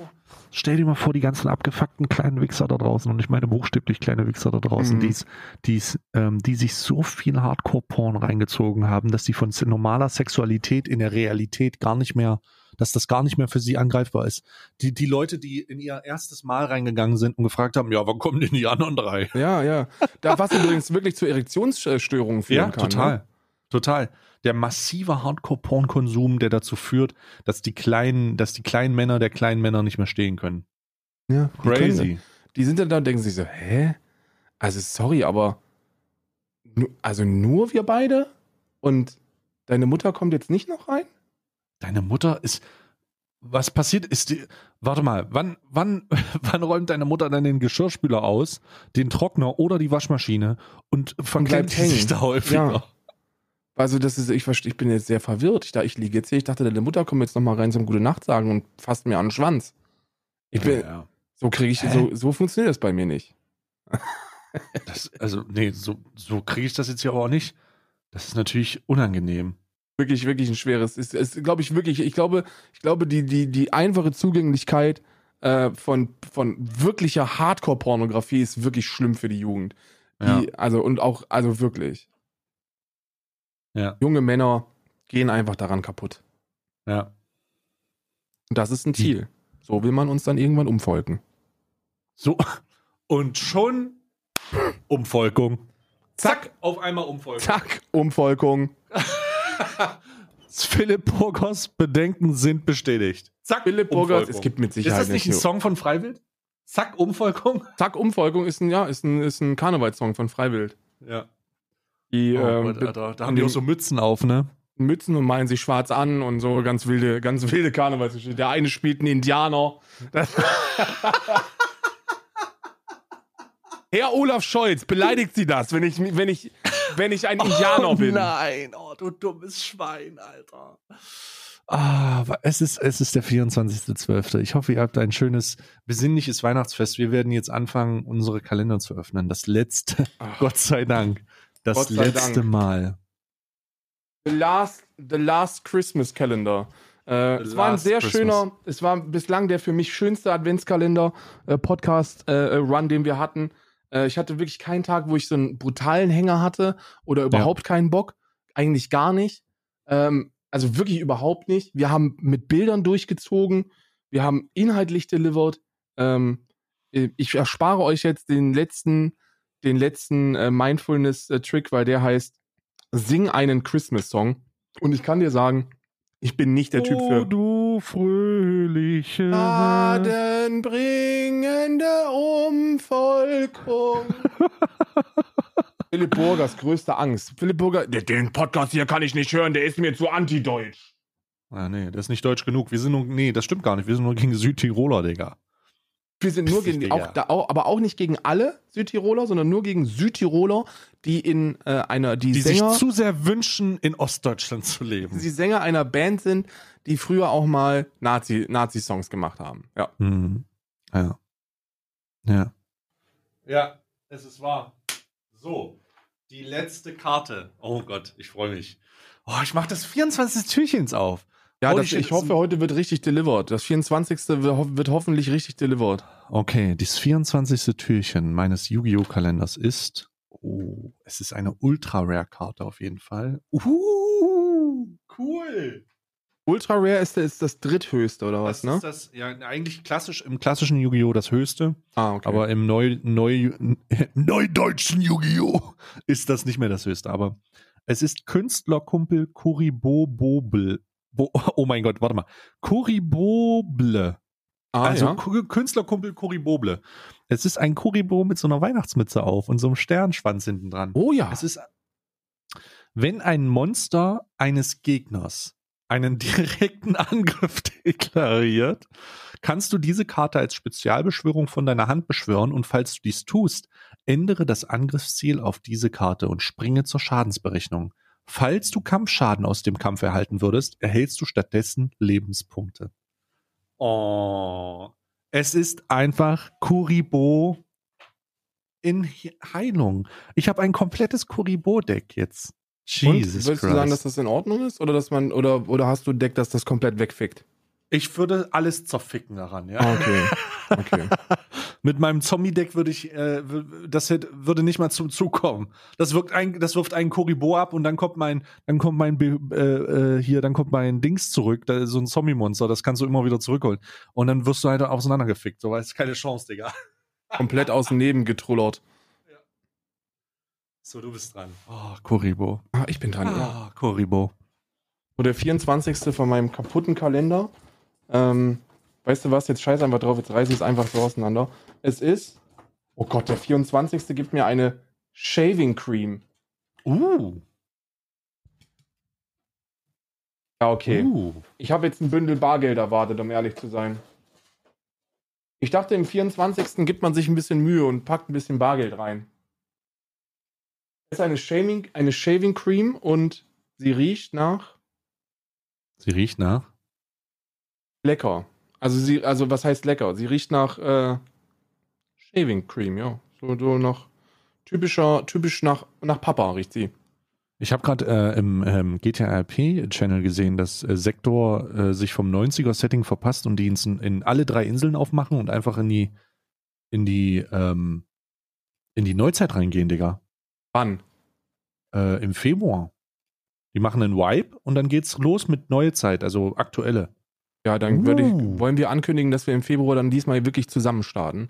Stell dir mal vor, die ganzen abgefuckten kleinen Wichser da draußen, und ich meine buchstäblich kleine Wichser da draußen, Mhm. die's, die's, ähm, die sich so viel Hardcore-Porn reingezogen haben, dass die von normaler Sexualität in der Realität gar nicht mehr, dass das gar nicht mehr für sie angreifbar ist. Die, die Leute, die in ihr erstes Mal reingegangen sind und gefragt haben, ja, wann kommen denn die anderen drei? Ja, ja. Da, was übrigens wirklich zu Erektionsstörungen führen kann. total. Ne? Total. Der massive Hardcore-Porn-Konsum, der dazu führt, dass die kleinen, dass die kleinen Männer der kleinen Männer nicht mehr stehen können. Ja, die können- Crazy. Die sind dann da und denken sich so, hä? Also sorry, aber also nur wir beide? Und deine Mutter kommt jetzt nicht noch rein? Deine Mutter ist. Was passiert ist die. Warte mal, wann, wann, wann räumt deine Mutter dann den Geschirrspüler aus, den Trockner oder die Waschmaschine und verklemmt sich da häufiger? Ja. Also das ist, ich ich bin jetzt sehr verwirrt. Ich, da, ich liege jetzt hier, ich dachte, deine Mutter kommt jetzt noch mal rein zum Gute Nacht sagen und fasst mir an den Schwanz. Ich bin, ja. so kriege ich, Hä? so, so funktioniert das bei mir nicht. Das, also, nee, so, so kriege ich das jetzt hier aber auch nicht. Das ist natürlich unangenehm. Wirklich, wirklich ein schweres. Ist, ist glaube ich wirklich, ich glaube, ich glaube, die, die, die einfache Zugänglichkeit äh, von, von wirklicher Hardcore-Pornografie ist wirklich schlimm für die Jugend. Die, Also, und auch, also wirklich. Ja, Junge Männer gehen einfach daran kaputt. ja. Und das ist ein Ziel. So will man uns dann irgendwann umfolgen. So. Und schon Umvolkung. Zack, auf einmal Umvolkung. Zack, Umvolkung. Philipp Burgers Bedenken sind bestätigt. Zack, Philipp Burgers, Umvolkung. es gibt mit Ist Sicherheit das nicht ein Song von Freiwild? Zack, Umvolkung? Zack, Umvolkung ist ein, ja, ist ein, ist ein Karnevalssong von Freiwild. Ja. Die Oh ähm, Gott, be- Alter, da haben die auch so Mützen auf, ne? Mützen und malen sich schwarz an und so ganz wilde, ganz wilde Karnevalsgeschichte. Der eine spielt einen Indianer. Herr Olaf Scholz, beleidigt Sie das, wenn ich, wenn ich, wenn ich ein Indianer bin? nein, oh, du dummes Schwein, Alter. Ah, aber es ist, es ist der 24.12. Ich hoffe, ihr habt ein schönes, besinnliches Weihnachtsfest. Wir werden jetzt anfangen, unsere Kalender zu öffnen. Das letzte, Ach. Gott sei Dank, das letzte Dank. Mal. The Last, the last Christmas Calendar. Äh, es war ein sehr Christmas. schöner, es war bislang der für mich schönste Adventskalender-Podcast-Run, den wir hatten. Äh, ich hatte wirklich keinen Tag, wo ich so einen brutalen Hänger hatte oder überhaupt keinen Bock. Eigentlich gar nicht. Ähm, also wirklich überhaupt nicht. Wir haben mit Bildern durchgezogen. Wir haben inhaltlich delivered. Ähm, ich erspare euch jetzt den letzten, den letzten äh, Mindfulness-Trick, weil der heißt Sing einen Christmas-Song. Und ich kann dir sagen, ich bin nicht der Typ oh, für du fröhliche. Fadenbringende Umvolkung. Philipp Burgers größte Angst. Philipp Burger, "Der- den Podcast hier kann ich nicht hören, der ist mir zu anti-deutsch. Ah, nee, das ist nicht deutsch genug. Wir sind nur, nee, das stimmt gar nicht. Wir sind nur gegen Südtiroler, Digga. Wir sind nur gegen, auch, da, auch, aber auch nicht gegen alle Südtiroler, sondern nur gegen Südtiroler, die in äh, einer, die, Die Sänger, sich zu sehr wünschen, in Ostdeutschland zu leben. die Sänger einer Band sind, die früher auch mal Nazi, Nazi-Songs gemacht haben. Ja. Mhm. Ja. Ja. Ja, es ist wahr. So, die letzte Karte. Oh Gott, ich freue mich. Oh, ich mache das 24. Türchens auf. Ja, das, ich hoffe, heute wird richtig delivered. Das 24. wird ho- wird hoffentlich richtig delivered. Okay, das 24. Türchen meines Yu-Gi-Oh! Kalenders ist. Oh, es ist eine Ultra-Rare-Karte auf jeden Fall. Uh, cool. Ultra Rare ist, ist das dritthöchste, oder was, das ne? ist das, ja, eigentlich klassisch, im klassischen Yu-Gi-Oh! das höchste. Ah, okay. Aber im Neu, Neu, neudeutschen Yu-Gi-Oh! ist das nicht mehr das höchste. Aber es ist Künstlerkumpel Kuribo-Bobel. Bo, oh mein Gott, warte mal. Kuriboble. Ah, also ja. Ku- Künstlerkumpel Kuriboble. Es ist ein Kuribo mit so einer Weihnachtsmütze auf und so einem Sternschwanz hinten dran. Oh ja. Es ist, wenn ein Monster eines Gegners einen direkten Angriff deklariert, kannst du diese Karte als Spezialbeschwörung von deiner Hand beschwören und falls du dies tust, Ändere das Angriffsziel auf diese Karte und springe zur Schadensberechnung. Falls du Kampfschaden aus dem Kampf erhalten würdest, erhältst du stattdessen Lebenspunkte. Oh. Es ist einfach Kuribo in Heilung. Ich habe ein komplettes Kuribo-Deck jetzt. Jesus Und, Willst Christ. du sagen, dass das in Ordnung ist? Oder dass man, oder, oder hast du ein Deck, das das komplett wegfickt? Ich würde alles zerficken daran, ja. Okay. okay. Mit meinem Zombie-Deck würde ich, äh, das würde nicht mal zum Zug kommen. Das wirkt ein, das wirft einen Kuribo ab und dann kommt mein, dann kommt mein, äh, äh, hier, dann kommt mein Dings zurück, da ist so ein Zombie-Monster, das kannst du immer wieder zurückholen. Und dann wirst du halt auseinandergefickt, so, weil es keine Chance, Digga. Komplett aus dem Neben getrullert. Ja. So, du bist dran. Oh, Kuribo. Ah, ich bin dran, ah, ja. Kuribo. So, der 24. von meinem kaputten Kalender. Ähm, weißt du was, jetzt scheiß einfach drauf, jetzt reiße ich es einfach so auseinander. Es ist, oh Gott, der 24. gibt mir eine Shaving Cream. Uh. Ja, okay. Uh. Ich habe jetzt ein Bündel Bargeld erwartet, um ehrlich zu sein. Ich dachte, im 24. gibt man sich ein bisschen Mühe und packt ein bisschen Bargeld rein. Es ist eine Shaving, eine Shaving Cream und sie riecht nach. Sie riecht nach? Lecker. Also sie, also was heißt lecker? Sie riecht nach äh, Shaving Cream, ja. So, so nach typischer, typisch nach, nach Papa riecht sie. Ich habe gerade äh, im ähm, GTRP-Channel gesehen, dass äh, Sektor äh, sich vom 90er-Setting verpasst und die in, in, alle drei Inseln aufmachen und einfach in die in die ähm, in die Neuzeit reingehen, Digga. Wann? Äh, Im Februar. Die machen einen Wipe und dann geht's los mit neue Zeit, also aktuelle. Ja, dann uh. ich, wollen wir ankündigen, dass wir im Februar dann diesmal wirklich zusammen starten.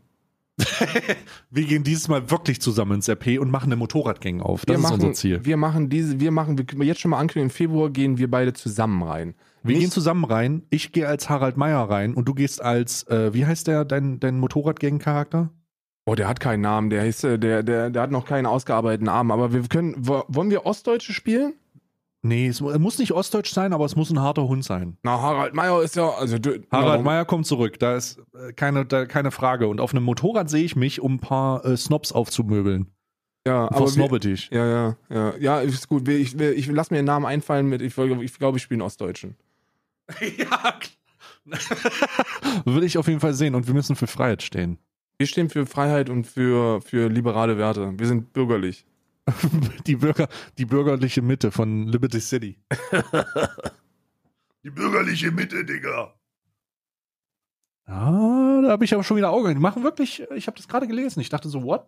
Wir gehen dieses Mal wirklich zusammen ins RP und machen eine Motorradgang auf. Das wir ist machen, unser Ziel. Wir machen diese, wir machen, wir können jetzt schon mal ankündigen, im Februar gehen wir beide zusammen rein. Wir Nicht, gehen zusammen rein. Ich gehe als Harald Meyer rein und du gehst als, äh, wie heißt der, dein, dein Motorradgang-Charakter? Oh, der hat keinen Namen, der ist, äh, der, der, der hat noch keinen ausgearbeiteten Namen, aber wir können, wollen wir Ostdeutsche spielen? Nee, es muss nicht ostdeutsch sein, aber es muss ein harter Hund sein. Na, Harald Meyer ist ja, also du, Harald Meyer kommt zurück, da ist äh, keine, da, keine Frage. Und auf einem Motorrad sehe ich mich, um ein paar äh, Snobs aufzumöbeln. Ja, aber snobbig. Ja, ja, ja. Ja, ist gut. Ich, ich, ich lass mir den Namen einfallen mit, ich, ich glaube, ich spiele einen Ostdeutschen. ja, Würde ich auf jeden Fall sehen. Und wir müssen für Freiheit stehen. Wir stehen für Freiheit und für, für liberale Werte. Wir sind bürgerlich. die, Bürger, die bürgerliche Mitte von Liberty City. die bürgerliche Mitte, Digga. Ah, da habe ich aber schon wieder Augen. Die machen wirklich, ich habe das gerade gelesen. Ich dachte so, what?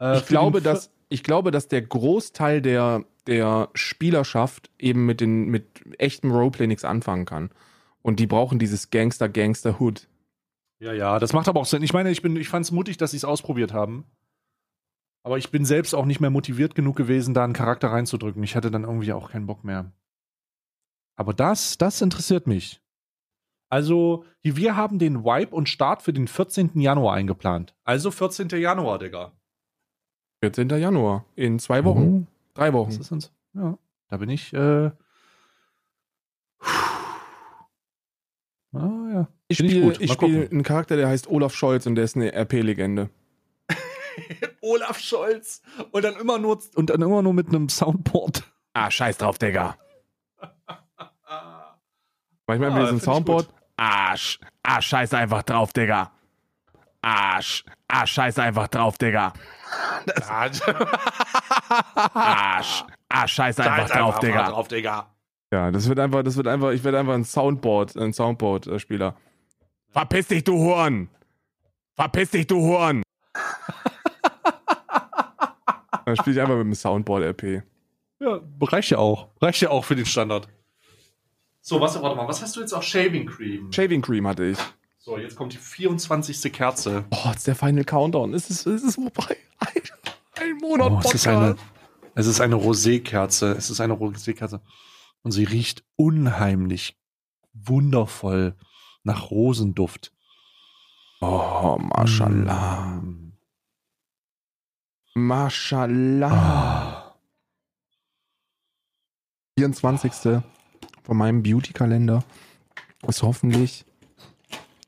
Äh, ich, glaube, dass, ich glaube, dass der Großteil der, der Spielerschaft eben mit, den, mit echtem Roleplay nichts anfangen kann. Und die brauchen dieses Gangster-Gangster-Hood. Ja, ja, das macht aber auch Sinn. Ich meine, ich, ich fand es mutig, dass sie es ausprobiert haben. Aber ich bin selbst auch nicht mehr motiviert genug gewesen, da einen Charakter reinzudrücken. Ich hatte dann irgendwie auch keinen Bock mehr. Aber das, das interessiert mich. Also, wir haben den Wipe und Start für den 14. Januar eingeplant. Also 14. Januar, Digga. 14. Januar. In zwei Wochen. Mhm. Drei Wochen. Das ist uns, ja. Da bin ich, äh. Ah, ja. Ich spiele spiel einen Charakter, der heißt Olaf Scholz und der ist eine RP-Legende. Olaf Scholz und dann immer nur und dann immer nur mit einem Soundboard. Ah, scheiß drauf, Digga. Manchmal ah, mit diesem Soundboard. Arsch. Ah, scheiß einfach drauf, Digga. Arsch. Ah, scheiß einfach drauf, Digga. Arsch. Ah, scheiß einfach scheiß drauf, Digga. drauf, Digga. Ja, das wird einfach, das wird einfach, ich werde einfach ein Soundboard, ein Soundboard-Spieler. Verpiss dich, du Horn! Verpiss dich, du Horn! Dann spiele ich einfach mit dem Soundboard-RP. Ja, reicht ja auch. Reicht ja auch für den Standard. So, was, warte mal, was hast du jetzt auch? Shaving Cream. Shaving Cream hatte ich. So, jetzt kommt die 24. Kerze. Oh, jetzt ist der Final Countdown. Es ist, es ist vorbei. Ein, ein Monat oh, es ist eine, es ist eine Rosé-Kerze. Es ist eine Rosé-Kerze. Und sie riecht unheimlich wundervoll nach Rosenduft. Oh, mashallah. Mm. Mashallah. Oh. 24. von meinem Beauty-Kalender ist hoffentlich.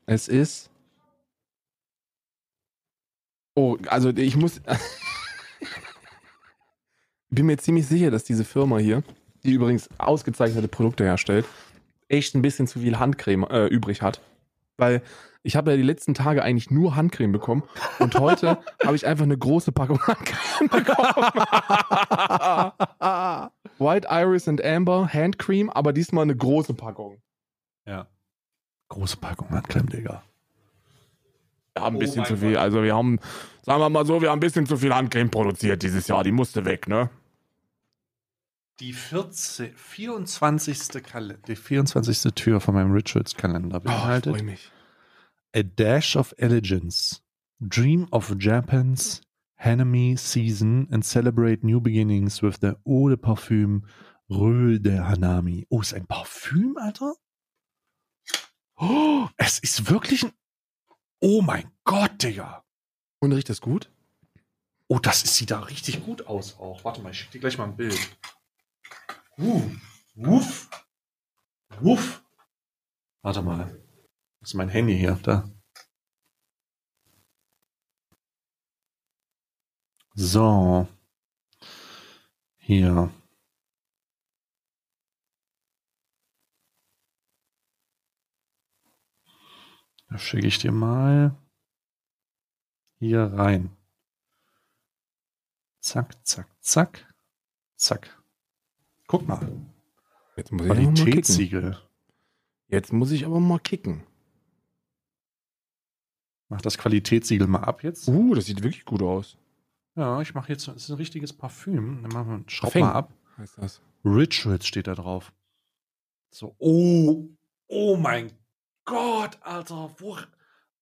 Es ist. Oh, also ich muss. bin mir ziemlich sicher, dass diese Firma hier, die übrigens ausgezeichnete Produkte herstellt, echt ein bisschen zu viel Handcreme äh, übrig hat. Weil ich habe ja die letzten Tage eigentlich nur Handcreme bekommen und heute habe ich einfach eine große Packung Handcreme bekommen. White Iris and Amber Handcreme, aber diesmal eine große Packung. Ja. Große Packung Handcreme, Digga. Wir haben ein Oh bisschen mein zu viel, Gott. also wir haben, sagen wir mal so, wir haben ein bisschen zu viel Handcreme produziert dieses Jahr. Die musste weg, ne? Die 14, 24. Kal die 24. Tür von meinem Rituals-Kalender beinhaltet freu mich. A Dash of Elegance, Dream of Japan's Hanami Season and celebrate new beginnings with the Eau de Parfum Röhl de Hanami. Oh, ist ein Parfüm, Alter? Oh, es ist wirklich ein. Oh mein Gott, Digga. Und riecht das gut? Oh, das ist, sieht da richtig gut aus auch. Warte mal, ich schicke dir gleich mal ein Bild. Uh, wuff. Wuff. Warte mal. Das ist mein Handy hier. Da. So. Hier. Da schicke ich dir mal hier rein. Zack, zack, zack, zack. Guck mal. Jetzt muss ich. Qualitätssiegel. Jetzt muss ich aber mal kicken. Mach das Qualitätssiegel mal ab jetzt. Uh, das sieht wirklich gut aus. Ja, ich mache jetzt, das ist ein richtiges Parfüm. Dann machen wir, schraub Parfüm. mal ab. Heißt das? Rituals steht da drauf. So, oh, oh mein Gott, Alter. Wo,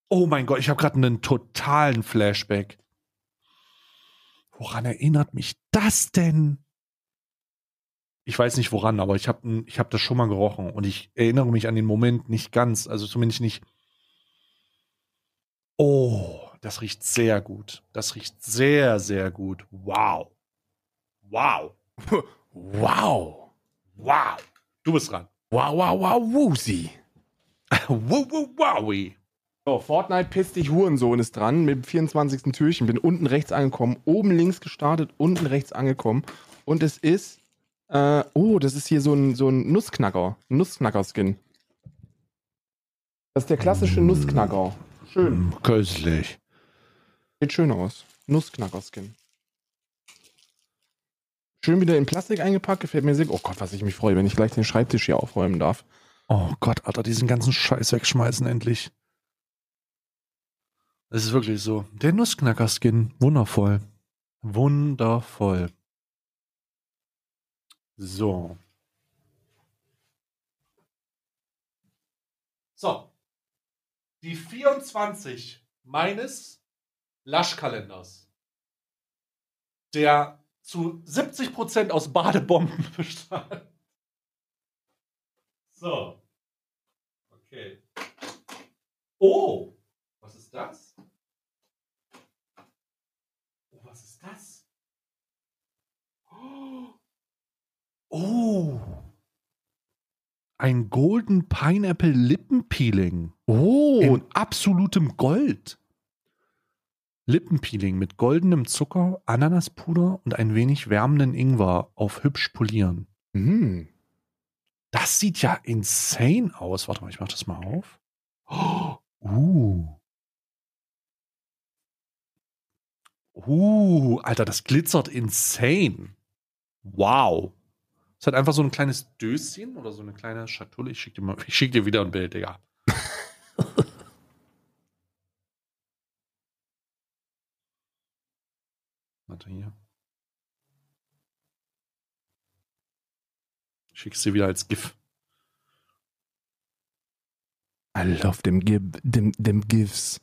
oh mein Gott, ich habe gerade einen totalen Flashback. Woran erinnert mich das denn? Ich weiß nicht woran, aber ich habe ich hab das schon mal gerochen und ich erinnere mich an den Moment nicht ganz, also zumindest nicht. Oh, das riecht sehr gut. Das riecht sehr, sehr gut. Wow. Wow. Wow. Wow. Du bist dran. Wow, wow, wow, woozy. wow, wow, wowie. So, Fortnite pisst dich Hurensohn ist dran mit dem 24. Türchen. Bin unten rechts angekommen, oben links gestartet, unten rechts angekommen. Und es ist, äh, oh, das ist hier so ein, so ein Nussknacker. Ein Nussknacker-Skin. Das ist der klassische Mm. Nussknacker. Schön. Mm, Köstlich. Sieht schön aus. Nussknacker-Skin. Schön wieder in Plastik eingepackt, gefällt mir sehr gut. Oh Gott, was ich mich freue, wenn ich gleich den Schreibtisch hier aufräumen darf. Oh Gott, Alter, diesen ganzen Scheiß wegschmeißen endlich. Das ist wirklich so. Der Nussknacker-Skin. Wundervoll. Wundervoll. So. So. Die 24 meines Laschkalenders. Der zu 70% aus Badebomben bestand. So. Okay. Oh, was ist das? Oh, was ist das? Oh. Ein Golden Pineapple Lippenpeeling Oh, in absolutem Gold. Lippenpeeling mit goldenem Zucker, Ananaspuder und ein wenig wärmenden Ingwer auf hübsch polieren. hm. Das sieht ja insane aus. Warte mal, ich mach das mal auf. Oh, uh. Uh, Alter, das glitzert insane. Wow. Es hat einfach so ein kleines Döschen oder so eine kleine Schatulle. Ich schick dir, mal, ich schick dir wieder ein Bild, Digga. Warte hier. Ich schick's dir wieder als GIF. I love give, them, them gifts.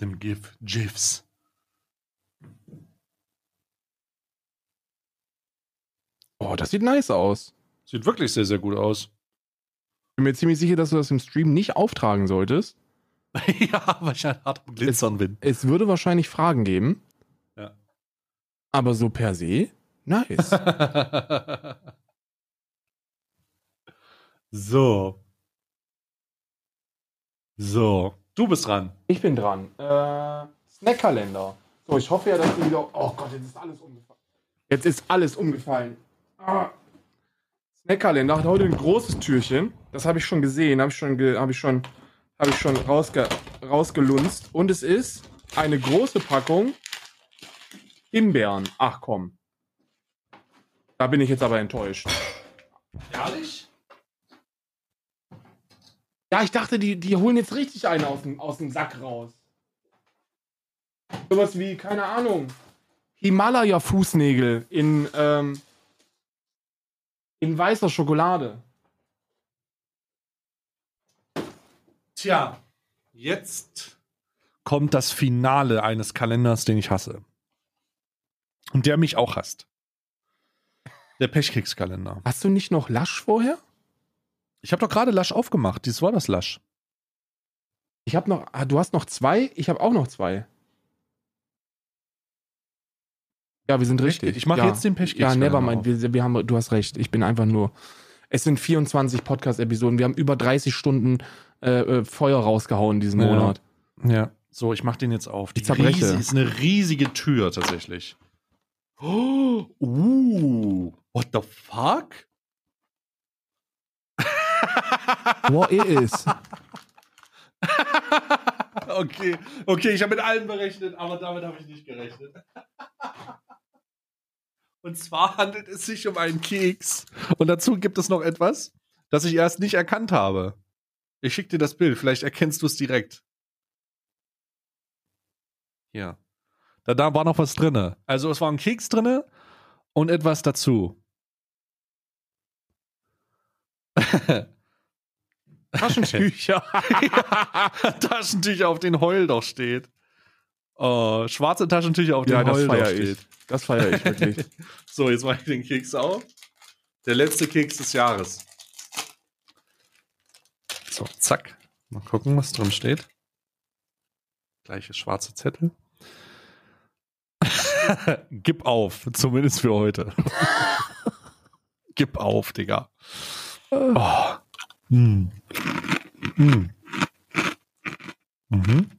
Dem GIF. GIFs. Oh, das sieht nice aus. Sieht wirklich sehr, sehr gut aus. Bin mir ziemlich sicher, dass du das im Stream nicht auftragen solltest. ja, weil ich halt hart am Glitzern bin. Es würde wahrscheinlich Fragen geben. Ja. Aber so per se, nice. so. So. Du bist dran. ich bin dran. Äh, Snackkalender. So, ich hoffe ja, dass du wieder. Oh Gott, jetzt ist alles umgefallen. Jetzt ist alles umgefallen. Ah. Snackkalender hat heute ein großes Türchen. Das habe ich schon gesehen, habe ich schon, ge hab ich schon, hab ich schon rausge rausgelunzt. Und es ist eine große Packung Himbeeren. Ach komm. Da bin ich jetzt aber enttäuscht. Ehrlich? Ja, ich dachte, die, die holen jetzt richtig einen aus dem, aus dem Sack raus. Sowas wie, keine Ahnung, Himalaya-Fußnägel in, ähm, in weißer Schokolade. Tja, jetzt kommt das Finale eines Kalenders, den ich hasse. Und der mich auch hasst. Der Pechkekskalender. Hast du nicht noch Lasch vorher? Ich habe doch gerade Lasch aufgemacht. Dies war das Lasch. Ich habe noch, ah, du hast noch zwei? Ich habe auch noch zwei. Ja, wir sind richtig. Ich mache ja. jetzt den Ja, Pechkekskalender. nevermind. Wir, wir haben, du hast recht. Ich bin einfach nur. Es sind 24 Podcast-Episoden. Wir haben über 30 Stunden äh, äh, Feuer rausgehauen diesen Ja. Monat. Ja. So, ich mache den jetzt auf. Die riesi- ist eine riesige Tür tatsächlich. Oh, uh, what the fuck? What is? okay, okay, ich habe mit allem berechnet, aber damit habe ich nicht gerechnet. Und zwar handelt es sich um einen Keks. Und dazu gibt es noch etwas, das ich erst nicht erkannt habe. Ich schicke dir das Bild, vielleicht erkennst du es direkt. Hier. Da, da war noch was drinne. Also es war ein Keks drinne und etwas dazu. Taschentücher. Taschentücher, auf den Heul doch steht. Oh, schwarze Taschentücher, auf ja, Heul das feiere ich. Das feiere ich wirklich. So, jetzt mache ich den Keks auf. Der letzte Keks des Jahres. So, zack. Mal gucken, was drin steht. Gleiche schwarze Zettel. Gib auf, zumindest für heute. Gib auf, Digga. Oh. Mm. Mm. Mhm.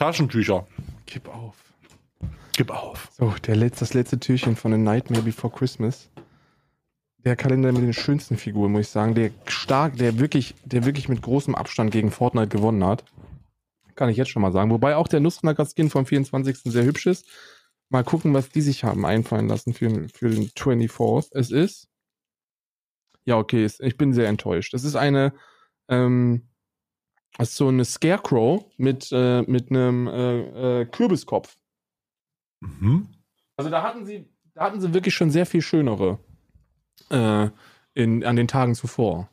Taschentücher. Kipp auf. Gib auf. So, der letzte, das letzte Türchen von A Nightmare Before Christmas. Der Kalender mit den schönsten Figuren, muss ich sagen. Der stark, der wirklich, der wirklich mit großem Abstand gegen Fortnite gewonnen hat. Kann ich jetzt schon mal sagen. Wobei auch der Nussknacker-Skin vom 24. sehr hübsch ist. Mal gucken, was die sich haben einfallen lassen für, für den 24th. Es ist. Ja, okay, ich bin sehr enttäuscht. Es ist eine, ähm, es ist so eine Scarecrow mit, äh, mit einem äh, äh, Kürbiskopf. Mhm. Also da hatten sie, da hatten sie wirklich schon sehr viel schönere äh, in, an den Tagen zuvor.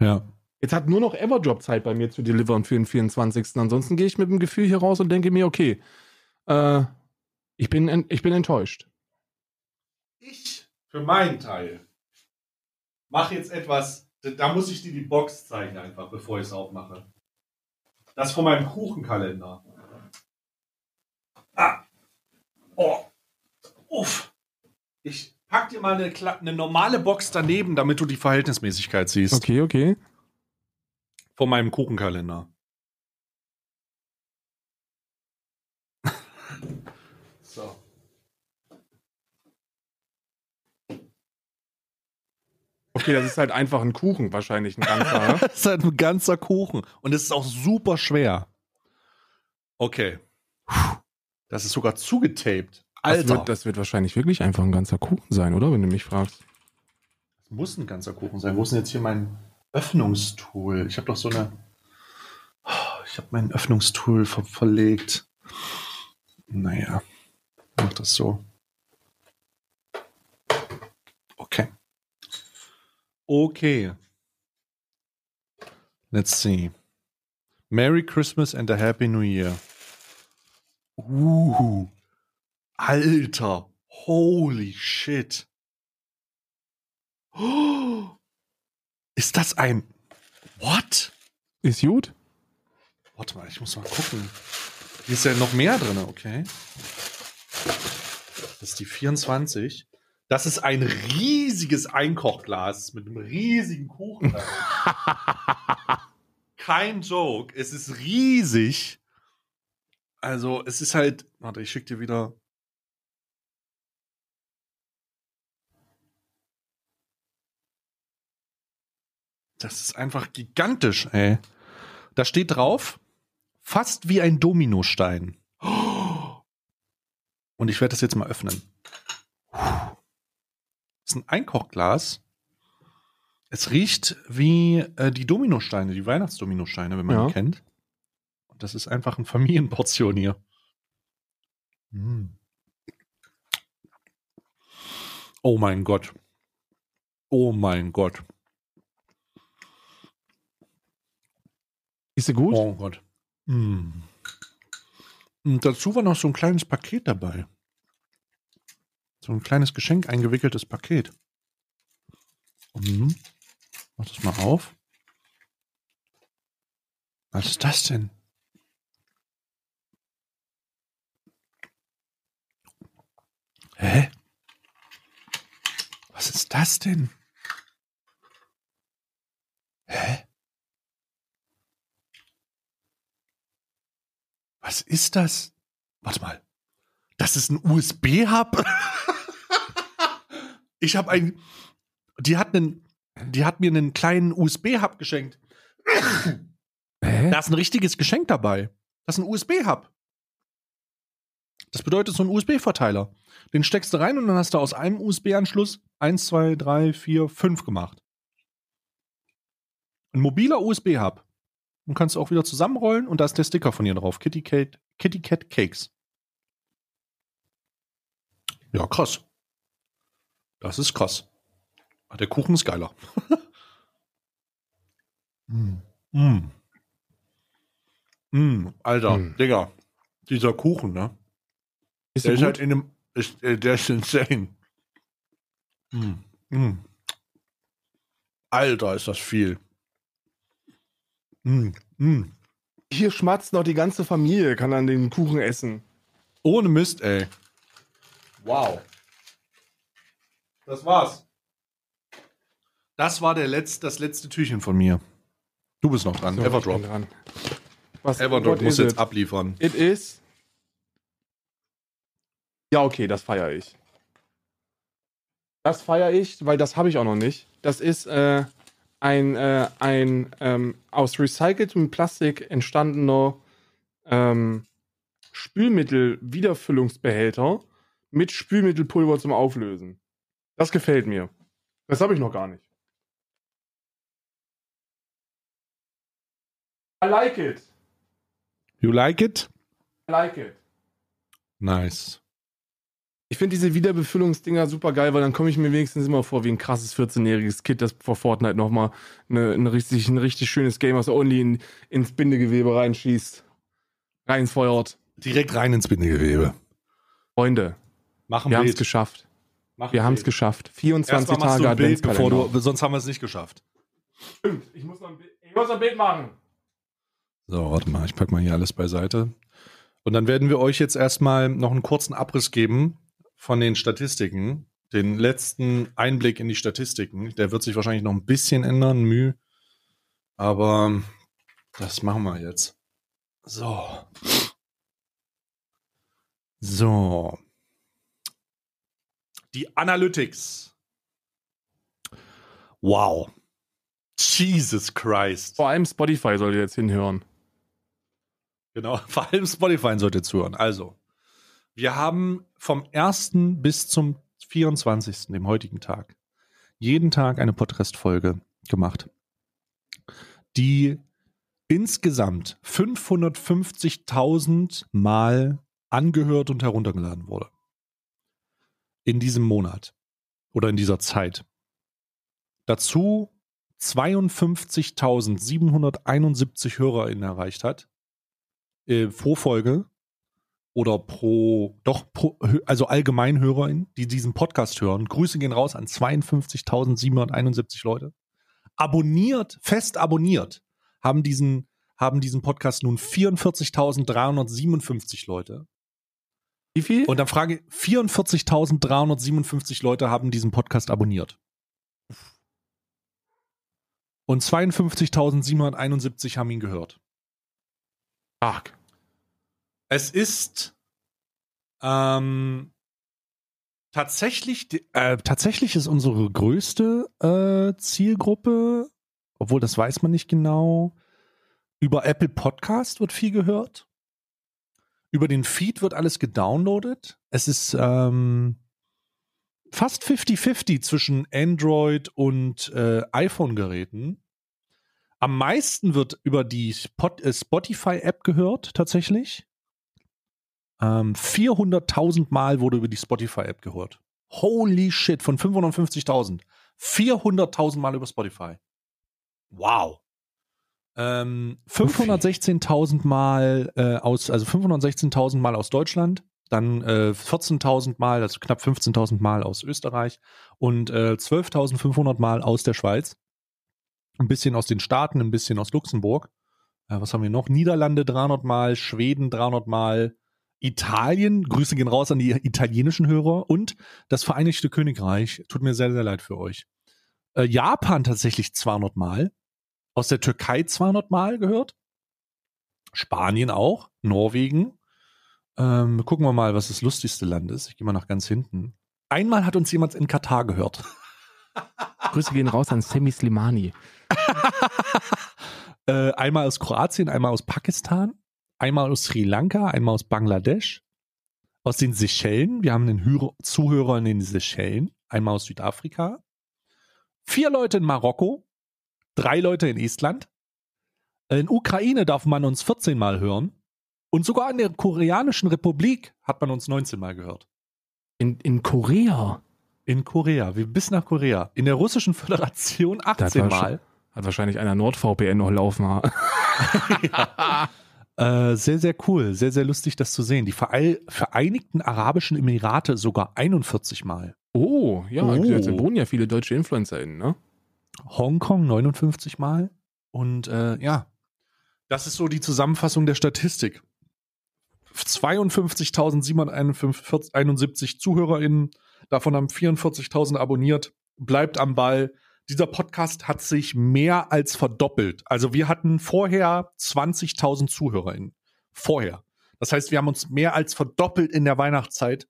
Ja. Jetzt hat nur noch Everdrop Zeit bei mir zu delivern für den 24. Ansonsten gehe ich mit dem Gefühl hier raus und denke mir, okay, äh, ich, bin ich bin enttäuscht. Ich, für meinen Teil, mache jetzt etwas, da muss ich dir die Box zeigen einfach, bevor ich es aufmache. Das von meinem Kuchenkalender. Ah. Oh. Uff. Ich pack dir mal eine, eine normale Box daneben, damit du die Verhältnismäßigkeit siehst. Okay, okay. Von meinem Kuchenkalender. so. Okay, das ist halt einfach ein Kuchen wahrscheinlich, ein ganzer. Das ist halt ein ganzer Kuchen. Und es ist auch super schwer. Okay. Das ist sogar zugetaped. Das Alter. wird, das wird wahrscheinlich wirklich einfach ein ganzer Kuchen sein, oder? Wenn du mich fragst. Das muss ein ganzer Kuchen sein. Wo ist denn jetzt hier mein Öffnungstool? Ich habe doch so eine. Ich habe mein Öffnungstool ver verlegt. Naja, mach das so. Okay. Let's see. Merry Christmas and a Happy New Year. Uh. Alter. Holy shit. Oh, ist das ein. What? Ist gut? Warte mal, ich muss mal gucken. Hier ist ja noch mehr drin, okay. Das ist die 24. Das ist ein riesiges Einkochglas mit einem riesigen Kuchen. Kein Joke, es ist riesig. Also, es ist halt. Warte, ich schicke dir wieder. Das ist einfach gigantisch, ey. Da steht drauf, fast wie ein Dominostein. Und ich werde das jetzt mal öffnen. Puh ein Einkochglas. Es riecht wie äh, die Dominosteine, die Weihnachtsdominosteine, wenn man Ja. die kennt. Und das ist einfach eine Familienportion hier. Mm. Oh mein Gott. Oh mein Gott. Ist sie gut? Oh Gott. Mm. Und dazu war noch so ein kleines Paket dabei. So ein kleines Geschenk eingewickeltes Paket. Mhm. Mach das mal auf. Was ist das denn? Hä? Was ist das denn? Hä? Was ist das? Warte mal. Das ist ein USB-Hub? ich habe ein. Die hat einen. Die hat mir einen kleinen USB-Hub geschenkt. Hä? Da ist ein richtiges Geschenk dabei. Das ist ein USB-Hub. Das bedeutet so ein USB-Verteiler. Den steckst du rein und dann hast du aus einem USB-Anschluss 1, 2, 3, 4, 5 gemacht. Ein mobiler USB-Hub. Und kannst du auch wieder zusammenrollen und da ist der Sticker von ihr drauf. Kitty Cat, Kitty Cat Cakes. Ja, krass. Das ist krass. Ah, der Kuchen ist geiler. mm. Mm. Mm, Alter, Mm. Digga. Dieser Kuchen, ne? Ist Der ist halt in dem. Ist, äh, der ist insane. Mm. Mm. Alter, ist das viel. Mm. Mm. Hier schmatzt noch die ganze Familie, kann an den Kuchen essen. Ohne Mist, ey. Wow. Das war's. Das war der Letz-, das letzte Türchen von mir. Du bist noch dran. So, Everdrop. ich bin dran. Was Everdrop muss jetzt it? abliefern. It is. Ja, okay, das feiere ich. Das feiere ich, weil das habe ich auch noch nicht. Das ist äh, ein, äh, ein ähm, aus recyceltem Plastik entstandener ähm, Spülmittel-Wiederfüllungsbehälter mit Spülmittelpulver zum Auflösen. Das gefällt mir. Das habe ich noch gar nicht. I like it. You like it? I like it. Nice. Ich finde diese Wiederbefüllungsdinger super geil, weil dann komme ich mir wenigstens immer vor wie ein krasses 14-jähriges Kind, das vor Fortnite nochmal eine, ein, richtig, ein richtig schönes Gamers Only in, ins Bindegewebe reinschießt. Reinfeuert. Direkt rein ins Bindegewebe. Freunde, Machen wir haben es geschafft. Wir haben es geschafft. 24 Erstmal Tage du ein Bild, bevor du, sonst haben wir es nicht geschafft. Stimmt, ich muss noch ein Bild, ich muss ein Bild machen. So, warte mal, ich pack mal hier alles beiseite. Und dann werden wir euch jetzt erstmal noch einen kurzen Abriss geben von den Statistiken. Den letzten Einblick in die Statistiken. Der wird sich wahrscheinlich noch ein bisschen ändern, Mühe. Aber das machen wir jetzt. So. So. Die Analytics. Wow. Jesus Christ. Vor allem Spotify soll jetzt hinhören. Genau, vor allem Spotify sollte zuhören. Also, wir haben vom 1. bis zum 24., dem heutigen Tag, jeden Tag eine Podcast-Folge gemacht, die insgesamt 550.000 Mal angehört und heruntergeladen wurde. In diesem Monat oder in dieser Zeit. Dazu 52.771 HörerInnen erreicht hat äh, pro Folge oder pro, doch, pro, also allgemein HörerInnen, die diesen Podcast hören. Grüße gehen raus an 52.771 Leute. Abonniert, fest abonniert, haben diesen, haben diesen Podcast nun 44.357 Leute. Wie viel? Und dann frage ich, 44.357 Leute haben diesen Podcast abonniert. Und 52.771 haben ihn gehört. Stark. Es ist ähm, tatsächlich, äh, tatsächlich ist unsere größte äh, Zielgruppe obwohl das weiß man nicht genau. Über Apple Podcast wird viel gehört. Über den Feed wird alles gedownloadet. Es ist ähm, fast 50-50 zwischen Android und äh, iPhone-Geräten. Am meisten wird über die äh, Spotify-App gehört, tatsächlich. Ähm, 400.000 Mal wurde über die Spotify-App gehört. Holy shit, von 550.000. 400.000 Mal über Spotify. Wow. Ähm, 516.000 Mal äh, aus, also 516.000 Mal aus Deutschland, dann äh, 14.000 Mal, also knapp 15.000 Mal aus Österreich und äh, 12.500 Mal aus der Schweiz. Ein bisschen aus den Staaten, ein bisschen aus Luxemburg. Äh, was haben wir noch? Niederlande 300 Mal, Schweden 300 Mal, Italien, Grüße gehen raus an die italienischen Hörer und das Vereinigte Königreich. Tut mir sehr, sehr leid für euch. Äh, Japan tatsächlich 200 Mal aus der Türkei 200 Mal gehört. Spanien auch, Norwegen. Ähm, gucken wir mal, was das lustigste Land ist. Ich gehe mal nach ganz hinten. Einmal hat uns jemand in Katar gehört. Grüße gehen raus an Semi Slimani. äh, einmal aus Kroatien, einmal aus Pakistan, einmal aus Sri Lanka, einmal aus Bangladesch, aus den Seychellen. Wir haben einen Hü Zuhörer in den Seychellen, einmal aus Südafrika, vier Leute in Marokko, drei Leute in Estland. In Ukraine darf man uns 14 Mal hören. Und sogar in der Koreanischen Republik hat man uns 19 Mal gehört. In, in Korea? In Korea, wie bis nach Korea. In der Russischen Föderation 18 Mal. Hat wahrscheinlich einer NordVPN noch laufen. ja. äh, sehr, sehr cool. Sehr, sehr lustig, das zu sehen. Die Vereinigten Arabischen Emirate sogar 41 Mal. Oh, ja, oh. da wohnen ja viele deutsche InfluencerInnen, ne? Hongkong 59 Mal. Und äh, ja, das ist so die Zusammenfassung der Statistik. 52.771 ZuhörerInnen, davon haben 44.000 abonniert. Bleibt am Ball. Dieser Podcast hat sich mehr als verdoppelt. Also wir hatten vorher 20.000 ZuhörerInnen. Vorher. Das heißt, wir haben uns mehr als verdoppelt in der Weihnachtszeit.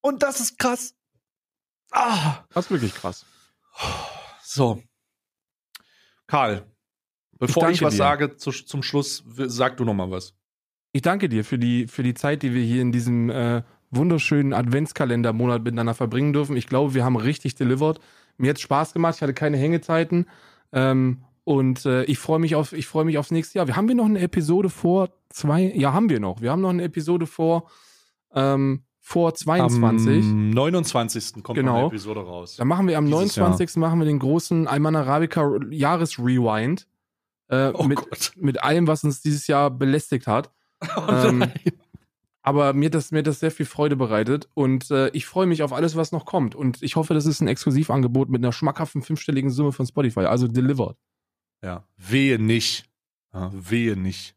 Und das ist krass. Ah. Das ist wirklich krass. So. Karl, bevor ich, ich was dir. sage zu, zum Schluss, sag du noch mal was. Ich danke dir für die, für die Zeit, die wir hier in diesem äh, wunderschönen Adventskalendermonat miteinander verbringen dürfen. Ich glaube, wir haben richtig delivered. Mir hat Spaß gemacht. Ich hatte keine Hängezeiten. Ähm, und äh, ich freue mich auf, ich freue mich aufs nächste Jahr. Wir haben wir noch eine Episode vor zwei, ja, haben wir noch. Wir haben noch eine Episode vor, ähm, vor 22. Am 29. kommt genau. eine Episode raus. Dann machen wir am 29. Jahr. machen wir den großen Alman Arabica Jahresrewind. Äh, oh mit, mit allem, was uns dieses Jahr belästigt hat. Oh ähm, aber mir hat das, mir das sehr viel Freude bereitet und äh, ich freue mich auf alles, was noch kommt. Und ich hoffe, das ist ein Exklusivangebot mit einer schmackhaften fünfstelligen Summe von Spotify, also delivered. Ja, wehe nicht. Ja, wehe nicht.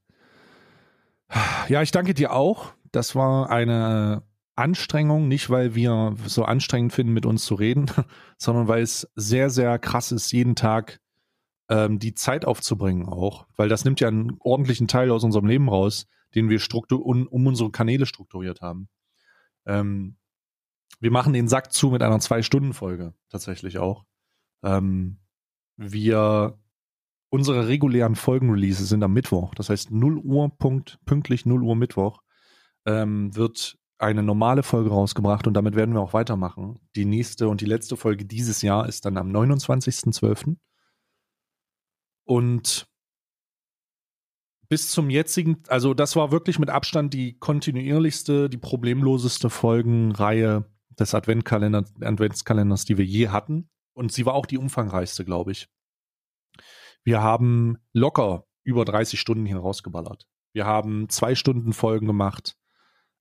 Ja, ich danke dir auch. Das war eine Anstrengung, nicht weil wir so anstrengend finden, mit uns zu reden, sondern weil es sehr, sehr krass ist, jeden Tag ähm, die Zeit aufzubringen auch, weil das nimmt ja einen ordentlichen Teil aus unserem Leben raus, den wir um, um unsere Kanäle strukturiert haben. Ähm, wir machen den Sack zu mit einer Zwei-Stunden-Folge tatsächlich auch. Ähm, wir unsere regulären Folgenreleases sind am Mittwoch, das heißt 0 Uhr Punkt, pünktlich 0 Uhr Mittwoch ähm, wird eine normale Folge rausgebracht und damit werden wir auch weitermachen. Die nächste und die letzte Folge dieses Jahr ist dann am 29.12. Und bis zum jetzigen, also das war wirklich mit Abstand die kontinuierlichste, die problemloseste Folgenreihe des Adventkalender, Adventskalenders, die wir je hatten. Und sie war auch die umfangreichste, glaube ich. Wir haben locker über 30 Stunden hier rausgeballert. Wir haben zwei Stunden Folgen gemacht.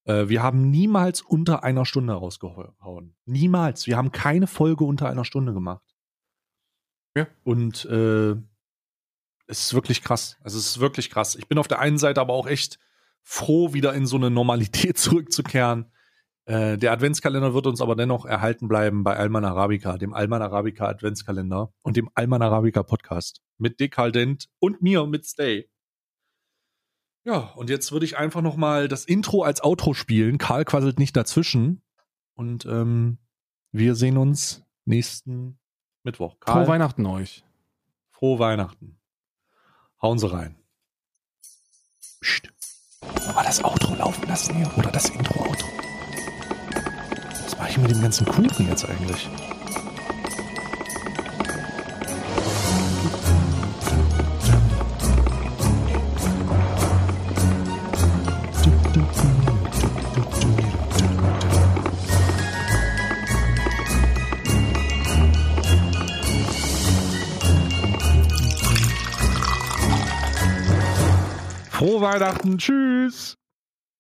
Äh, wir haben niemals unter einer Stunde rausgehauen. Niemals. Wir haben keine Folge unter einer Stunde gemacht. Ja. Und äh, es ist wirklich krass. Also es ist wirklich krass. Ich bin auf der einen Seite aber auch echt froh, wieder in so eine Normalität zurückzukehren. Äh, der Adventskalender wird uns aber dennoch erhalten bleiben bei Alman Arabica, dem Alman Arabica Adventskalender und dem Alman Arabica Podcast mit Dick Haldent und mir mit Stay. Ja, und jetzt würde ich einfach noch mal das Intro als Outro spielen. Karl quasselt nicht dazwischen. Und ähm, wir sehen uns nächsten Mittwoch. Karl, Frohe Weihnachten euch. Frohe Weihnachten. Hauen Sie rein. Psst. Wir das Outro laufen lassen hier? Oder das Intro-Outro? Was mache ich mit dem ganzen Kuchen jetzt eigentlich? Frohe Weihnachten. Tschüss.